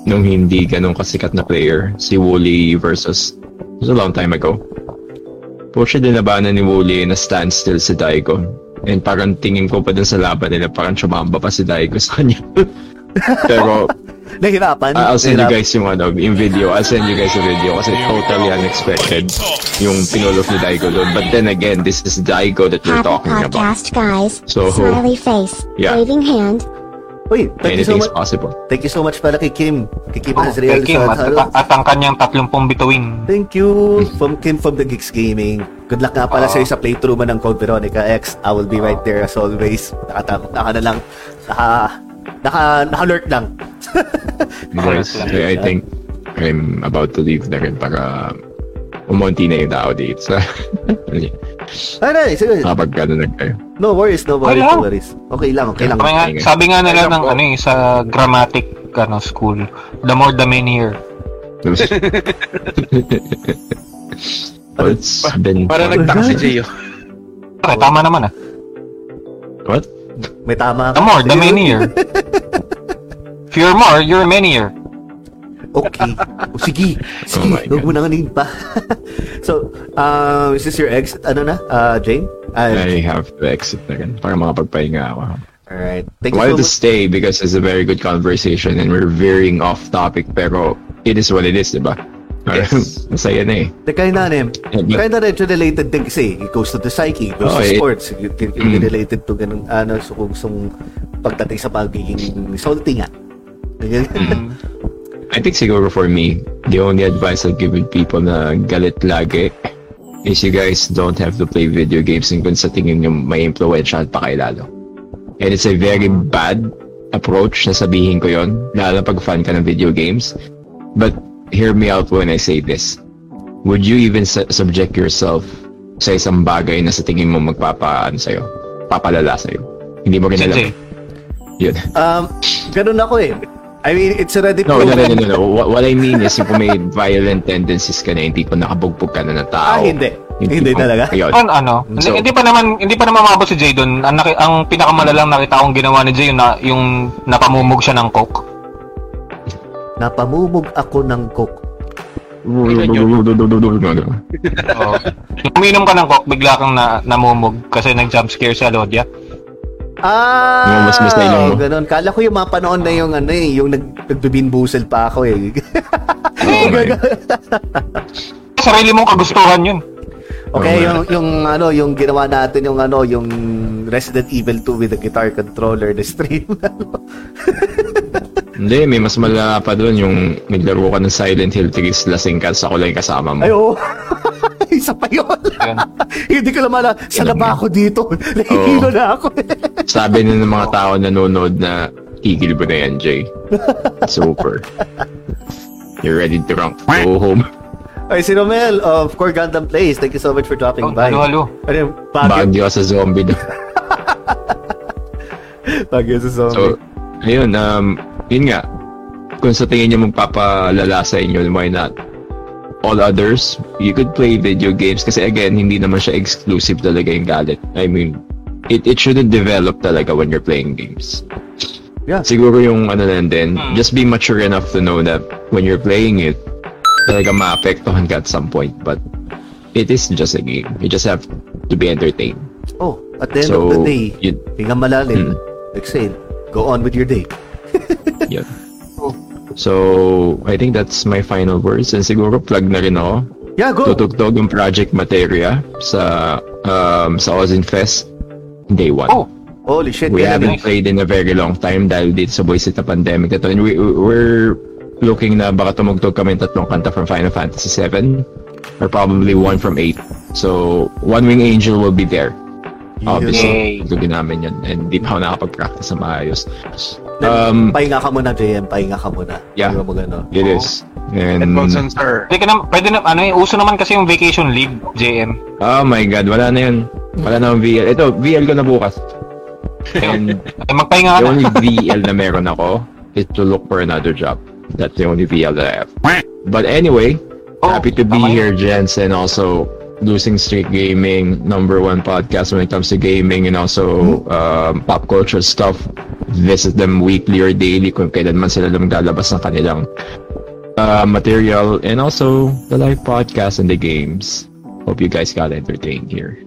E: nung hindi ganun kasikat na player, si Wooly versus, it was a long time ago. Po siya dinabanan ni Wooly na standstill si Daigo. And parang tingin ko pa dun sa laban nila, parang chumamba pa si Daigo sa kanya. Pero
B: Nahirapan.
E: I- I'll send you
B: Nahirap-
E: guys yung ano, yung video. I'll send you guys a video kasi totally unexpected yung pinulof ni Daigo doon. But then again, this is Daigo that we're
F: Happy
E: talking about.
F: podcast, guys.
E: So-
F: Smiley face,
E: Yeah.
F: waving hand.
B: Uy, thank you so
E: Anything's
B: much.
E: possible.
B: Thank you so much pala kay Kim. Kay Kim
C: Oh,
B: Azriel
C: kay Kim,
B: sa
C: at, at ang kanyang 30 bituin.
B: Thank you from Kim from the Geeks Gaming. Good luck nga pala
C: Oo.
B: sa'yo sa playthrough mo ng Code Veronica X. I will be right there as always. Nakata naka na lang. Naka, naka, naka-alert lang.
C: Lang.
E: I, I think I'm about to leave na rin para umunti na yung tao dito. So,
B: Ay, na, sige.
E: kapag gano'n na kayo.
B: No worries, no worries, no worries. Okay lang, okay lang.
C: Sabi nga, sabi nga nila ng ano eh, sa grammatic ano, school, the more the merrier.
E: well, it's been...
D: Para nagtaka si Gio.
C: Okay, tama naman ah.
E: What?
B: May tama
C: The more, the
B: Sige.
C: merrier. If you're more, you're merrier.
B: Okay. O, sige. Sige,
E: Oh my
B: huwag mo na kanin pa. so, uh, is this your ex? Ano na? Uh, Jane? Uh,
E: I have to exit na rin para makapagpahinga ako.
B: Alright.
E: I
B: Thank you
E: wanted to
B: so much.
E: stay because it's a very good conversation and we're veering off topic pero it is what it is, di ba?
D: Yes.
E: Masaya na eh.
B: The kind na rin. Kind na rin related din kasi. It goes to the psyche, it goes
E: Oh,
B: to
E: eh.
B: sports. It, it, it
E: Mm.
B: related to ganun, ano, so kung sung pagdating sa pagiging salty nga.
E: Mm. I think siguro for me, the only advice I'll give people na galit lagi is you guys don't have to play video games and kung sa tingin nyo may influential pa kayo lalo. And it's a very bad approach na sabihin ko yon lalo pag fan ka ng video games. But hear me out when I say this. Would you even su- subject yourself sa isang bagay na sa tingin mo magpapaan sa'yo? Papalala sa'yo? Hindi mo rin alam. Yun.
B: um, ganun ako eh. I mean, it's already
E: No, no,
B: proven.
E: no, no, no. What, what I mean is, kung may violent tendencies ka na, hindi ko nakabugbog ka na ng tao.
B: Ah, hindi. Hindi
E: ko-
B: talaga?
E: Ayun.
C: An, ano, hindi,
E: So-
C: hindi pa naman hindi pa naman mabot si Jay doon. Ang, ang pinakamalalang nakita kong ginawa ni Jay yung, na, yung napamumog siya ng coke.
B: Napamumog ako ng coke.
C: Oo. Nung uminom ka ng coke, bigla kang na, namumog kasi nag-jump scare si Alodia.
B: Ah,
E: Yung mas- mas na
B: ganun. Kala ko yung mga panahon na yung ano eh, yung nag, nagbibinbusel pa ako eh.
E: Oh.
C: Sarili mong kagustuhan yun.
B: okay,
E: Oh,
B: yung, yung ano, yung ginawa natin yung ano, yung Resident Evil 2 with the guitar controller, the stream.
E: Hindi, may mas malala pa doon yung naglaro ka ng Silent Hill 3 lasing ka sa kulay kasama mo.
B: Ay, oo. Isa pa yun. Hindi ko naman alam. Sa na ba ako dito? Nahihilo na ako.
E: Sabi na ng mga tao nanonood na tigil mo na yan, Jay. Super. You're ready to run. Go home.
B: Ay, si Romel of Core Gundam Plays. Thank you so much for dropping
C: Oh,
B: by.
C: halo, halo.
B: Ano yung bagyo?
E: Bagyo sa zombie.
B: Bagyo sa zombie.
E: So, ayun, um, yun nga. Kung sa tingin nyo magpapalala sa inyo, why not? All others, you could play video games kasi again, hindi naman siya exclusive talaga yung galit. I mean, it, it shouldn't develop talaga when you're playing games.
B: Yeah.
E: Siguro yung ano lang din, just be mature enough to know that when you're playing it, talaga maapektuhan ka at some point. But it is just a game. You just have to be entertained.
B: Oh, at the end
E: So,
B: of the day,
E: yun,
B: hinga malalim.
E: Hmm.
B: Exhale. Go on with your day.
E: Yun. So, I think that's my final words. And siguro plug na rin ako.
B: Yeah, go.
E: Tutugtog yung Project Materia sa um, sa Ozin Fest day one.
C: Oh,
B: Holy shit.
E: We haven't
B: eh.
E: played in a very long time dahil dito sa Voice na pandemic na to. And we, we're looking na baka tumugtog kami ng tatlong kanta from Final Fantasy 7 or probably one from 8. So, One Wing Angel will be there. Obviously,
C: Yay.
E: tugtugin namin yun. And di pa ako nakapag-practice sa maayos. Um,
B: Pahinga ka muna, JM. Pahinga ka muna.
E: Yeah.
B: Hindi mo magano.
E: it is. And,
D: Edmondson, sir.
C: pwede, ka na, pwede na, ano eh, uso naman kasi yung vacation leave, JM.
E: oh my God, wala na yun. Wala na akong VL. Ito, VL ko na bukas. And
C: Eh, magpahinga ka
E: the only VL na meron ako is to look for another job. That's the only VL that I have. But anyway,
C: Oh,
E: happy to be here, gents, and also Losing Streak Gaming, number one podcast when it comes to gaming and also um, pop culture stuff. Visit them weekly or daily kung kailan man sila maglalabas ng kanilang uh, material and also the live podcast and the games. Hope you guys got entertained here.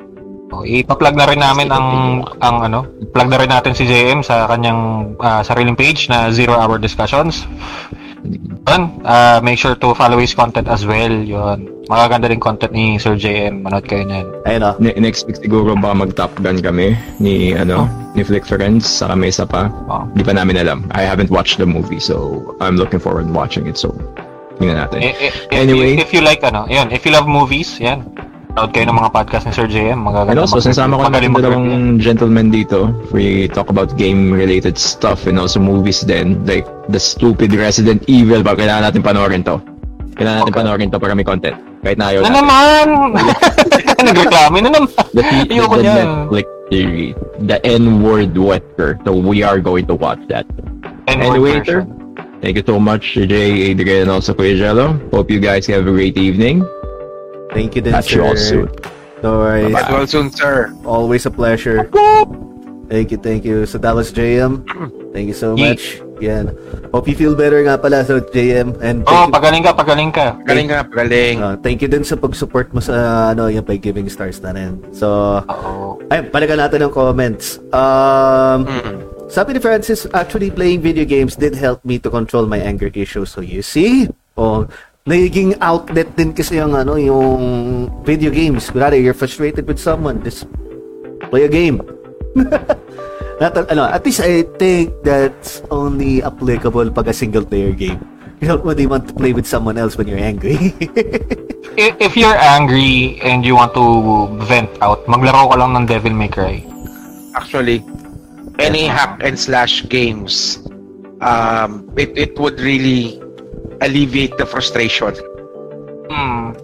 C: Oh, ipa-plug na rin namin ang ang ano, plug na rin natin si JM sa kanyang ah, sariling page na Zero Hour Discussions. Yun, ah, make sure to follow his content as well. Yun. Magaganda rin content ni Sir JM. Manood kayo niyan.
B: Ayun o.
E: Ne- next week siguro baka mag-top gun kami ni ano ni Flick Friends sa may isa pa.
C: Oh.
E: Di pa namin alam. I haven't watched the movie so I'm looking forward to watching it. So tingnan natin.
C: Eh, eh,
E: Anyway.
C: if, if you like ano, yun, if you love movies, yan. Manood kayo ng mga podcast ni Sir JM. Magaganda.
E: And also, sinasama ko na
C: magaling
E: yung
C: mag-review.
E: dalawang gentlemen dito. We talk about game-related stuff and also movies then. Like, the stupid Resident Evil. Ba, kailangan natin panoorin to. Kailangan natin
C: Okay.
E: panoorin to para may content. Kahit na ayaw
C: Na
E: natin.
C: naman! Nagreklamo na naman.
E: The, the,
C: Ayoko
E: the
C: niyan.
E: Netflix series. The N-word Wesker. So, we are going to watch that.
C: N-word
E: Anyway,
C: version.
E: Thank you so much, Jay, Adrian, and also Kuya Jello. Hope you guys have a great evening.
B: Thank you din,
E: Catch
B: sir.
E: you all soon.
B: No worries.
E: Bye-bye.
D: Edmondson, sir.
B: Always a pleasure. Thank you, thank you. So that was JM. Thank you so
C: Ye-
B: much. Yan. Hope you feel better nga pala sa JM. And
C: Oh,
B: you,
C: pagaling ka, pagaling ka.
D: Galing nga, galing.
B: uh, thank you din sa pag-support mo sa ano, yung by giving stars na rin. So,
C: Oo.
B: ay, palagan natin ng comments. Um,
D: Mm.
B: Sabi ni Francis, actually playing video games did help me to control my anger issues. So you see? Oh, nagiging outlet din kasi yung ano, yung video games. Kunwari, you're frustrated with someone, just play a game. Not, ano, at least I think that's only applicable pag a single player game. You don't really want to play with someone else when you're angry.
C: if, if you're angry and you want to vent out, maglaro ka lang ng Devil May Cry.
D: Actually, any hack and slash games, um, it, it would really alleviate the frustration.
C: Hmm.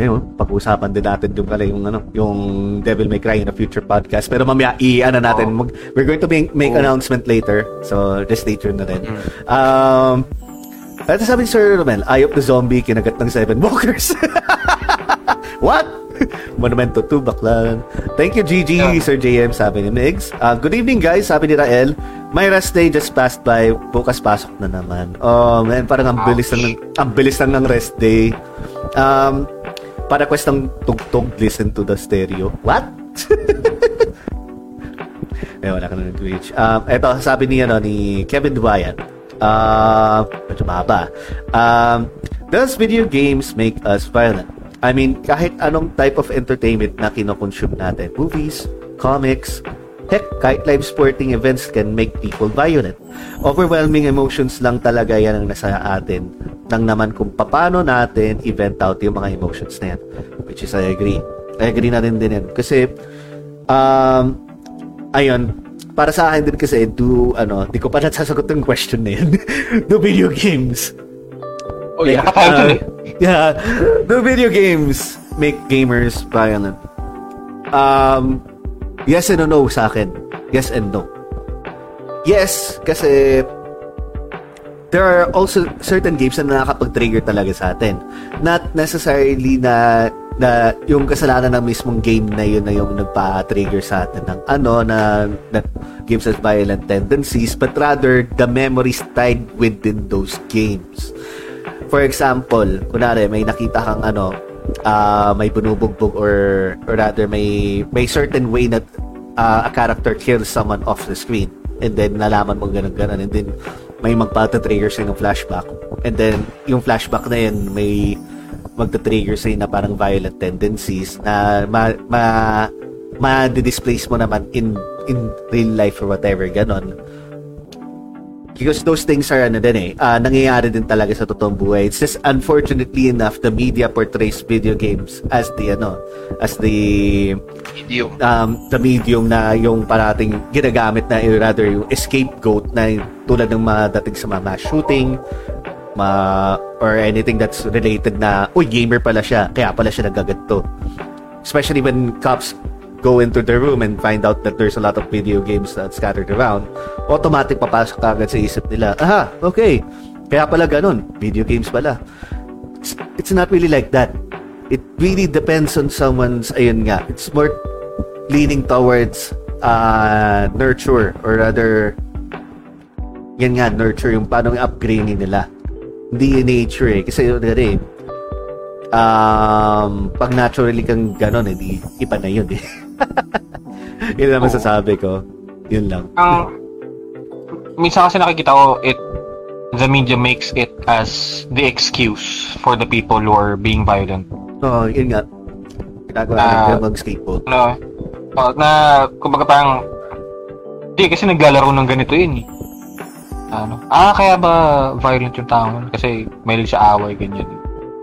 B: Ayun, pag-uusapan din natin yung pala yung ano, yung Devil May Cry in a future podcast. Pero mamaya i-ano natin, mag, we're going to make, make announcement later. So, just stay tuned na rin. Um, ito sabi ni Sir Romel, ayop the zombie, kinagat ng seven walkers. What? Monumento 2, baklan. Thank you, Gigi,
C: Yeah.
B: Sir JM, sabi ni Migs. Uh, good evening, guys, sabi ni Rael. My rest day just passed by. Bukas pasok na naman. Oh, man, parang ang bilis lang, ng- ang bilis lang ng rest day. Um, para questong tugtog, listen to the stereo. What? eh, wala ka na ng Twitch. Um, eto, sabi ni, ano, ni Kevin Dubayan. Uh, medyo mahaba. Um, does video games make us violent? I mean, kahit anong type of entertainment na kinokonsume natin, movies, comics, heck, kahit live sporting events can make people violent. Overwhelming emotions lang talaga yan ang nasa atin nang naman kung paano natin i-vent out yung mga emotions na yan. Which is, I agree. I agree na rin din yan. Kasi, um, ayun, para sa akin din kasi, do, ano, di ko pa nasasagot yung question na yun. do video games
D: Oh, yeah.
C: Dun
B: Uh,
C: eh.
B: yeah. Do video games make gamers violent? Um, yes and no sa akin. Yes and no. Yes, kasi there are also certain games na nakakapag-trigger talaga sa atin. Not necessarily na na yung kasalanan ng mismong game na yun na yung nagpa-trigger sa atin ng ano na that gives us violent tendencies but rather the memories tied within those games. For example, kunwari may nakita kang ano, ah, may bunubugbog or or rather may may certain way that ah, a character kills someone off the screen. And then nalaman mo ganun ganun. And then may magpa-trigger sa'yo ng flashback. And then yung flashback na yun may magta-trigger sa'yo na parang violent tendencies na ma, ma, ma-displace mo naman in in real life or whatever ganon because those things are ano din eh, ah, nangyayari din talaga sa totoong buhay. It's just unfortunately enough the media portrays video games as the ano, as the
D: Video.
B: um, the medium na yung parating ginagamit na eh, rather yung scapegoat na yung tulad ng mga dating sa mga shooting ma or anything that's related na uy gamer pala siya kaya pala siya nagaganto especially when cops go into the room and find out that there's a lot of video games that scattered around automatic papasok ka agad sa isip nila aha okay. Kaya pala ganun video games pala. It's, it's not really like that. It really depends on someone's ayun nga it's more leaning towards uh, nurture or rather yan nga nurture yung paano upgrading nila. Hindi nature eh kasi yun rin. Um, pag naturally kang ganon eh di iba na yun eh yun ang masasabi ko yun lang
C: Ang minsan kasi nakikita ko it the media makes it as the excuse for the people who are being violent.
B: oo yun nga ginagawa
C: Ah.
B: uh, mag skateboard
C: Ano, oh, na kumbaga parang hindi kasi naglalaro ng ganito yun eh. Ano? Ah, kaya ba violent yung tao? Kasi mahilig sa away, ganyan.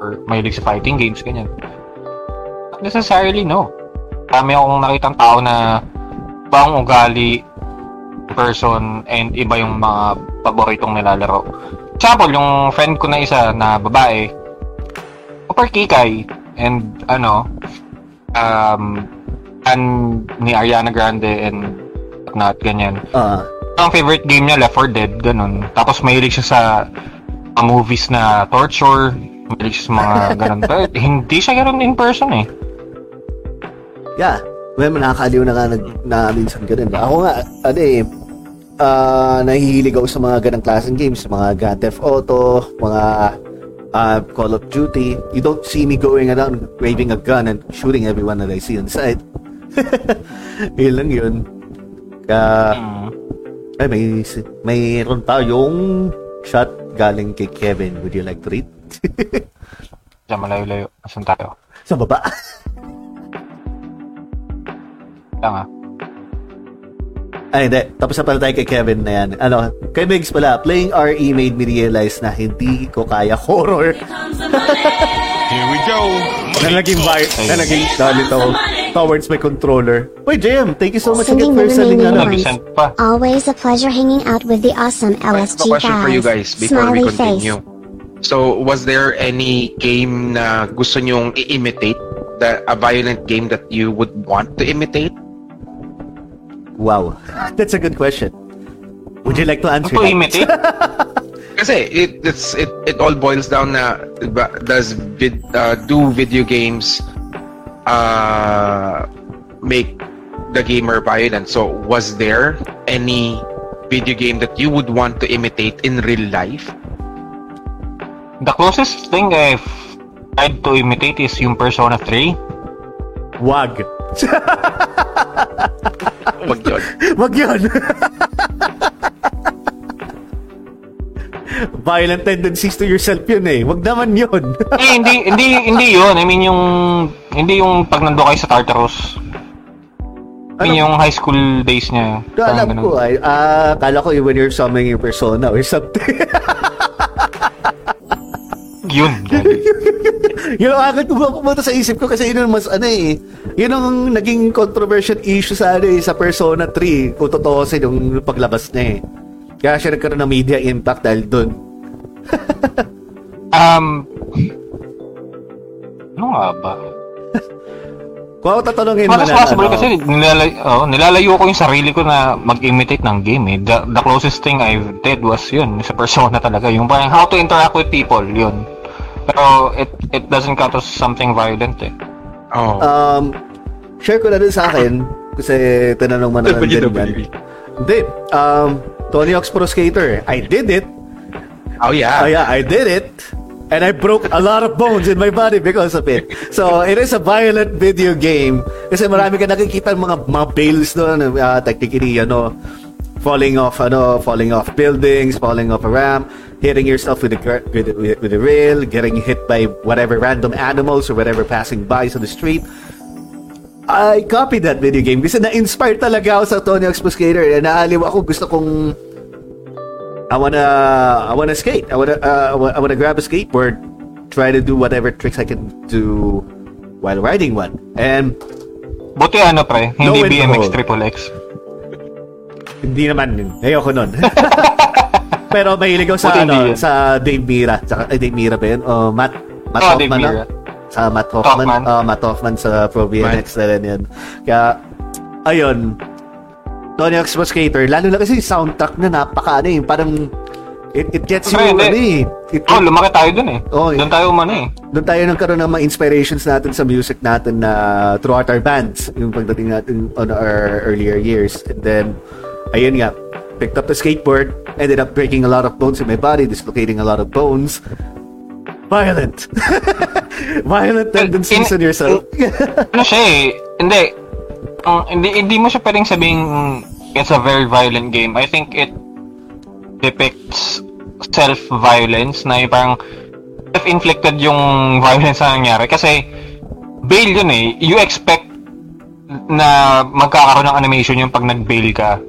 C: Or mahilig sa fighting games, ganyan. Not necessarily, no. Dami akong nakitang tao na ibang ugali person and iba yung mga paboritong nilalaro. Example, yung friend ko na isa na babae, super kikay and ano, um, fan ni Ariana Grande and whatnot, ganyan.
B: ah
C: Ang favorite game niya, Left 4 Dead, ganun. Tapos mahilig siya sa mga movies na torture, mahilig siya sa mga ganun. Pero hindi siya ganun in person eh.
B: Yeah. Well, nakakaliw na nga nag, na minsan ganun. Ako nga, ano eh, ah nahihilig ako sa mga ganang klaseng games, mga Grand Theft Auto, mga ah, Call of Duty. You don't see me going around waving a gun and shooting everyone that I see on side. yun lang yun. Kaya,
C: Mm.
B: ay, may, mayroon tayong shot galing kay Kevin. Would you like to read?
C: Diyan malayo-layo. Asan tayo?
B: Sa baba.
C: Kaya nga.
B: Ay, hindi. Tapos na pala tayo kay Kevin na yan. Ano, kay Migs pala, playing RE made me realize na hindi ko kaya horror.
F: Here we go.
B: na naging vibe, na naging nalito towards my controller. Wait, JM, thank you so much again
G: Sending
B: for
G: remaining
B: ano.
G: Always a pleasure hanging out with the awesome
D: I have a
G: LSG
D: question for you guys before we
G: Smiley face.
D: continue. So, was there any game na gusto nyong i-imitate? The, a violent game that you would want to imitate?
B: Wow. That's a good question. Would you like to answer
C: Ito
B: that?
C: imitate?
D: Kasi it it's it, it all boils down na does vid, uh, do video games uh, make the gamer violent? So was there any video game that you would want to imitate in real life?
C: The closest thing I've tried to imitate is yung Persona 3.
B: Wag.
D: Wag yun.
B: Wag yun. Violent tendencies to yourself yun eh. Wag naman yun.
C: eh, hindi, hindi, hindi yun. I mean, yung, hindi yung pag nando kayo sa Tartarus. I mean, yung high school days niya.
B: No, alam
C: ganun.
B: ko ay, ah, kala ko when you're summoning your persona or something.
C: Yun.
B: yun ang agad pumunta sa isip ko kasi yun ang mas ano eh. Yun ang naging controversial issue sa ano eh, sa Persona 3 kung totoo sa yung paglabas niya eh. Kaya siya nagkaroon ng media impact dahil dun.
C: um, ano nga ba?
B: Kung ako tatanungin mo
C: Mas
B: na,
C: possible
B: ano,
C: kasi nilalay, oh, nilalayo ko yung sarili ko na mag-imitate ng game eh. The, the closest thing I did was yun, sa persona talaga. Yung parang how to interact with people, yun. Pero it it doesn't count as something violent eh.
D: Oh.
B: um, share ko na din sa akin kasi tinanong mo naman din yan. Hindi. Um, Tony Hawk's Pro Skater. I did it.
D: oh yeah.
B: Oh yeah, I did it. And I broke a lot of bones in my body because of it. So, it is a violent video game. Kasi marami ka nakikita mga, mga bails doon. Uh, technically, ano, falling off, ano, falling off buildings, falling off a ramp, hitting yourself with a, with, with, with a rail, getting hit by whatever random animals or whatever passing by on the street. I copied that video game kasi na-inspire talaga ako sa Tony Hawk's Pro Skater. Naaliw ako, gusto kong I wanna I wanna skate. I wanna uh, I wa- I wanna grab a skateboard, try to do whatever tricks I can do while riding one. And
C: Buti ano pre, hindi
B: and
C: BMX. Triple X.
B: hindi naman ayoko nun. Pero mahilig ako sa
C: Buti
B: ano, sa Dave Mira. Sa eh, Dave Mira ba yun? O Matt Matt
C: Oh, Dave
B: Hoffman. no?
C: Mira.
B: Sa Matt Hoffman.
C: Hoffman.
B: Oh, Matt Hoffman sa Pro BMX na rin yun. Kaya ayun. Tony Hawk's Pro Skater, lalo na kasi yung soundtrack na napaka ano eh, parang it, it gets you ano eh. It,
C: Oh, lumaki tayo dun eh.
B: Oh,
C: Doon tayo umano eh.
B: doon tayo nagkaroon ng mga inspirations natin sa music natin na throughout our bands, yung pagdating natin on our earlier years. And then, ayun nga, picked up the skateboard, ended up breaking a lot of bones in my body, dislocating a lot of bones. Violent. Violent tendencies
C: In-
B: on yourself.
C: ano siya eh, hindi, ang hindi, hindi mo siya pwedeng sabing it's a very violent game. I think it depicts self-violence na yung parang self-inflicted yung violence na nangyari. Kasi, bail yun eh. You expect na magkakaroon ng animation yung pag nag-bail ka.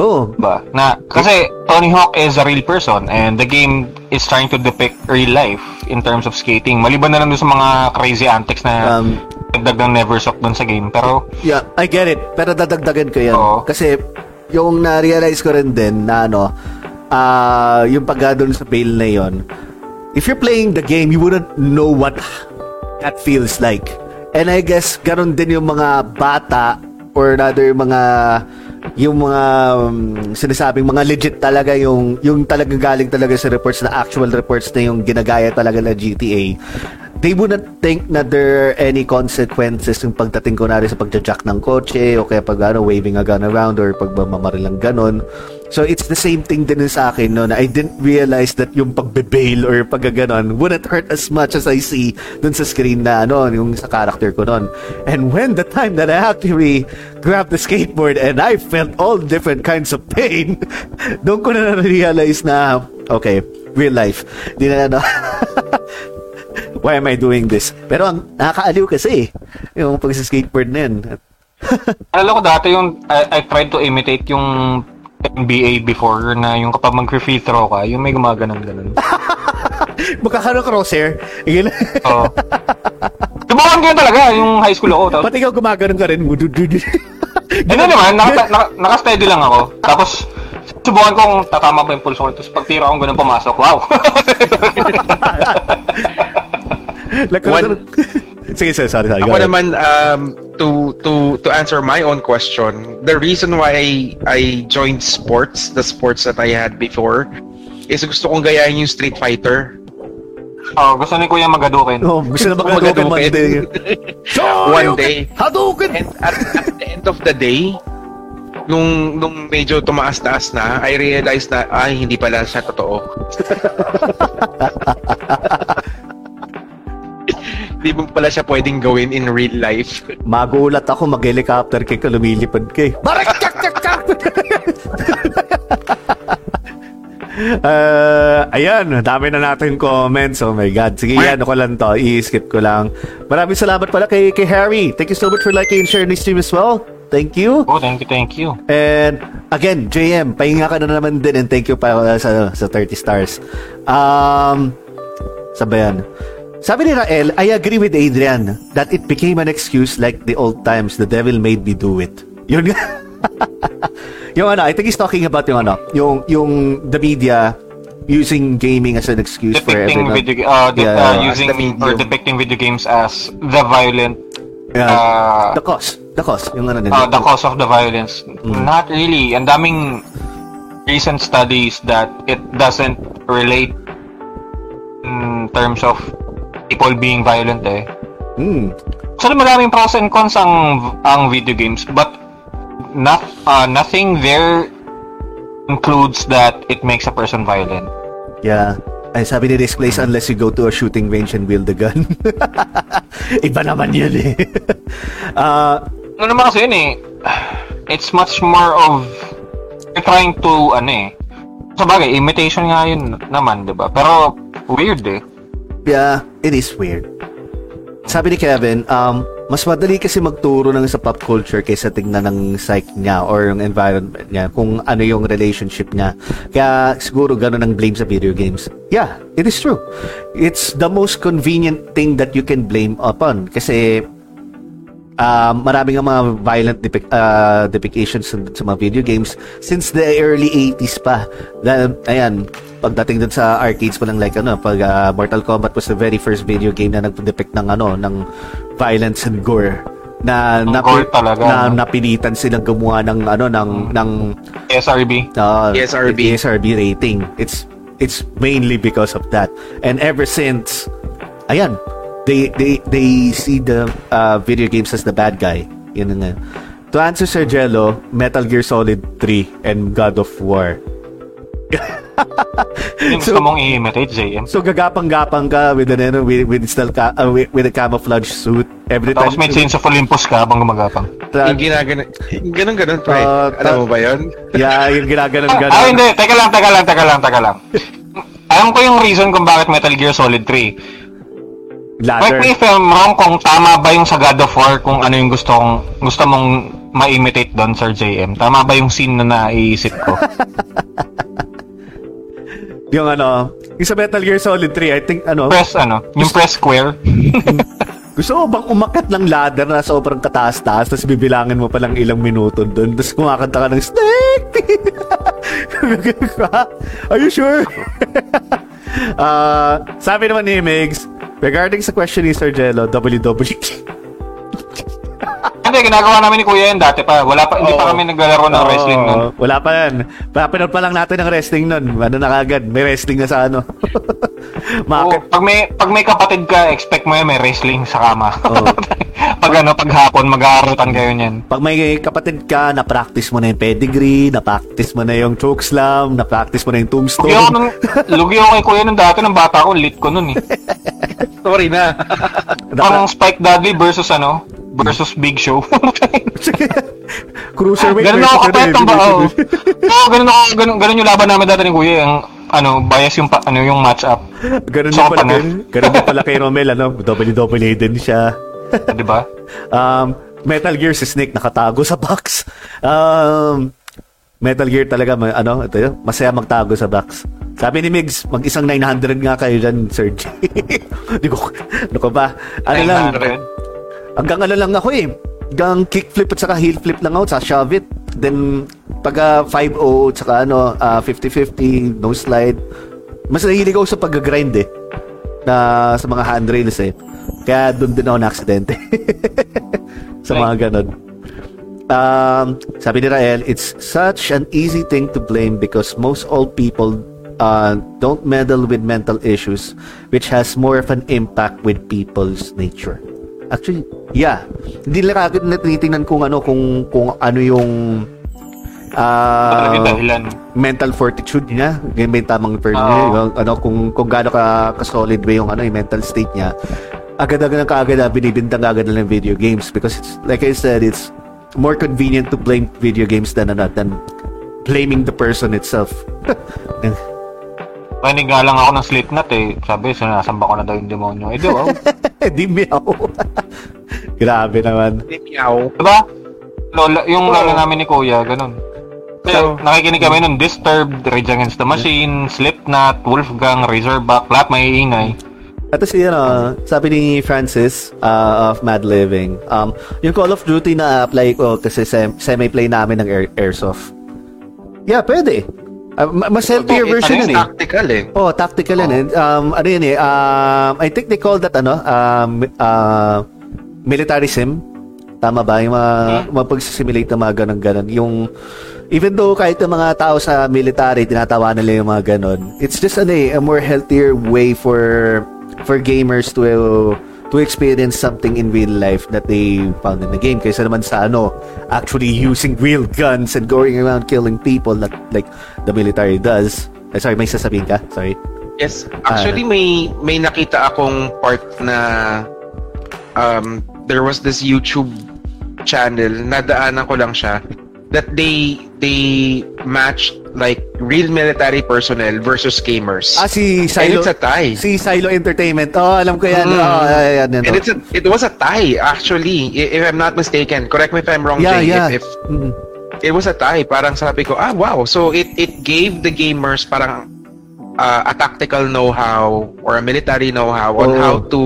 B: Oo.
C: Ba? Na, kasi Tony Hawk is a real person and the game is trying to depict real life in terms of skating. Maliban na lang sa mga crazy antics na
B: Um,
C: dagdag ng Neversock dun sa game. Pero,
B: Yeah, I get it. Pero dadagdagan ko yan.
C: Oo.
B: Kasi yung na-realize ko rin din na ano, ah yung pag doon sa bail na yon if you're playing the game, you wouldn't know what that feels like. And I guess ganon din yung mga bata or rather yung mga yung mga um, sinasabing mga legit talaga yung yung talagang galing talaga sa reports na actual reports na yung ginagaya talaga ng GTA they wouldn't think na there are any consequences yung pagdating ko na sa pagjajack ng kotse o kaya pag ano, waving a gun around or pag mamarilang ganon. So it's the same thing din sa akin no, na I didn't realize that yung pagbe-bail or pagganon wouldn't hurt as much as I see dun sa screen na ano, yung sa character ko nun. And when the time that I actually grabbed the skateboard and I felt all different kinds of pain, doon ko na realize na okay, real life. Di na ano. Why am I doing this? Pero ang nakakaaliw kasi. Yung pag skateboard na yun.
C: Alam ko dati yung I, I tried to imitate yung NBA before na yung kapag mag-free throw ka, yung may gumaganon ganun.
B: Magkakaroon crosshair. Yun.
C: Oo. Subukan ko yun talaga, yung high school ako. Tapos,
B: Pati ikaw gumaganon ka rin.
C: Hindi naman, naka, naka, naka-steady lang ako. Tapos, subukan kong tatama pa yung pulso ko. Tapos pag tira akong ganun pumasok, wow.
B: One... Sige, sir. Sorry, sorry.
D: Ako
B: ahead.
D: naman, um, to, to, to answer my own question, the reason why I, I joined sports, the sports that I had before, is gusto kong gayahin yung Street Fighter.
C: oh, gusto ni Kuya magadukin.
B: Oh, gusto na
D: Magadukin.
B: magadukin one day.
D: One day.
B: Hadouken!
D: And at, at the end of the day, nung, nung medyo tumaas-taas na, I realized na, ay, hindi pala siya totoo. Hindi mo pala siya pwedeng gawin in real life.
B: Magulat ako, mag-helicopter kick ka, lumilipad ka eh. Barak! Uh, ayan, dami na natin comments. Oh my God. Sige, yan, ako lang to. I-skip ko lang. Maraming salamat pala kay, kay Harry. Thank you so much for liking and sharing this stream as well. Thank you.
C: Oh, thank you, thank you.
B: And again, JM, pahinga ka na naman din and thank you pa uh, sa, sa 30 stars. Um, sabayan. Sabi ni Rael, I agree with Adrian that it became an excuse like the old times, the devil made me do it. Yun nga. yung ano, I think he's talking about yung ano, yung, yung the media using gaming as an excuse for
C: Depicting
B: everyone.
C: video, uh, de-
B: Yeah,
C: uh, using
D: the medium.
C: or depicting video games as the violent,
B: Yeah.
C: uh,
B: the cause. The cause. Yung ano nila.
C: uh, the cause of the violence.
B: Mm.
C: Not really. Ang daming recent studies that it doesn't relate in terms of people being violent eh.
B: Hmm.
C: So maraming pros and cons ang ang video games but not uh, nothing there includes that it makes a person violent.
B: Yeah. Ay, sabi ni Displays, unless you go to a shooting range and wield a gun. Iba naman yun eh. Ah,
C: Ano naman kasi yun eh. It's much more of you're trying to ano eh. Sa bagay, imitation nga yun naman, 'di ba? Pero weird eh.
B: Yeah, it is weird. Sabi ni Kevin, um, mas madali kasi magturo ng sa pop culture kaysa tingnan ng psych niya or yung environment niya kung ano yung relationship niya. Kaya siguro ganun ang blame sa video games. Yeah, it is true. It's the most convenient thing that you can blame upon kasi uh, maraming ang mga violent depic- uh, depictions sa, sa mga video games since the early 80s pa. Na, ayan, pagdating dun sa arcades pa lang like ano, pag uh, Mortal Kombat was the very first video game na nag-depict ng ano, ng violence and gore na
C: Ang
B: napi-
C: gore talaga,
B: na
C: no?
B: napilitan silang gumawa ng ano ng ng
C: SRB.
B: uh,
D: ESRB.
B: ESRB rating. It's it's mainly because of that. And ever since, ayan, they they they see the uh, video games as the bad guy. Yun na. To answer Sir Jello, Metal Gear Solid 3 and God of War.
C: Yung gusto mong i-imitate, JM.
B: So gagapang-gapang ka with an ano, with with, still ca- uh, with, with a camouflage suit every time.
C: Tapos may sense of Olympus ka habang gumagapang.
B: Tra-
D: Yung ginagano, yung ganun-ganun pre.
B: Ah,
D: Alam mo ba yun?
B: yeah, yung ginaganon
C: Ah, ah, hindi. Teka lang, teka lang, teka lang, teka lang. Alam ko yung reason kung bakit Metal Gear Solid 3.
B: Ladder.
C: me if I'm wrong kung tama ba yung sa God of War kung ano yung gusto kong, gusto mong ma-imitate doon, Sir JM. Tama ba yung scene na naiisip ko?
B: Yung ano, yung sa Metal Gear Solid 3, I think ano,
C: press ano? Yung press square?
B: Gusto mo bang umakyat ng ladder na sobrang kataas-taas tapos bibilangin mo pa lang ilang minuto doon tapos kumakanta ka ng Snake! Are you sure? uh, sabi naman ni Migs, regarding sa question ni Sir Jello. WWE.
C: Hindi, ginagawa namin ni Kuya yan dati pa. Wala pa, hindi pa kami naglalaro ng wrestling nun.
B: Wala pa yan. Papanood pa lang natin ng wrestling nun. Ano na kagad? May wrestling na sa ano.
C: Oo,
B: Market.
C: pag may pag may kapatid ka, expect mo yan may wrestling sa kama.
B: Oo.
C: pag ano, pag hapon, mag-aarutan kayo niyan.
B: Pag may kapatid ka, na-practice mo na yung pedigree, na-practice mo na yung chokeslam, na-practice mo na yung tombstone.
C: Lugi ako, nung, lugi ako kay Kuya nung dati, nung bata ko, lit ko nun eh.
D: Sorry na.
C: Parang Spike Dudley versus ano, versus Big Show.
B: Cruiserweight
C: ganun ako
B: eh,
C: ang Oo, ganun ako, ganun, ganun yung laban namin dati ni Kuya. Ang, ano, bias yung pa, ano yung match up.
B: Ganun
C: So,
B: din pala, kay, ganun din pala kay Romel, ano? WWE din siya.
C: 'Di ba?
B: Um, Metal Gear si Snake nakatago sa box. Um, Metal Gear talaga, ano, ito yun, masaya magtago sa box. Sabi ni Migs, mag-isang 900 nga kayo dyan, Serge. Di ko, ano ka ba? Ano lang,
C: 900.
B: Hanggang ano lang ako eh. Hanggang kickflip at saka heel flip lang ako, sa shove it. Then, pag 5-0, saka ano, ah, 50-50, no slide. Mas nahilig ako sa pag-grind eh. Na, sa mga handrails eh. Kaya doon din ako na-aksidente. sa mga ganon. Um, sabi ni Rael, it's such an easy thing to blame because most old people uh, don't meddle with mental issues, which has more of an impact with people's nature. Actually, yeah. Hindi lang agad na tinitingnan kung ano kung kung ano yung uh, mental fortitude niya. Yung tamang term niya? Yung, ano, kung, kung gaano ka, ka-solid ba yung, ano, yung mental state niya. Agad-agad ng kaagad binibintang agad na ng video games because it's, like I said, it's more convenient to blame video games than, ano, than blaming the person itself.
C: Panig nga lang ako ng Slipknot eh. Sabi, sinasamba ko na daw yung demonyo. Eh, di ba?
B: Di meow. Grabe naman.
D: Meow.
C: diba? Lola, yung lola namin ni Kuya, ganun.
D: Oo.
C: nakikinig kami nun, Disturbed, Rage Against the Machine, Slipknot, Wolfgang, Razorback, lahat may ingay.
B: At si ano, sabi ni Francis uh, of Mad Living, um, yung Call of Duty na apply ko kasi sem- semi-play namin ng air- Airsoft. Yeah, pwede. Uh, ma- mas healthier version yun eh.
D: Tactical eh.
B: Oh, tactical yun eh. Um, ano yun eh, um, I think they call that ano, um, uh, military sim. Tama ba? Yung mga, mga pagsisimulate ng mga ganun-ganun. Yung, even though kahit yung mga tao sa military, tinatawa nila yung mga ganun, it's just ano eh, a more healthier way for for gamers to to experience something in real life that they found in the game. Kaysa naman sa ano actually using real guns and going around killing people that like the military does. Eh, sorry may sasabihin ka? Sorry.
D: Yes. Actually, may may nakita akong part na um, there was this YouTube channel, nadaanan ko lang siya, that they they matched like real military personnel versus gamers.
B: ah si
D: And
B: Silo
D: it's a tie.
B: si Silo Entertainment oh alam ko yan
D: Mm.
B: oh, ayan, yan,
D: And it's a, it was a tie actually, if I'm not mistaken. Correct me if I'm wrong,
B: yeah
D: Jay.
B: yeah
D: If, if
B: Mm.
D: it was a tie, parang sabi ko, ah wow. So it it gave the gamers parang uh, a tactical know-how or a military know-how on
B: Oh.
D: how to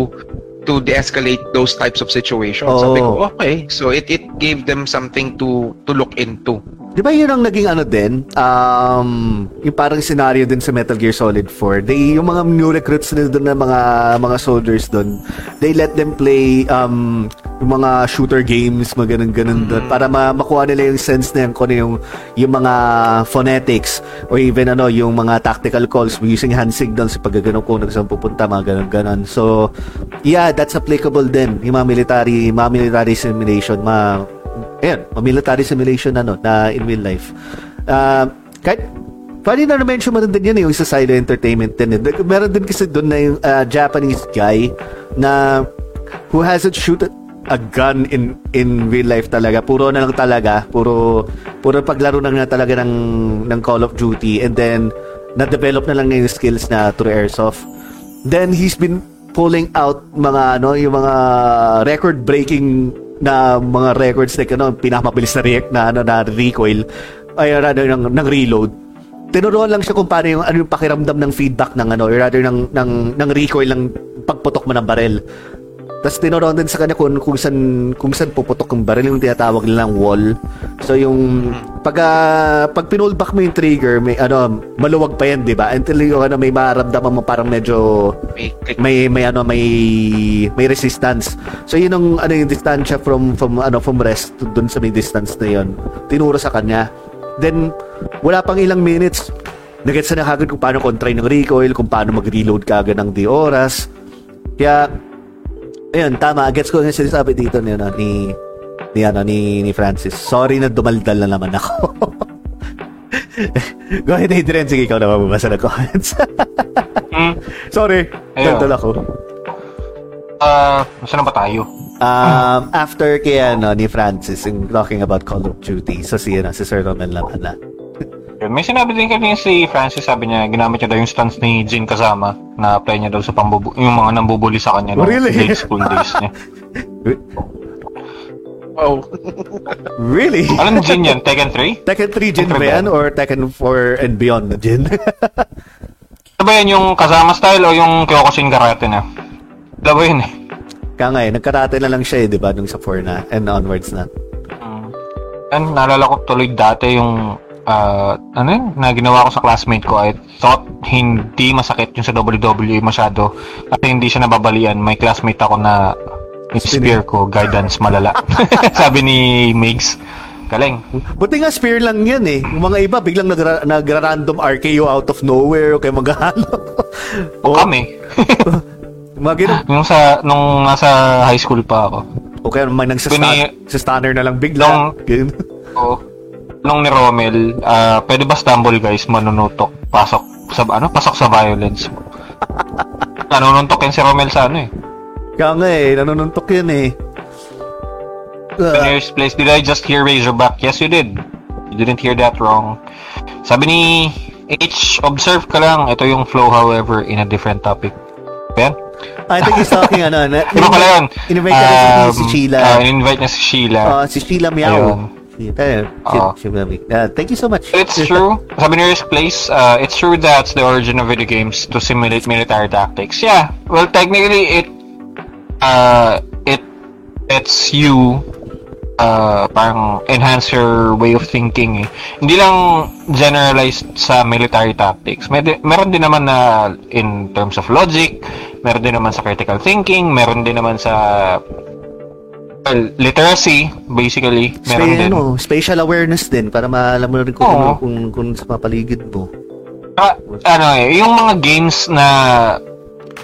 D: to de-escalate those types of situations. Sabi
B: Oh.
D: ko, okay. So it it gave them something to to look into.
B: Di ba yun ang naging ano din? Um, yung parang scenario din sa Metal Gear Solid 4. They, yung mga new recruits nila doon na mga mga soldiers doon, they let them play um, yung mga shooter games, mga ganun-ganun doon, para ma makuha nila yung sense na yun, kung ano yung, yung mga phonetics or even ano, yung mga tactical calls using hand signals pag gano'n kung saan pupunta, mga ganun-ganun. So, yeah, that's applicable din. Yung mga military, mga military simulation, mga Ayan, military simulation ano, na in real life. Uh, kahit, funny na na-mention mo din yan, yung sa Silo Entertainment din. eh. Meron din kasi doon na yung uh, Japanese guy na who hasn't shoot a gun in in real life talaga. Puro na lang talaga. Puro, puro paglaro na nga talaga ng, ng Call of Duty and then na-develop na lang niya yung skills na through airsoft. Then he's been pulling out mga ano, yung mga record-breaking na mga records like ano, pinakamabilis na react na ano na recoil ay rather ng, ng reload. Tinuruan lang siya kung paano yung ano yung pakiramdam ng feedback ng ano, rather ng ng ng recoil ng pagputok mo ng barel. Tapos tinuruan din sa kanya kung, kung saan kung saan puputok yung baril yung tinatawag nilang wall. So yung pag ah, pag pinulback mo yung trigger, may ano maluwag pa yan, 'di ba? Until yung ano may maramdaman mo parang medyo
D: May
B: may ano may may resistance. So yun ang ano yung distansya from from ano from rest to dun sa may distance na yun. Tinuro sa kanya. Then wala pang ilang minutes nagets na kagad kung paano kontray ng recoil, kung paano mag-reload kagad ng di oras. Kaya ayun, tama. Gets ko yung sinasabi dito ni ano, ni ni ano ni, ni Francis. Sorry na dumaldal na naman ako. Go ahead, Adrian. Sige, ikaw na mababasa ng comments.
C: Hmm.
B: Sorry. Daldal ako.
C: Ah, saan na ba tayo?
B: Um, after kay ano, ni Francis, in talking about Call of Duty, so si, ano, si Sir Romel naman na.
C: Yun. May sinabi din kanina si Francis, sabi niya, ginamit niya daw yung stance ni Jin Kazama na apply niya daw sa pambubu yung mga nambubuli sa kanya
B: Oh,
C: no
B: really?
C: grade school days niya.
D: Oh.
B: Really?
C: Alam Jin yan? Tekken 3?
B: Tekken 3 Jin ba yan? Or Tekken 4 and beyond na Jin?
C: Ano ba yan yung Kazama style o yung Kyokushin Karate na? Dalawa yun eh.
B: Kaya nga eh, nagkarate na lang siya eh, di ba? Nung sa 4 na, and onwards na.
C: And naalala ko tuloy dati yung ah, ano yun, na ginawa ko sa classmate ko. I thought hindi masakit yung sa WWE masyado at hindi siya nababalian. May classmate ako na spear ko, guidance malala. Sabi ni Migs. Galing.
B: Buti nga spear lang yan eh. Yung mga iba, biglang nagra- nagra-random RKO out of nowhere o kaya maghalo.
C: O kami.
B: Mga ganun.
C: yung sa, nung nasa high school pa ako.
B: O kaya may nang
C: Bini-
B: sa stunner na lang bigla.
C: Nung-
B: Ganun.
C: Nung ni Romel, ah, pwede ba stumble guys, manunutok, pasok sa, ano, pasok sa violence. Nanununtok yan si Romel sa ano eh.
B: Kaya nga eh, nanununtok yun eh.
C: In
B: Ah,
C: your place, did I just hear Razorback? Yes, you did. You didn't hear that wrong. Sabi ni H, observe ka lang. Ito yung flow, however, in a different topic. Ben?
B: I think he's talking ano, na,
C: Iba pala yun.
B: In-invite niya rin si-
C: Um,
B: si Sheila.
C: ah, in-invite niya si Sheila.
B: Ah, si Sheila Miao.
C: Ayun.
B: Si, eh, Ah, thank you so much.
C: It's true. Sabi ni Risk Place, uh, it's true that's the origin of video games to simulate military tactics. Yeah. Well, technically, it, uh, it, it's you, uh, parang enhance your way of thinking eh. Hindi lang generalized sa military tactics. May, meron din naman na in terms of logic, meron din naman sa critical thinking, meron din naman sa well, literacy, basically. Meron
B: Spe-
C: din.
B: ano, spatial awareness din para maalam mo rin kung,
C: Oo.
B: ano, kung, kung sa papaligid mo.
C: Ah, ano eh, yung mga games na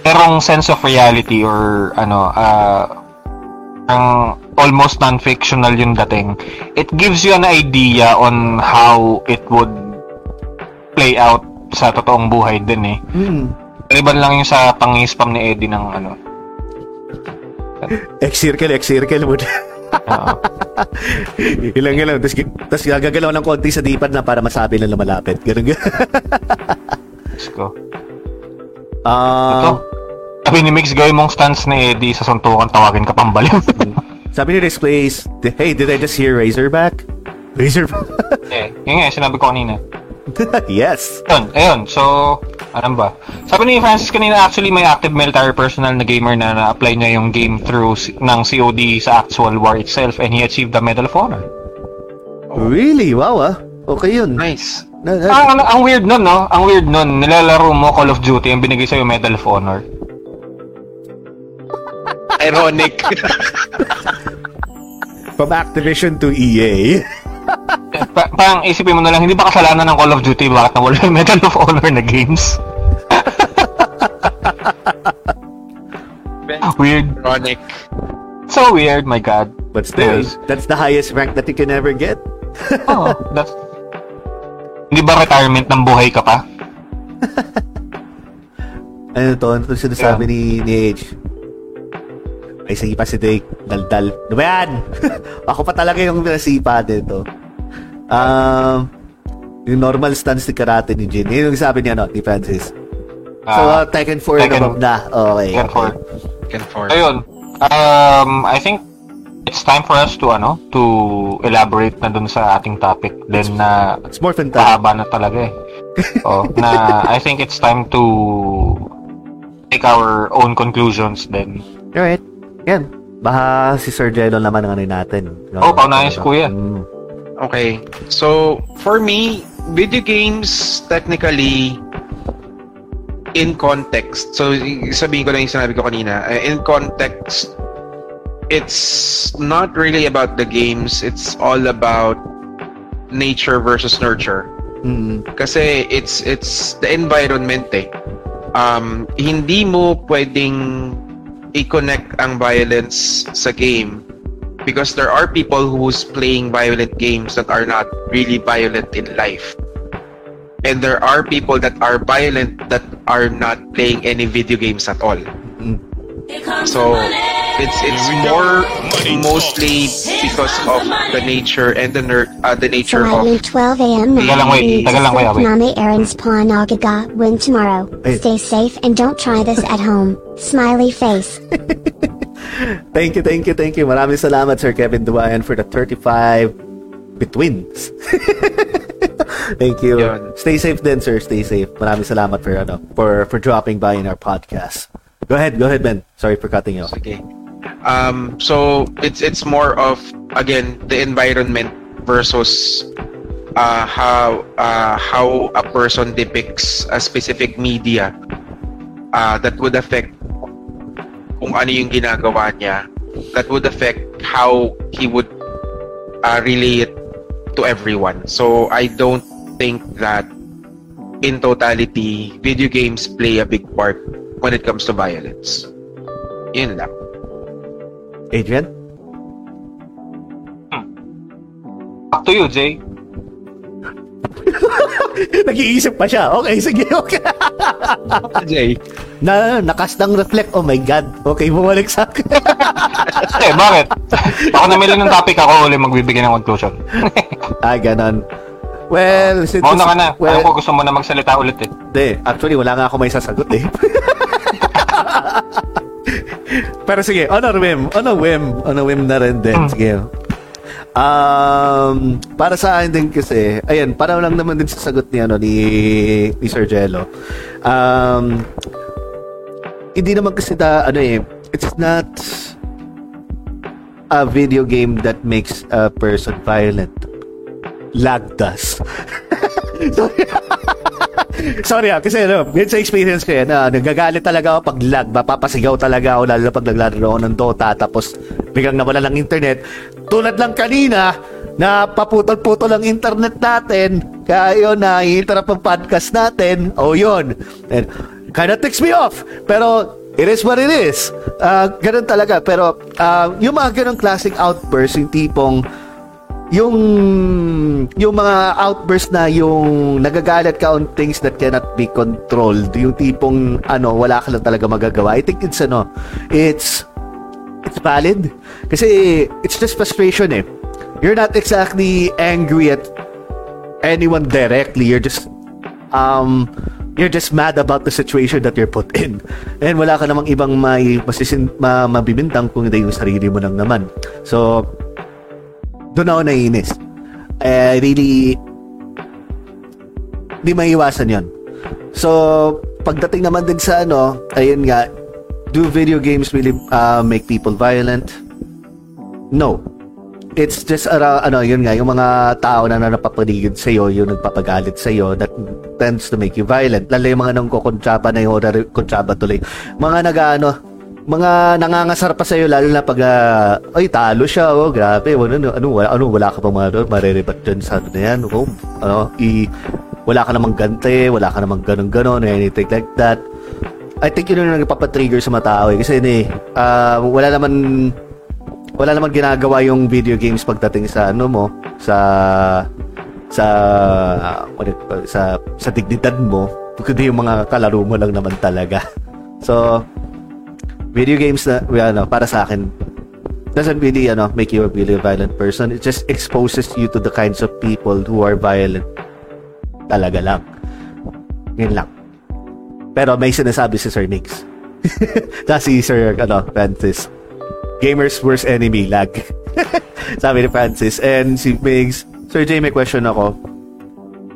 C: merong sense of reality or ano, ah, ang almost non-fictional yung dating, it gives you an idea on how it would play out sa totoong buhay din eh.
B: Hmm.
C: Maliban lang yung sa pangispam ni Eddie ng ano.
B: X-circle, X-circle mo.
C: Oo.
B: ilang ilang. Tapos, tapos gagalaw ng konti sa dipan na para masabi na lumalapit. Ganun ganun.
C: let's go. Ito.
B: Ah,
C: Sabi ni Mix, gawin mong stance ni Eddie sa suntukan, tawagin ka pang baliw.
B: sabi ni Displays, hey, did I just hear Razorback? Razorback?
C: eh, yun nga, sinabi ko kanina.
B: yes.
C: Yun, ayun. So, ano ba? Sabi ni Francis kanina, actually may active military personnel na gamer na na-apply niya yung game through ng COD sa actual war itself and he achieved the Medal of Honor.
B: Really? Wow ah. Okay yun.
D: Nice.
B: Na, na,
C: Ang, ang, ang weird nun, no? Ang weird nun, nilalaro mo Call of Duty, ang binigay sa'yo Medal of Honor.
D: Ironic.
B: from Activision to EA.
C: Pa- parang isipin mo na lang, hindi ba kasalanan ng Call of Duty bakit nawala yung Medal of Honor na games? weird.
D: Ironic.
C: So weird, my God.
B: But still,
C: Yes.
B: that's the highest rank that you can ever get.
C: Oh, that's... Hindi ba retirement ng buhay ka pa?
B: Ano to? Ano to sinasabi ni, ni Age? Ay, sipa si Drake. Daldal. Ano ba yan? Ako pa talaga yung nasipa dito. Um, yung normal stance ni karate ni Jin. Yun yung sabi niya, no, ni Francis. So, uh,
C: Ah,
B: Tekken 4 and
C: Tekken-
B: above na. Okay.
C: Tekken
B: okay.
C: 4.
D: Can for.
C: Ayun. Um, I think it's time for us to ano, to elaborate na dun sa ating topic. Then na
B: It's more time.
C: pahaba na talaga eh. oh, na I think it's time to take our own conclusions then.
B: Alright. Yan. Baka si Sir Jello naman ang ano natin.
C: Oh, paunahin si Kuya.
B: Mm.
D: Okay. So, for me, video games technically in context. So, sabihin ko lang yung sinabi ko kanina. Uh, In context, it's not really about the games. It's all about nature versus nurture.
B: Mm.
D: Kasi it's it's the environment eh. Um, hindi mo pwedeng i-connect ang violence sa game because there are people who's playing violent games that are not really violent in life. And there are people that are violent that are not playing any video games at all. So, It's it's
F: Here we go.
D: more
F: Money
D: mostly because of the nature and the ner- uh, the nature of
G: Slightly 12 a.m.
C: Taga lang, wait. Taga lang, kuya, wait.
G: Name Aaron's Panagaga win tomorrow. Stay safe and don't try this at home. Smiley face.
B: Thank you, thank you, thank you. Maraming salamat, Sir Kevin Duayan, for the 35 betweens. thank you.
D: Yun.
B: Stay safe then, sir. Stay safe. Maraming salamat for, ano, for, for dropping by in our podcast. Go ahead, go ahead, Ben. Sorry for cutting you off.
D: Okay. Um, so it's it's more of again the environment versus uh, how uh, how a person depicts a specific media uh, that would affect kung ano yung ginagawa niya that would affect how he would uh, relay it to everyone. So I don't think that in totality video games play a big part when it comes to violence. Yun lang.
B: Adrian?
C: Back to you, Jay.
B: Nag-iisip pa siya. Okay, sige, okay.
E: Jay.
B: na, nakastang reflect. Oh my God. Okay, bumalik sa akin.
C: Eh, bakit? Ako namili ng topic, ako ulit magbibigay ng conclusion.
B: ah, ganon. Well, since...
C: Mauna ka na.
B: Well,
C: Alam ko gusto mo na magsalita ulit eh.
B: Hindi, actually wala nga ako may sasagot eh. Pero sige, on a whim, on a whim, on a whim na rin din. Sige. Um, para sa akin din kasi, ayan, para lang naman din sa sagot ni ano ni ni Sir Jello. Um, hindi naman kasi da, ano eh, it's not a video game that makes a person violent. Lag does. Sorry. Sorry ah, kasi ano, yun sa experience ko yan, na nagagalit talaga ako pag lag, mapapasigaw talaga ako lalo pag naglalaro ako ng Dota tapos biglang nawala ng internet. Tulad lang kanina, na paputol-putol ang internet natin, kaya yun, na interrupt ang podcast natin, o oh, yun. And, kinda takes me off, pero it is what it is. Ah, ganun talaga, pero ah, yung mga ganun classic outburst, yung tipong yung yung mga outburst na yung nagagalit ka on things that cannot be controlled yung tipong ano wala ka lang talaga magagawa. I think it's ano it's it's valid. Kasi it's just frustration eh. You're not exactly angry at anyone directly. You're just um you're just mad about the situation that you're put in. And wala ka namang ibang may masisin, ma, mabibintang kung hindi yung sarili mo lang naman. So doon ako naiinis. Eh, really, di maiiwasan yon. So, pagdating naman din sa ano, ayun nga, do video games really uh, make people violent? No. It's just around, ano, yun nga, yung mga tao na napapaligid sa iyo, yung nagpapagalit sa iyo, that tends to make you violent. Lalo yung mga nang kukuntsaba na yung kuntsaba tuloy. Mga nag-ano, mga nangangasar pa sa iyo lalo na pag uh, ay talo siya oh grabe. Ano ano ano wala, ano, wala ka pa mga doon mariribat dyan sa ano na yan oh, ano i wala ka namang gante wala ka namang ganun ganon anything like that. I think yun yung nagpapatrigger sa mga eh. kasi ni uh, wala naman wala naman ginagawa yung video games pagdating sa ano mo sa sa uh, sa sa dignidad mo kundi yung mga kalaro mo lang naman talaga. So video games na ano, para sa akin doesn't really ano make you a really violent person. It just exposes you to the kinds of people who are violent. Talaga lang. Yun lang. Pero may sinasabi si Sir Nix. Na si Sir ano, Francis. Gamers worst enemy lag. Sabi ni Francis. And si Migs Sir Jay may question ako.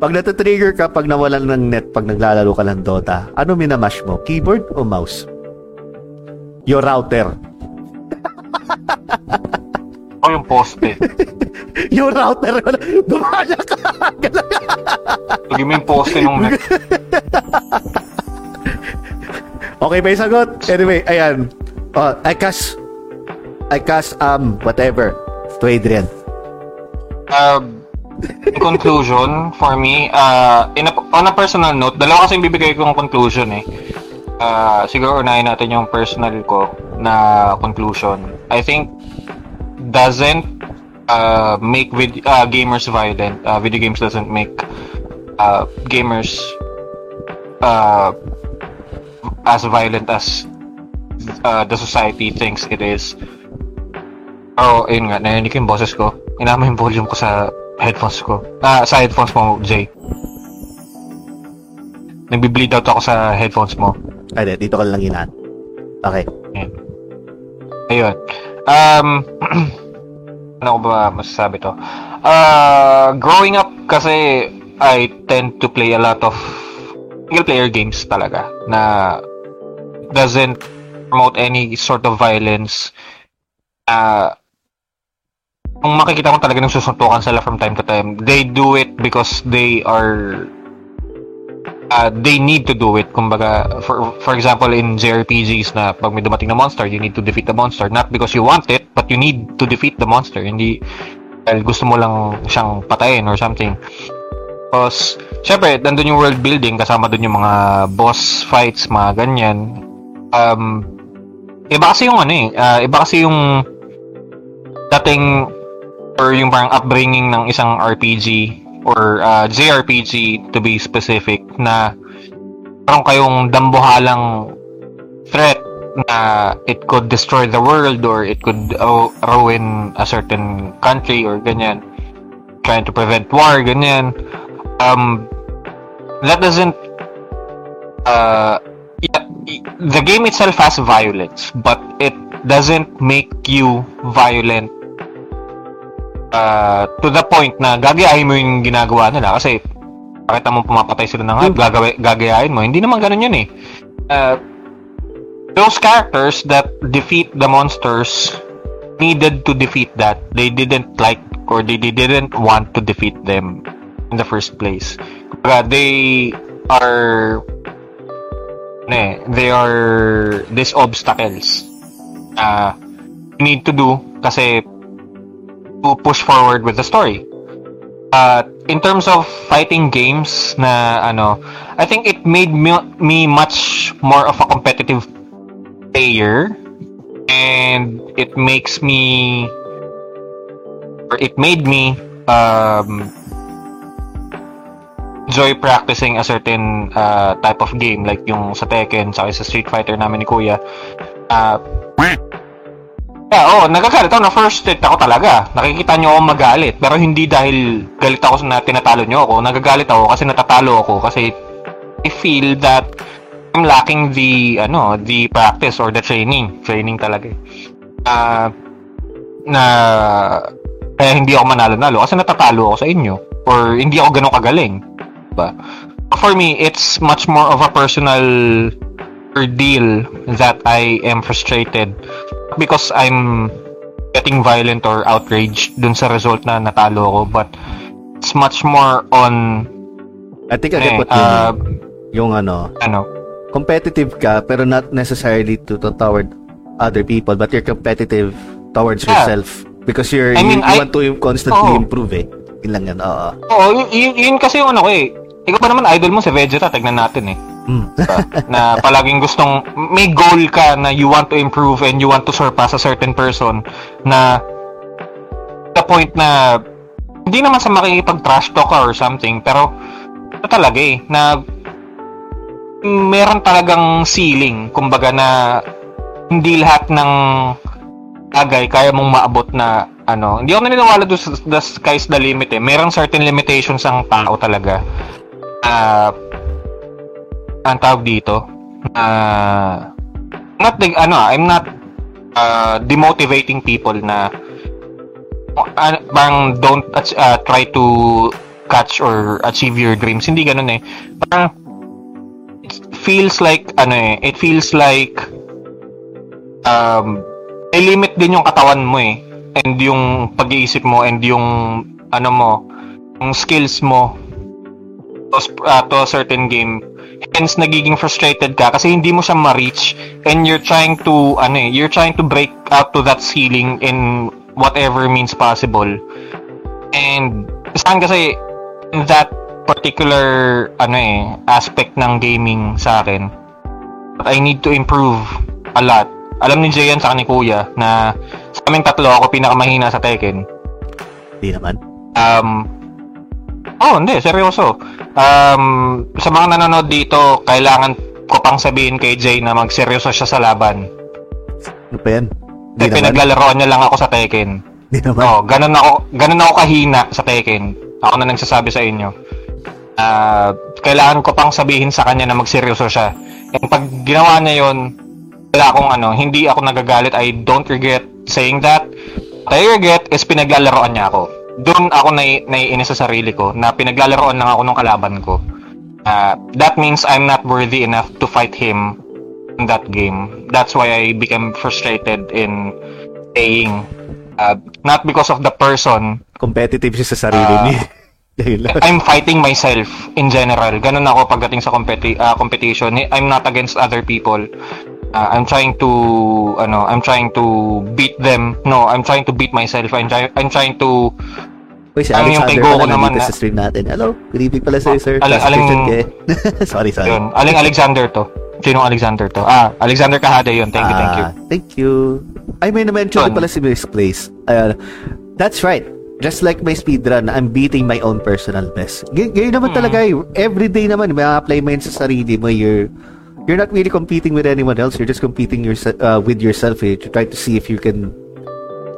B: Pag natatrigger ka pag nawalan ng net pag naglalaro ka ng Dota ano minamash mo? Keyboard o mouse your router.
C: Ako yung poste.
B: Your router. Dumaya ka.
C: Lagi mo yung poste nung net.
B: okay, may sagot. Anyway, ayan. Uh, I cast, I cast, um, whatever. To Adrian.
C: Uh, in conclusion, for me, uh, in a, on a personal note, dalawa kasi yung bibigay kong conclusion eh. Uh, siguro unahin natin yung personal ko na conclusion. I think doesn't uh, make vid- uh, gamers violent. Uh, video games doesn't make uh, gamers uh, as violent as uh, the society thinks it is. Oh, ayun nga, narinig ko yung boses ko. Inama yung volume ko sa headphones ko. Ah, sa headphones mo, Jay. Nagbi-bleed out ako sa headphones mo.
B: Ay, di, dito ka lang hinaan. Okay.
C: Ayun. Ayun. Um, ano ko ba masasabi to? Uh, growing up kasi I tend to play a lot of single player games talaga na doesn't promote any sort of violence. Uh, kung makikita mo talaga ng susuntukan sila from time to time, they do it because they are uh, they need to do it. Kumbaga, for, for example, in JRPGs na pag may dumating na monster, you need to defeat the monster. Not because you want it, but you need to defeat the monster. Hindi dahil gusto mo lang siyang patayin or something. Tapos, syempre, nandun yung world building, kasama dun yung mga boss fights, mga ganyan. Um, iba kasi yung ano eh, uh, iba kasi yung dating or yung parang upbringing ng isang RPG or uh, JRPG to be specific na parang kayong dambuhalang threat na it could destroy the world or it could ruin a certain country or ganyan. Trying to prevent war ganyan. Um that doesn't uh the game itself has violence but it doesn't make you violent uh, to the point na gagayahin mo yung ginagawa nila kasi pakita mo pumapatay sila ng hype, gagawa, gagayahin mo. Hindi naman ganun yun eh. Uh, those characters that defeat the monsters needed to defeat that. They didn't like or they, they didn't want to defeat them in the first place. Kaya they are ne, they are these obstacles uh, you need to do kasi to push forward with the story. Uh, in terms of fighting games na ano, I think it made me, me much more of a competitive player and it makes me or it made me um, enjoy practicing a certain uh, type of game like yung sa Tekken sa Street Fighter namin ni Kuya uh, Yeah, oh, nagagalit ako na first hit ako talaga. Nakikita niyo ako magalit. Pero hindi dahil galit ako na tinatalo niyo ako. Nagagalit ako kasi natatalo ako. Kasi I feel that I'm lacking the, ano, the practice or the training. Training talaga eh. Uh, na kaya hindi ako manalo-nalo kasi natatalo ako sa inyo. Or hindi ako ganun kagaling. Diba? For me, it's much more of a personal ordeal that I am frustrated because I'm getting violent or outraged dun sa result na natalo ako but it's much more on
B: I think I get
C: eh,
B: what you
C: uh,
B: mean. Yung ano,
C: ano
B: competitive ka pero not necessarily to, to toward other people but you're competitive towards
C: Yeah.
B: yourself because you're
C: I mean,
B: you, you
C: I-
B: want to constantly
C: Oo.
B: improve eh. Yun lang yan. Oo.
C: Oo, yun, yun, yun kasi yung ano ko eh. Ikaw pa naman idol mo si Vegeta, tignan natin eh.
B: Mm.
C: Diba? na palaging gustong may goal ka na you want to improve and you want to surpass a certain person na the point na hindi naman sa makikipag trash talk ka or something pero ito talaga eh na meron talagang ceiling kumbaga na hindi lahat ng bagay kaya mong maabot na ano hindi ako naniniwala doon the sky's the limit eh merong certain limitations ang tao talaga ah ang tawag dito uh, not the, ano ah, I'm not uh, demotivating people na uh, parang don't uh, try to catch or achieve your dreams. Hindi ganun eh. Parang it feels like ano eh it feels like um may limit din yung katawan mo eh and yung pag-iisip mo and yung ano mo yung skills mo uh, to a certain game. Hence nagiging frustrated ka kasi hindi mo siya ma-reach. And you're trying to ano eh, you're trying to break out to that ceiling in whatever means possible. And saan kasi in that particular ano eh aspect ng gaming sa akin? I need to improve a lot. Alam ni Jayan sa ni Kuya na sa aming tatlo ako pinakamahina sa Tekken.
B: Di naman.
C: Um, oh, hindi, seryoso. Um, sa mga nanonood dito, kailangan ko pang sabihin kay Jay na magseryoso siya sa laban.
B: Ano pa yan? Di
C: Eh, pinaglalaroan niya lang ako sa Tekken.
B: Di naman.
C: Oh, ganun ako, ganun ako kahina sa Tekken. Ako na nagsasabi sa inyo. Ah, kailangan ko pang sabihin sa kanya na magseryoso siya. And pag ginawa niya 'yon, wala akong ano, hindi ako nagagalit. I don't regret saying that. What I regret is pinaglalaroan niya ako. Doon ako nai naiinis sa sarili ko na pinaglalaroan lang ako ng kalaban ko. Ah, that means I'm not worthy enough to fight him in that game. That's why I became frustrated in playing. Uh, not because of the person,
B: Competitive siya sa sarili. Yun lang.
C: I'm fighting myself in general. Ganun ako pagdating sa competi- ah, competition. I'm not against other people. Ah, I'm trying to ano, I'm trying to beat them. No, I'm trying to beat myself. I'm try- I'm trying to
B: Uy, si
C: Ang yung
B: Alexander pala
C: naman na-
B: sa stream natin. Hello, good evening pala sa'yo, sir.
C: Aling-
B: Classification
C: aling-
B: sorry, sorry.
C: yun. Aling Alexander to. Sinong Alexander to? Ah, Alexander Kahade yun. Thank you, thank you.
B: Ah, Thank you. Ay, may na-mention pala si Misplace. Ayan. that's right. Just like my speedrun, I'm beating my own personal best. G- ganyan naman
C: Hmm.
B: talaga eh. Everyday naman, may apply mo yun sa sarili mo. You're, you're not really competing with anyone else. You're just competing yourse- uh, with yourself eh, to try to see if you can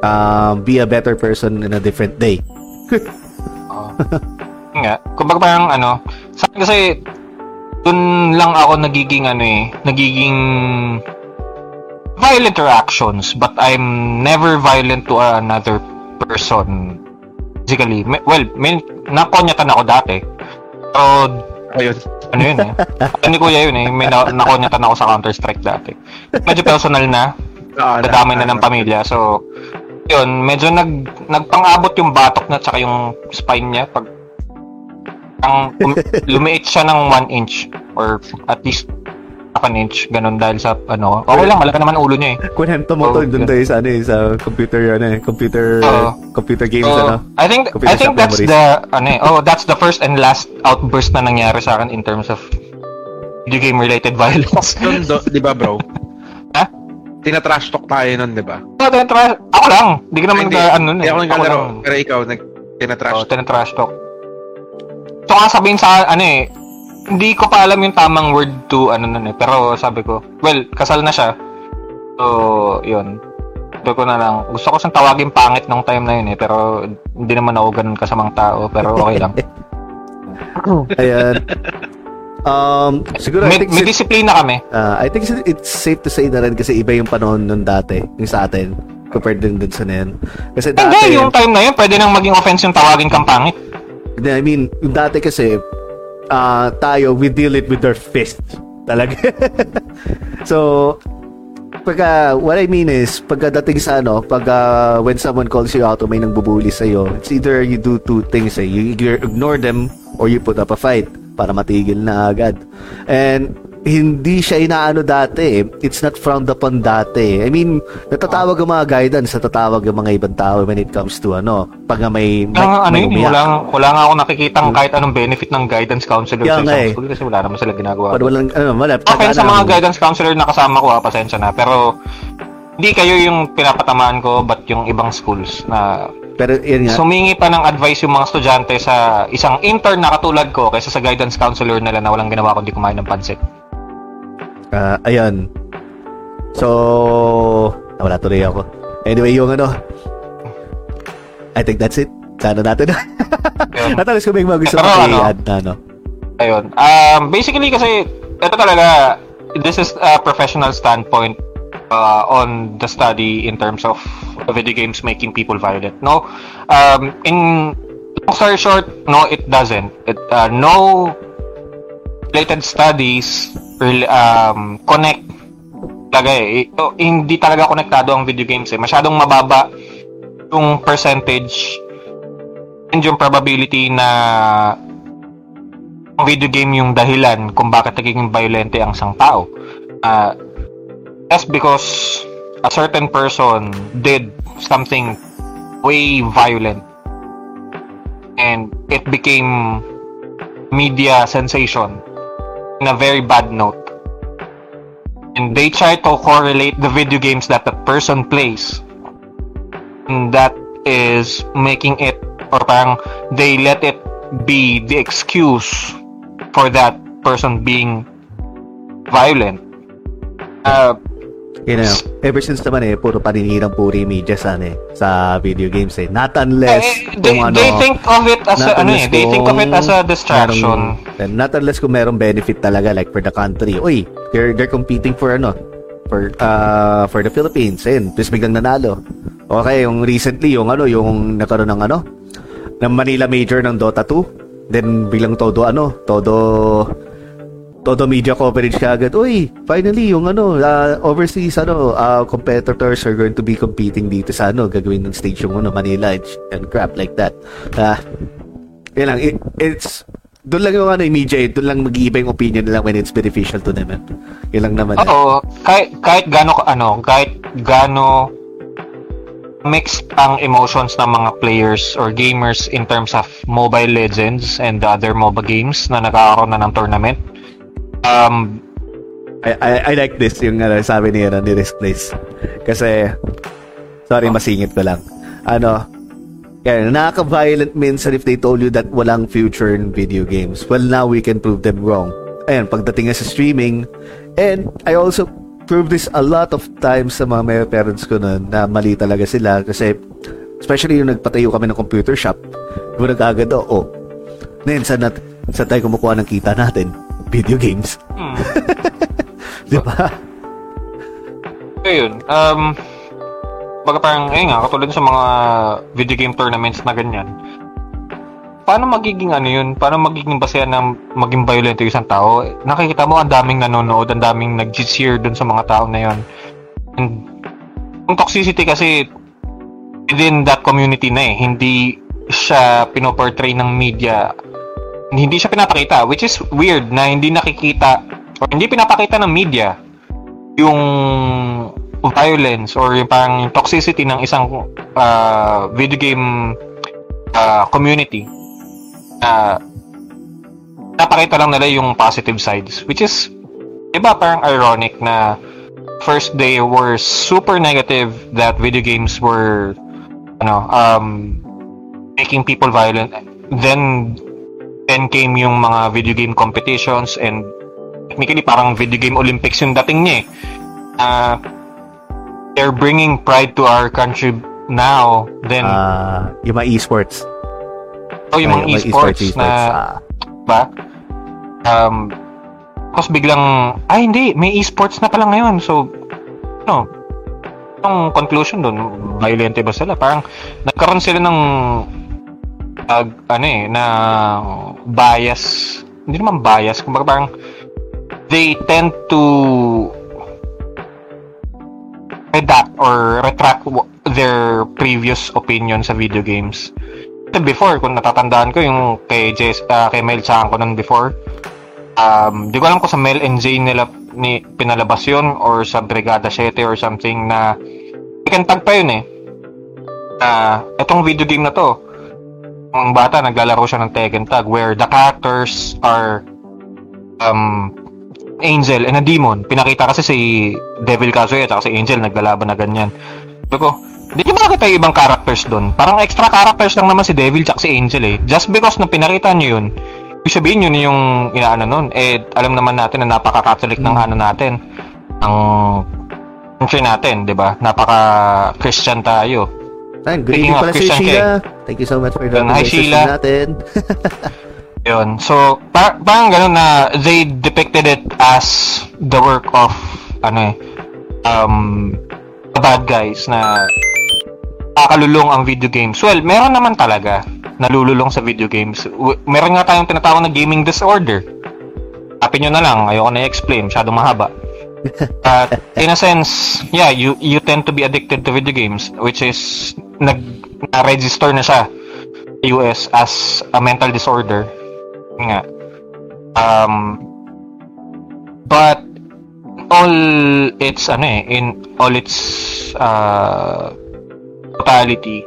B: um, be a better person in a different day.
C: Yun nga. Kumbaga parang ano, sa akin kasi dun lang ako nagiging ano eh, nagiging violent reactions but I'm never violent to another person physically. May- Well, may nakonyatan ako dati. Pero
D: Ayun.
C: ano yun eh. Ano ni Kuya yun eh. May na- nakonyatan ako sa Counter-Strike dati. Medyo personal na.
D: Ah,
C: Kadamay na ng pamilya. So, yun, medyo nag, nagpang-abot yung batok na tsaka yung spine niya pag ang um, lumiit siya ng 1 inch or at least half an inch ganun dahil sa ano okay lang malaki naman ulo niya eh
B: Kunento mo
C: Oh,
B: to dun tayo sa, ano, eh, sa computer, ano, eh, computer,
C: Oo.
B: computer games,
C: So,
B: ano.
C: I think
B: Computer
C: I think that's
B: memories.
C: the ano eh, oh that's the first and last outburst na nangyari sa akin in terms of video game related violence.
D: Yun, do, di ba bro?
C: Ha?
D: Tinatrash talk tayo nun, di ba?
C: Oh, tinatrash- ako lang. Hindi ko naman
D: Hindi,
C: na, ano nun
D: hindi
C: eh.
D: ako naglalaro.
C: lang.
D: Pero ikaw, nag, tinatrash
C: Oh, tinatrash talk. So sabihin sa ano eh, hindi ko pa alam yung tamang word to ano nun eh. Pero sabi ko, well, kasal na siya. So, yun. Sabi ko na lang, gusto ko siyang tawagin pangit nung time na yun eh. Pero hindi naman ako ganun kasamang tao. Pero okay lang.
B: Ayan. Um, siguro, I
C: may,
B: think,
C: may disiplina kami.
B: uh, I think it's safe to say na rin kasi iba yung panahon nun dati, yung sa atin, compared din dun sa na yun. Kasi dati,
C: Hindi, yung time na yun, pwede nang maging offense yung tawagin kang pangit.
B: I mean, yung dati kasi, ah tayo, we deal it with our fists. Talaga. so, pagka, what I mean is, pagkadating sa ano, pag ah, when someone calls you out o may nang bubuli sa'yo, it's either you do two things eh. You ignore them or you put up a fight para matigil na agad. And, hindi siya inaano dati eh. It's not frowned upon dati. I mean, natatawag ang mga guidance, natatawag ang mga ibang tao when it comes to ano, pag may, may,
C: nga, ano
B: umiyak.
C: wala, wala nga ako nakikitang kahit anong benefit ng guidance counselor
B: Kaya
C: sa isang
B: eh.
C: school kasi wala naman sila ginagawa.
B: Pag walang, ano, wala.
C: Okay sa mga guidance counselor na kasama ko, ha, pasensya na. Pero, hindi kayo yung pinapatamaan ko, but yung ibang schools na
B: Pero yun nga,
C: sumingi pa ng advice yung mga estudyante sa isang intern na katulad ko kaysa sa guidance counselor nila na walang ginawa kundi kumain ng pansit.
B: Ah, ayun. So, nawala tuloy ako. Anyway, yung ano, I think that's it. Sana natin. Natalis ko may mga gusto ko
C: ano,
B: i-add na, no?
C: Ayun. Um, basically kasi, ito talaga, this is a professional standpoint uh, on the study in terms of video games making people violent. No, um, in long story short, no, it doesn't. It, uh, no related studies um, connect talaga eh. Ito, hindi talaga konektado ang video games eh. Masyadong mababa yung percentage and yung probability na ang video game yung dahilan kung bakit nagiging violente ang isang tao. Uh, just because a certain person did something way violent and it became media sensation in a very bad note. And they try to correlate the video games that that person plays. And that is making it or parang they let it be the excuse for that person being violent. Uh,
B: You know, ever since naman eh, puro paninirang puri media sa, ano, eh, sa video games eh. Not unless
C: Eh, they,
B: kung ano,
C: they think of it as a, ano eh, they think of it as a distraction.
B: merong- not unless kung merong benefit talaga like for the country. Uy, they're, they're competing for ano, for uh, for the Philippines. Ayun, tapos biglang nanalo. Okay, yung recently, yung ano, yung nagkaroon ng ano, ng Manila Major ng Dota 2. Then biglang todo ano, todo todo media coverage kagad. Uy, finally yung ano, uh, overseas ano, uh, competitors are going to be competing dito sa ano, gagawin ng stage yung ano, Manila and, crap like that. Ah, yun lang, it, it's doon lang yung ano, media, eh, doon lang mag-iiba yung opinion nila when it's beneficial to them. eh. Yun lang naman.
C: Oo, kahit kahit gaano ka- ano, kahit gaano mixed ang emotions ng mga players or gamers in terms of Mobile Legends and the other MOBA games na nagkakaroon na ng tournament. Um,
B: I, I, I like this, yung ano, sabi ni, ano, ni Risk Place. Kasi, sorry, masingit ko lang. Ano, kaya nakaka-violent minsan if they told you that walang future in video games. Well, now we can prove them wrong. Ayan, pagdating sa streaming, and I also prove this a lot of times sa mga may parents ko nun, na mali talaga sila kasi especially yung nagpatayo kami ng computer shop, diba nag-agad, oh, oh, ngayon, saan, nat- saan tayo kumukuha ng kita natin? Video games.
C: hmm,
B: Di ba?
C: so yun. Um, baga parang, ayun nga, katulad sa mga video game tournaments na ganyan. Paano magiging ano yun? Paano magiging basehan ng maging violent yung isang tao? Nakikita mo ang daming nanonood, ang daming nag-cheer dun sa mga tao na yun. And yung toxicity kasi within that community na eh, hindi siya pinoportray ng media hindi siya pinapakita which is weird na hindi nakikita or hindi pinapakita ng media yung violence or yung parang toxicity ng isang uh, video game uh, community. Uh, napakita lang nila yung positive sides which is iba parang ironic na first they were super negative that video games were ano um making people violent. Then then came yung mga video game competitions and technically parang video game Olympics yung dating niya eh. Uh, they're bringing pride to our country now then
B: Ah, yung mga esports.
C: oh yung mga
B: Ah,
C: esports, na
B: ah.
C: ba um tapos biglang ay hindi may esports na pala ngayon so no yung conclusion doon violente ba sila parang nagkaroon sila ng ag ano eh na bias hindi naman bias kumbaga parang they tend to redact or retract their previous opinion sa video games. Ito before, kung natatandaan ko yung kay Jess, ah, kay Mel Chanko nun before, um, di ko alam kung sa Mel and Jane nila ni, pinalabas yun or sa Brigada 7 or something na second tag pa yun eh. Ah, itong video game na to, ang bata naglalaro siya ng Tekken Tag where the characters are um Angel and a demon. Pinakita kasi si Devil Kazuya at si Angel naglalaban na ganyan. Sabi ko, hindi nyo makakita yung ibang characters doon. Parang extra characters lang naman si Devil at si Angel eh. Just because na pinakita nyo yun, ibig sabihin yun yung inaano nun. Eh, alam naman natin na napaka-catholic ng ano natin. Ang country natin, di ba? Napaka-Christian tayo.
B: Ayun, good evening pala
C: Christian
B: Sheila. Thank you so much for the
C: hi, Sheila.
B: natin.
C: Yun. So, par- parang ganun na they depicted it as the work of ano eh um the bad guys na kakalulong ang video games. Well, meron naman talaga nalululong sa video games. W- meron nga tayong tinatawag na gaming disorder. Tapin nyo na lang, ayoko na i-explain, masyadong mahaba. But in a sense, yeah, you you tend to be addicted to video games which is nag na-register na siya sa US as a mental disorder. Nga. Um but all its ano eh in all its uh totality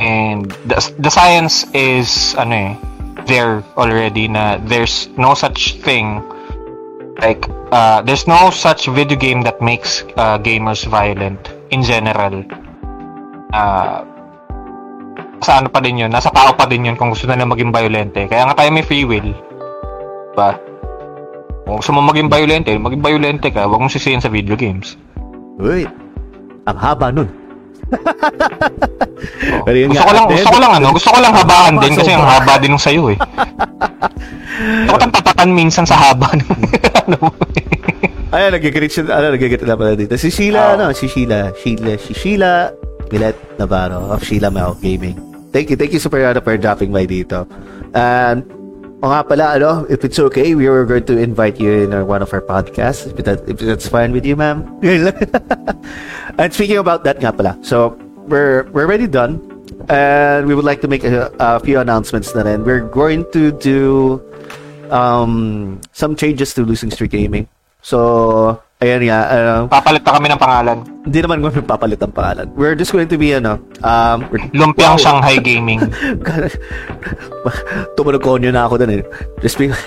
C: and the, the science is ano eh there already na there's no such thing like uh, there's no such video game that makes uh, gamers violent in general uh, sa ano pa din yun? Nasa tao pa din yun kung gusto nila maging violente. Kaya nga tayo may free will. Diba? Kung gusto mo maging violente maging violente ka. Huwag mong sisihin sa video games.
B: Uy, ang haba nun. Pero yun
C: Gusto
B: nga,
C: ko lang, gusto ko lang ano, gusto ko lang habaan
B: Haba,
C: din kasi ang haba din ng sayo eh. Gusto ko tang tapatan minsan sa haba ng ano mo.
B: Ayan, nag-greet siya, ano, nag-greet na pala dito. Si Sheila,
C: Oh.
B: ano, si Sheila, Sheila, si Sheila Milet Navarro of Sheila Gaming. Thank you, thank you super ano, for dropping by dito. And, o nga pala, ano, if it's okay, we were going to invite you in our, one of our podcasts, if, that, if that's fine with you, ma'am. and speaking about that nga pala, so, we're, we're already done. And we would like to make a, a few announcements na rin. We're going to do um, some changes to Losing Streak Gaming. So, ayan nga, uh,
C: Papalit na kami ng pangalan.
B: hindi naman kami papalit ang pangalan. We're just going to be, ano, um,
C: Lumpiang
B: Wow.
C: Shanghai Gaming.
B: Tumunog konyo na ako dun eh. Just be...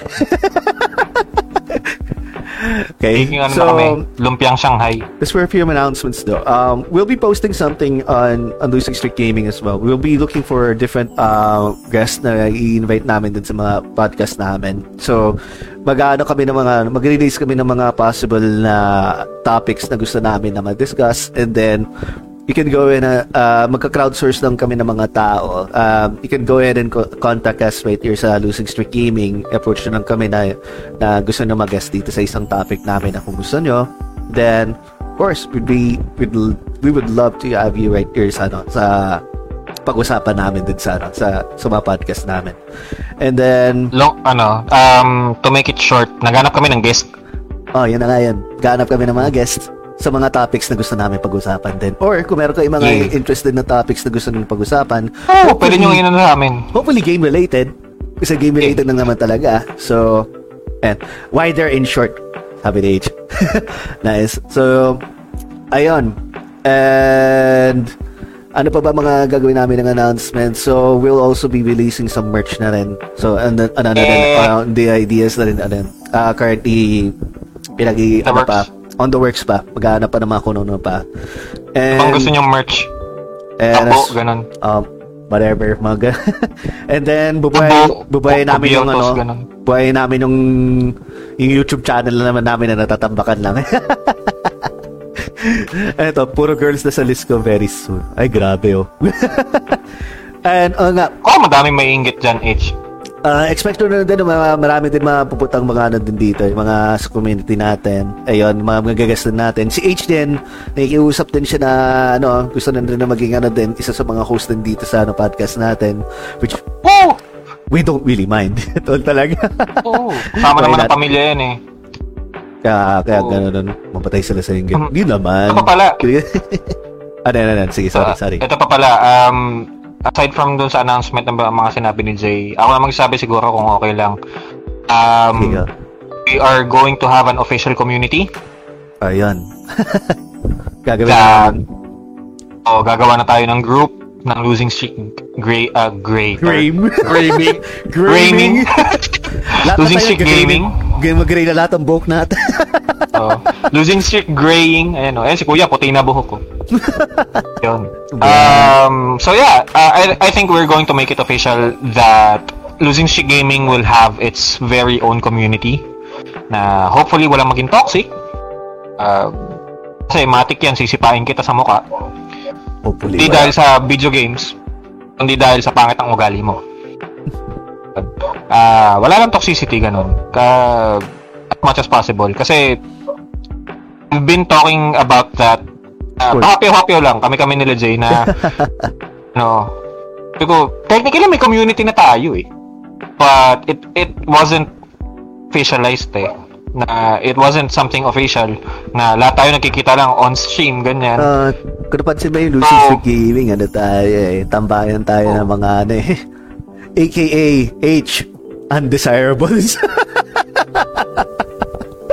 B: okay,
C: Speaking
B: so,
C: kami, Lumpiang Shanghai.
B: Just for a few announcements though. Um, we'll be posting something on, on Losing Streak Gaming as well. We'll be looking for different uh, guests na i-invite namin din sa mga podcast namin. So, mag-ano kami ng mga, mag-release kami ng mga possible na topics na gusto namin na mag-discuss and then you can go in uh, uh, magka-crowdsource lang kami ng mga tao. Um, you can go ahead and co- contact us right here sa Losing Streak Gaming. Approach na lang kami na, na gusto na mag-guest dito sa isang topic namin na kung gusto nyo. Then, of course, we'd be, we'd, we would love to have you right here sa, ano, sa pag-usapan namin din sa, ano, sa, sa mga podcast namin. And then,
C: Long, ano, um, to make it short, naghanap kami ng guest.
B: oh, yun na nga yan. Gaanap kami ng mga guests sa mga topics na gusto namin pag-usapan din. Or kung meron kayong mga
C: Yeah.
B: interested na topics na gusto nyo pag-usapan,
C: Oh, pwede nyo inano namin.
B: hopefully game related. Kasi game related lang naman talaga so and wider in short sabi ni H. Nice. So ayun. And ano pa ba mga gagawin namin ng announcement? So we'll also be releasing some merch na rin. So and then ano na rin
C: Eh.
B: uh, the ideas na rin ano. Uh, currently pinag ano pa on the works pa maghahanap pa ng mga kung ano pa and
C: Kung gusto nyo merch,
B: and
C: abo,
B: as-
C: ganun.
B: um, whatever, mga And then, bubuhay, bubuhay namin yung ano,
C: ganun.
B: buhay namin yung, yung YouTube channel na naman namin na natatambakan lang. Eto, puro girls na sa list ko very soon. Ay, grabe oh. And, oh nga,
C: Oh, madaming may inggit dyan, H.
B: Uh, expect ko na din, mga, marami din mapuputang mga ano din dito, yung mga sa community natin. Ayun, mga magagas din natin. Si H din, nakikiusap din siya na, ano, gusto na rin na maging ano din, isa sa mga host din dito sa ano, podcast natin. Which,
C: Woo!
B: we don't really mind. Ito talaga.
C: Oo. Kasama
B: Why
C: naman
B: not?
C: ng pamilya yan eh.
B: kaya, kaya
C: Oo.
B: gano'n, ano, mapatay sila sa inggit.
C: Um,
B: Hindi naman.
C: Ito pa pala.
B: ano, ano, ano, sige, sorry,
C: Ah,
B: sorry.
C: Ito pa pala, um, aside from dun sa announcement ng mga sinabi ni Jay, ako na magsasabi siguro kung okay lang. Um,
B: Sige.
C: we are going to have an official community.
B: Ayun. Gagawin
C: Sa,
B: namin.
C: o gagawa na tayo ng group ng Losing Streak Gray, uh, Gray.
B: Grame.
C: Graming. Graming. Losing Streak Gaming.
B: Game mag-gray na lahat ang buhok natin.
C: Oh, losing streak graying. Ayan, oh. Ayan si Kuya, puti na buhok ko. Yun. Um, so yeah, uh, I, I think we're going to make it official that Losing Streak Gaming will have its very own community na hopefully walang maging toxic. Uh, kasi matik yan, sisipain kita sa mukha.
B: Hopefully.
C: Hindi dahil sa video games, kundi dahil sa pangit ang ugali mo. Ah, wala lang toxicity ganun. Ka as much as possible kasi we've been talking about that. Uh,
B: Cool.
C: Hapyo-hapyo lang kami kami nila Jay na no. Pero technically may community na tayo eh. But it it wasn't officialized eh na it wasn't something official na lahat tayo nakikita lang on stream ganyan.
B: Ah, kung napansin mo yung Lucy
C: Oh.
B: Street Gaming, ano tayo eh, tambayan tayo ng mga ano eh, AKA H, undesirables.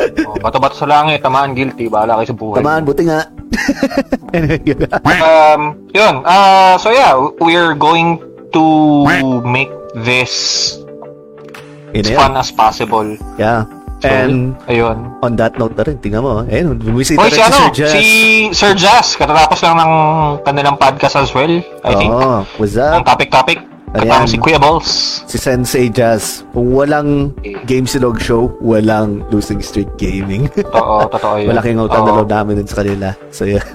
C: Oh, bato-bato sa langit, tamaan guilty, bahala kayo sa buhay.
B: Tamaan, buti nga. Anyway.
C: Um, yun. Uh, so yeah, we're going to make this
B: Yun
C: as fun as possible.
B: Yeah.
C: So,
B: And
C: ayun.
B: on that note na rin, tingnan mo, ayun, bumisita rin
C: si ano,
B: si Sir Jazz.
C: si Sir Jazz, katatapos lang ng kanilang podcast as well, I think.
B: Oh, what's
C: Ang
B: up?
C: topic-topic. Kasama si Kuya Balls.
B: si Sensei Jazz. Kung walang Game Silog Show, walang Losing Streak Gaming.
C: Oo, totoo yun.
B: Malaking utang na
C: Oo.
B: loob namin sa kanila. So, yeah.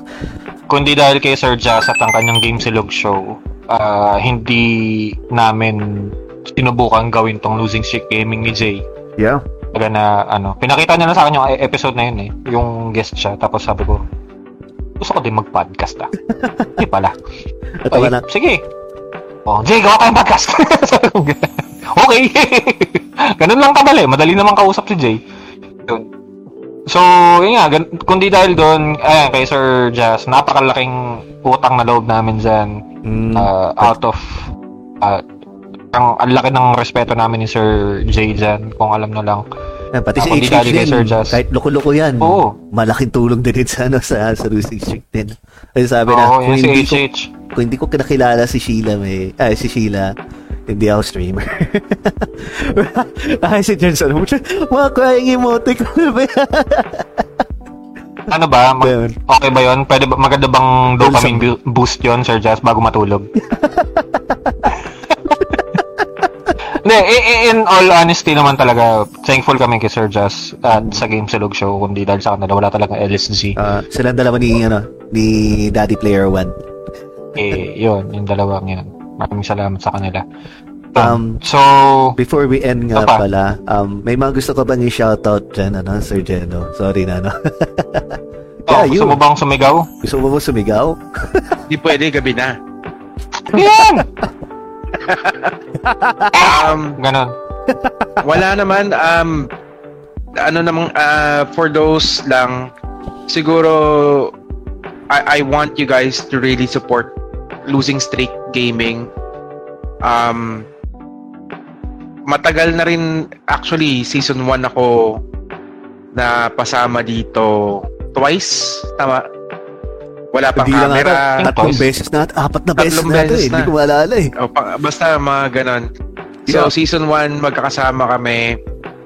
C: Kundi dahil kay Sir Jazz at ang kanyang Game Silog Show, ah, hindi namin sinubukan gawin tong Losing Streak Gaming ni Jay.
B: Yeah.
C: Kaya na, ano, pinakita niya na sa akin yung episode na yun eh. Yung guest siya. Tapos sabi ko, gusto ko din mag-podcast ah. Hindi pala.
B: Natawa na.
C: Sige. Oh, Jay, gawa tayong podcast. Okay. Ganun lang kadali. Madali naman kausap si Jay. Yun. So, yun nga, gan- kundi dahil doon, ayan, kay Sir Jazz, napakalaking utang na loob namin dyan.
B: Mm,
C: uh, out of, uh, ang, ang laki ng respeto namin ni Sir Jay dyan, kung alam nyo lang.
B: Yan, pati si
C: ako di
B: HH din. Kahit loko-loko yan.
C: Oo.
B: Malaking tulong din yun sa, ano, sa, sa Losing Streak din. Kasi sabi na,
C: Oo,
B: kung
C: yun si
B: hindi, ko, kung hindi ko kinakilala si Sheila, may, ay, si Sheila, hindi ako streamer. ay, si Jensen, mga crying emote ko na ba yan?
C: Ano ba? Mag- okay ba yun? Pwede ba, maganda bang dopamine bu- boost yun, Sir Jazz, bago matulog? I- in all honesty naman talaga, thankful kami kay Sir Jazz at sa Game Silog Show, kundi dahil sa kanila, wala talagang LSG.
B: Ah, silang dalawa ni, ano, ni Daddy Player One.
C: Eh, yun, yung dalawang yun. Maraming salamat sa kanila.
B: Um,
C: so,
B: Before we end nga
C: Ano pa?
B: pala, um, may mga gusto ko bang i-shoutout dyan, ano, Sir Jeno? Sorry na, no?
C: oh,
B: yeah,
C: gusto
B: you.
C: mo bang sumigaw?
B: Gusto mo ba sumigaw?
D: Hindi pwede, gabi na.
C: Yan!
D: Um,
C: Ganon.
D: wala naman um ano namang uh, for those lang siguro I, I want you guys to really support Losing Streak Gaming um matagal na rin actually season 1 ako na pasama dito twice tama wala pang
B: Hindi lang
D: camera
B: ata, tatlong beses na, apat na beses
D: Tatlong
B: na ito eh. Hindi ko maalala eh.
D: O, pa- basta mga ganon. So,
B: Yeah.
D: season 1, magkakasama kami.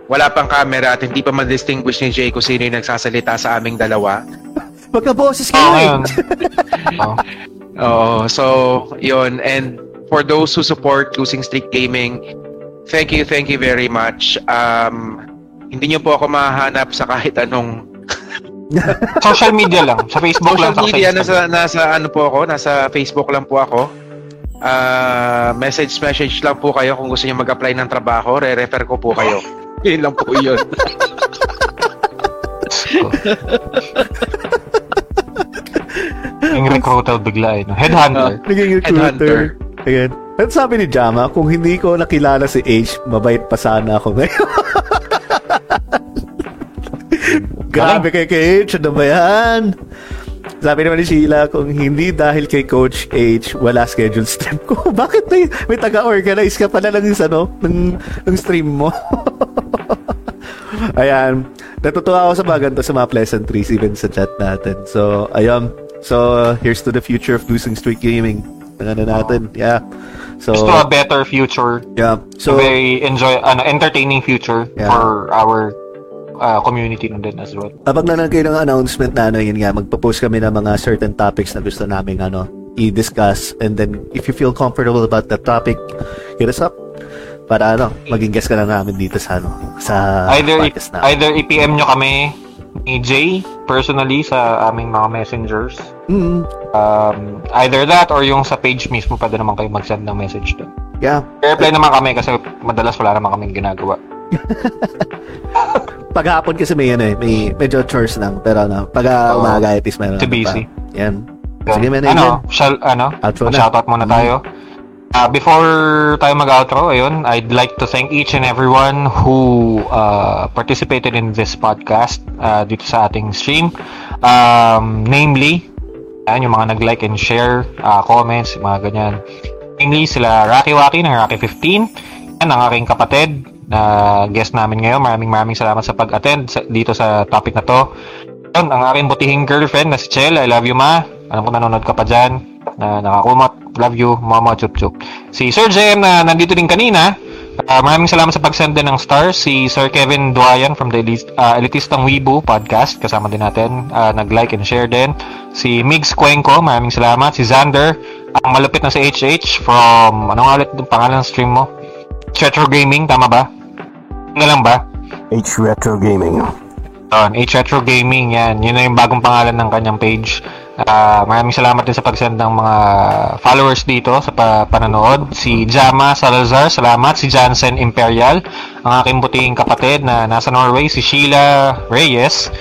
D: Wala pang camera at hindi pa ma-distinguish ni Jay kung sino yung nagsasalita sa aming dalawa.
B: Magka-boses kayo eh.
C: ngayon. Oh.
D: Oo, so, yun. And for those who support Losing Streak Gaming, thank you, thank you very much. Um, hindi nyo po ako mahanap sa kahit anong
C: Social media lang. Sa Facebook
D: social
C: lang. sa
D: media. Nasa, nasa ano po ako, nasa Facebook lang po ako. Ah, message message lang po kayo kung gusto niyo mag-apply ng trabaho, re-refer ko po kayo. Yun lang po yun.
C: Yung recruiter bigla eh. No? Headhunter.
B: Naging
D: Headhunter.
B: recruiter. Ayan. At sabi ni Jama, kung hindi ko nakilala si H, mabait pa sana ako ngayon. Grabe kay kay H, ano ba yan? Sabi naman ni Sheila, kung hindi dahil kay Coach H, wala schedule stream ko. Bakit may, may taga-organize ka pala ng, ano, ng, ng stream mo? Ayan. Natutuwa ako sa mga ganito, sa mga pleasantries, even sa chat natin. So, ayun. So, here's to the future of Losing Streak Gaming. Ang ano natin, yeah. So,
C: Gusto a better future.
B: yeah.
C: So, very enjoy, ano, entertaining future
B: Yeah.
C: for our uh, community nun din as well.
B: Kapag na kayo ng announcement na ano, yun nga, magpo-post kami ng mga certain topics na gusto namin ano, i-discuss. And then, if you feel comfortable about that topic, hit us up. Para ano, maging guest ka na namin dito sa ano, sa
C: either
B: podcast na.
C: either i-PM nyo kami ni Jay personally sa aming mga messengers.
B: Mm,
C: Um, either that or yung sa page mismo pwede naman kayo mag-send ng message doon.
B: yeah.
C: I-reply naman kami kasi madalas wala naman kaming ginagawa.
B: Paghapon kasi may ano eh, may medyo chores lang. Pero ano, pag uh, umaga at least meron.
C: Too
B: ano pa. Yan. Sige, man,
C: ano, shall, ano,
B: Outro na.
C: shoutout muna tayo. Uh, before tayo mag-outro, ayun, I'd like to thank each and everyone who uh, participated in this podcast uh, dito sa ating stream. Um, namely, yan, yung mga nag-like and share, uh, comments, mga ganyan. Namely, sila Rocky Waki ng Rocky 15, yan ang aking kapatid na guest namin ngayon. Maraming maraming salamat sa pag-attend sa, dito sa topic na to. Yun, ang aking butihing girlfriend na si Chel. I love you, ma. Alam ko nanonood ka pa dyan. Na nakakumot. Love you, mama, chup chup. Si Sir JM na nandito din kanina. ah, maraming salamat sa pag-send din ng stars. Si Sir Kevin Duayan from the Elis- ah, Elitistang Weibo podcast. Kasama din natin. Ah, nag-like and share din. Si Migs Cuenco. Maraming salamat. Si Xander. ang malupit na si HH from, ano nga ulit yung pangalan ng stream mo? Retro Gaming, tama ba? Nga lang ba?
H: H Retro Gaming.
C: Yun, H Retro Gaming, yan. Yun na yung bagong pangalan ng kanyang page. Ah, maraming salamat din sa pag-send ng mga followers dito sa pa- pananood. Si Jama Salazar, salamat. Si Jansen Imperial, ang aking buting kapatid na nasa Norway. Si Sheila Reyes.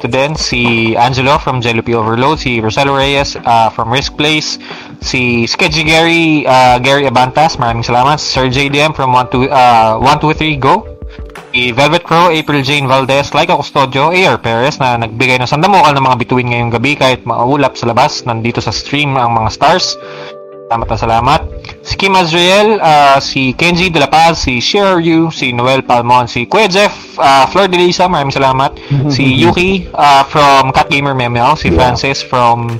C: Ito din, si Angelo from JLP Overload. Si Roselo Reyes ah, from Risk Place. Si Sketchy Gary, ah, Gary Abantas, maraming salamat. Si Sir JDM from 12, ah, 123 Go. Si Velvet Crow, April Jane Valdez, Laika Custodio, AR Perez na nagbigay ng sandamukal ng mga bituin ngayong gabi kahit maulap sa labas. Nandito sa stream ang mga stars. Salamat na salamat. Si Kim Azriel, ah, si Kenji De La Paz, si Shiryu, si Noel Palmon, si Kuya Jeff, ah, Flor de Lisa, maraming salamat. si Yuki ah, from Cat Gamer Memew, si Francis from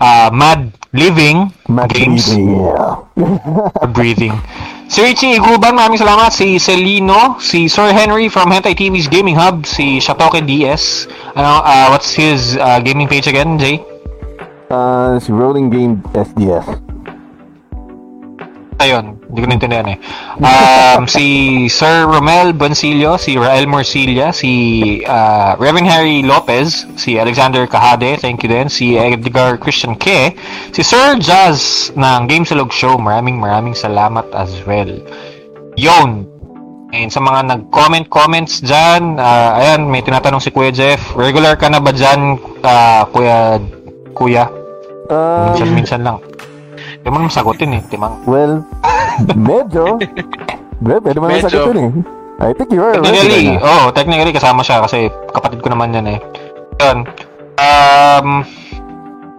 C: ah, Mad Living
H: Mad
C: Games.
H: Breathing, yeah.
C: breathing. Si Richie Iguban, maraming salamat. Si Celino, si Sir Henry from Hentai TV's Gaming Hub, si Shatoke DS. Ano, uh, what's his uh, gaming page again, Jay?
H: Uh, si Rolling Game SDS.
C: Ayun, hindi ko naintindihan eh. Um, si Sir Romel Boncillo, si Rael Morcilla, si uh, Reverend Harry Lopez, si Alexander Kahade, thank you din, si Edgar Christian K, si Sir Jazz ng Game Salog Show, maraming maraming salamat as well. Yon, And sa mga nag-comment comments dyan, ah, ayan, may tinatanong si Kuya Jeff, regular ka na ba dyan, ah, Kuya, Kuya?
H: Um,
C: Minsan-minsan lang. Di mo naman sagutin eh, timang.
H: well, medyo. Well, pwede mo naman sagutin eh. I think you are
C: Technically, oh, technically kasama siya kasi kapatid ko naman yan eh. Yun. Um,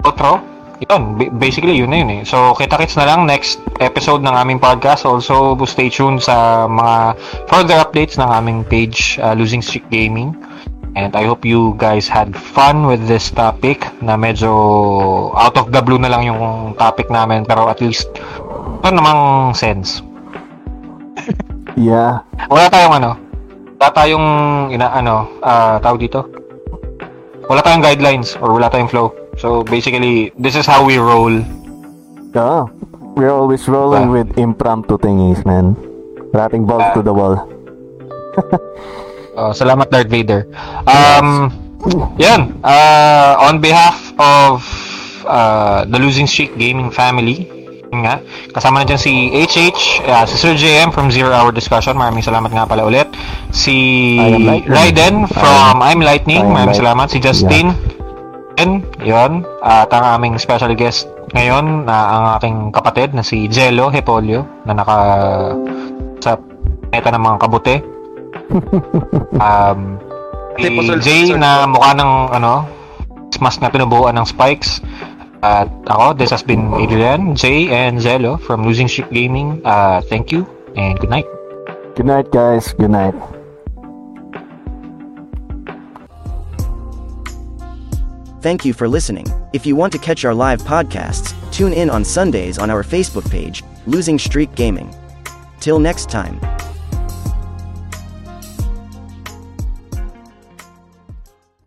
C: outro? Yun, ba- basically yun na yun eh. So, kita-kits na lang next episode ng aming podcast. Also, stay tuned sa mga further updates ng aming page, uh, Losing Streak Gaming. And I hope you guys had fun with this topic na medyo out of the blue na lang yung topic namin pero at least ito namang sense.
H: Yeah.
C: Wala tayong ano, wala tayong ina ano, ah tawag dito. Wala tayong guidelines or wala tayong flow. So basically, this is how we roll.
H: Yeah. We're always rolling
C: Ah.
H: with impromptu thingies, man. Rapping balls to the wall.
C: Uh, salamat Darth Vader. Um, yan. Uh, on behalf of uh, the Losing Streak Gaming family, nga, kasama na dyan si HH, uh, si Sir JM from Zero Hour Discussion, maraming salamat nga pala ulit. Si. Raiden from I'm Lightning, maraming salamat. Si Justin, yun, yun. At ang aming special guest ngayon, na ang aking kapatid na si Jello Hepolio, na naka sa meta ng mga kabute. Um, si Jay na mukha ng ano, mask na pinubuan ng spikes. At ako, this has been Adrian, Jay, and Zelo from Losing Streak Gaming. Uh, thank you, and good night.
H: Good night, guys. Good night.
A: Thank you for listening. If you want to catch our live podcasts, tune in on Sundays on our Facebook page, Losing Streak Gaming. Till next time.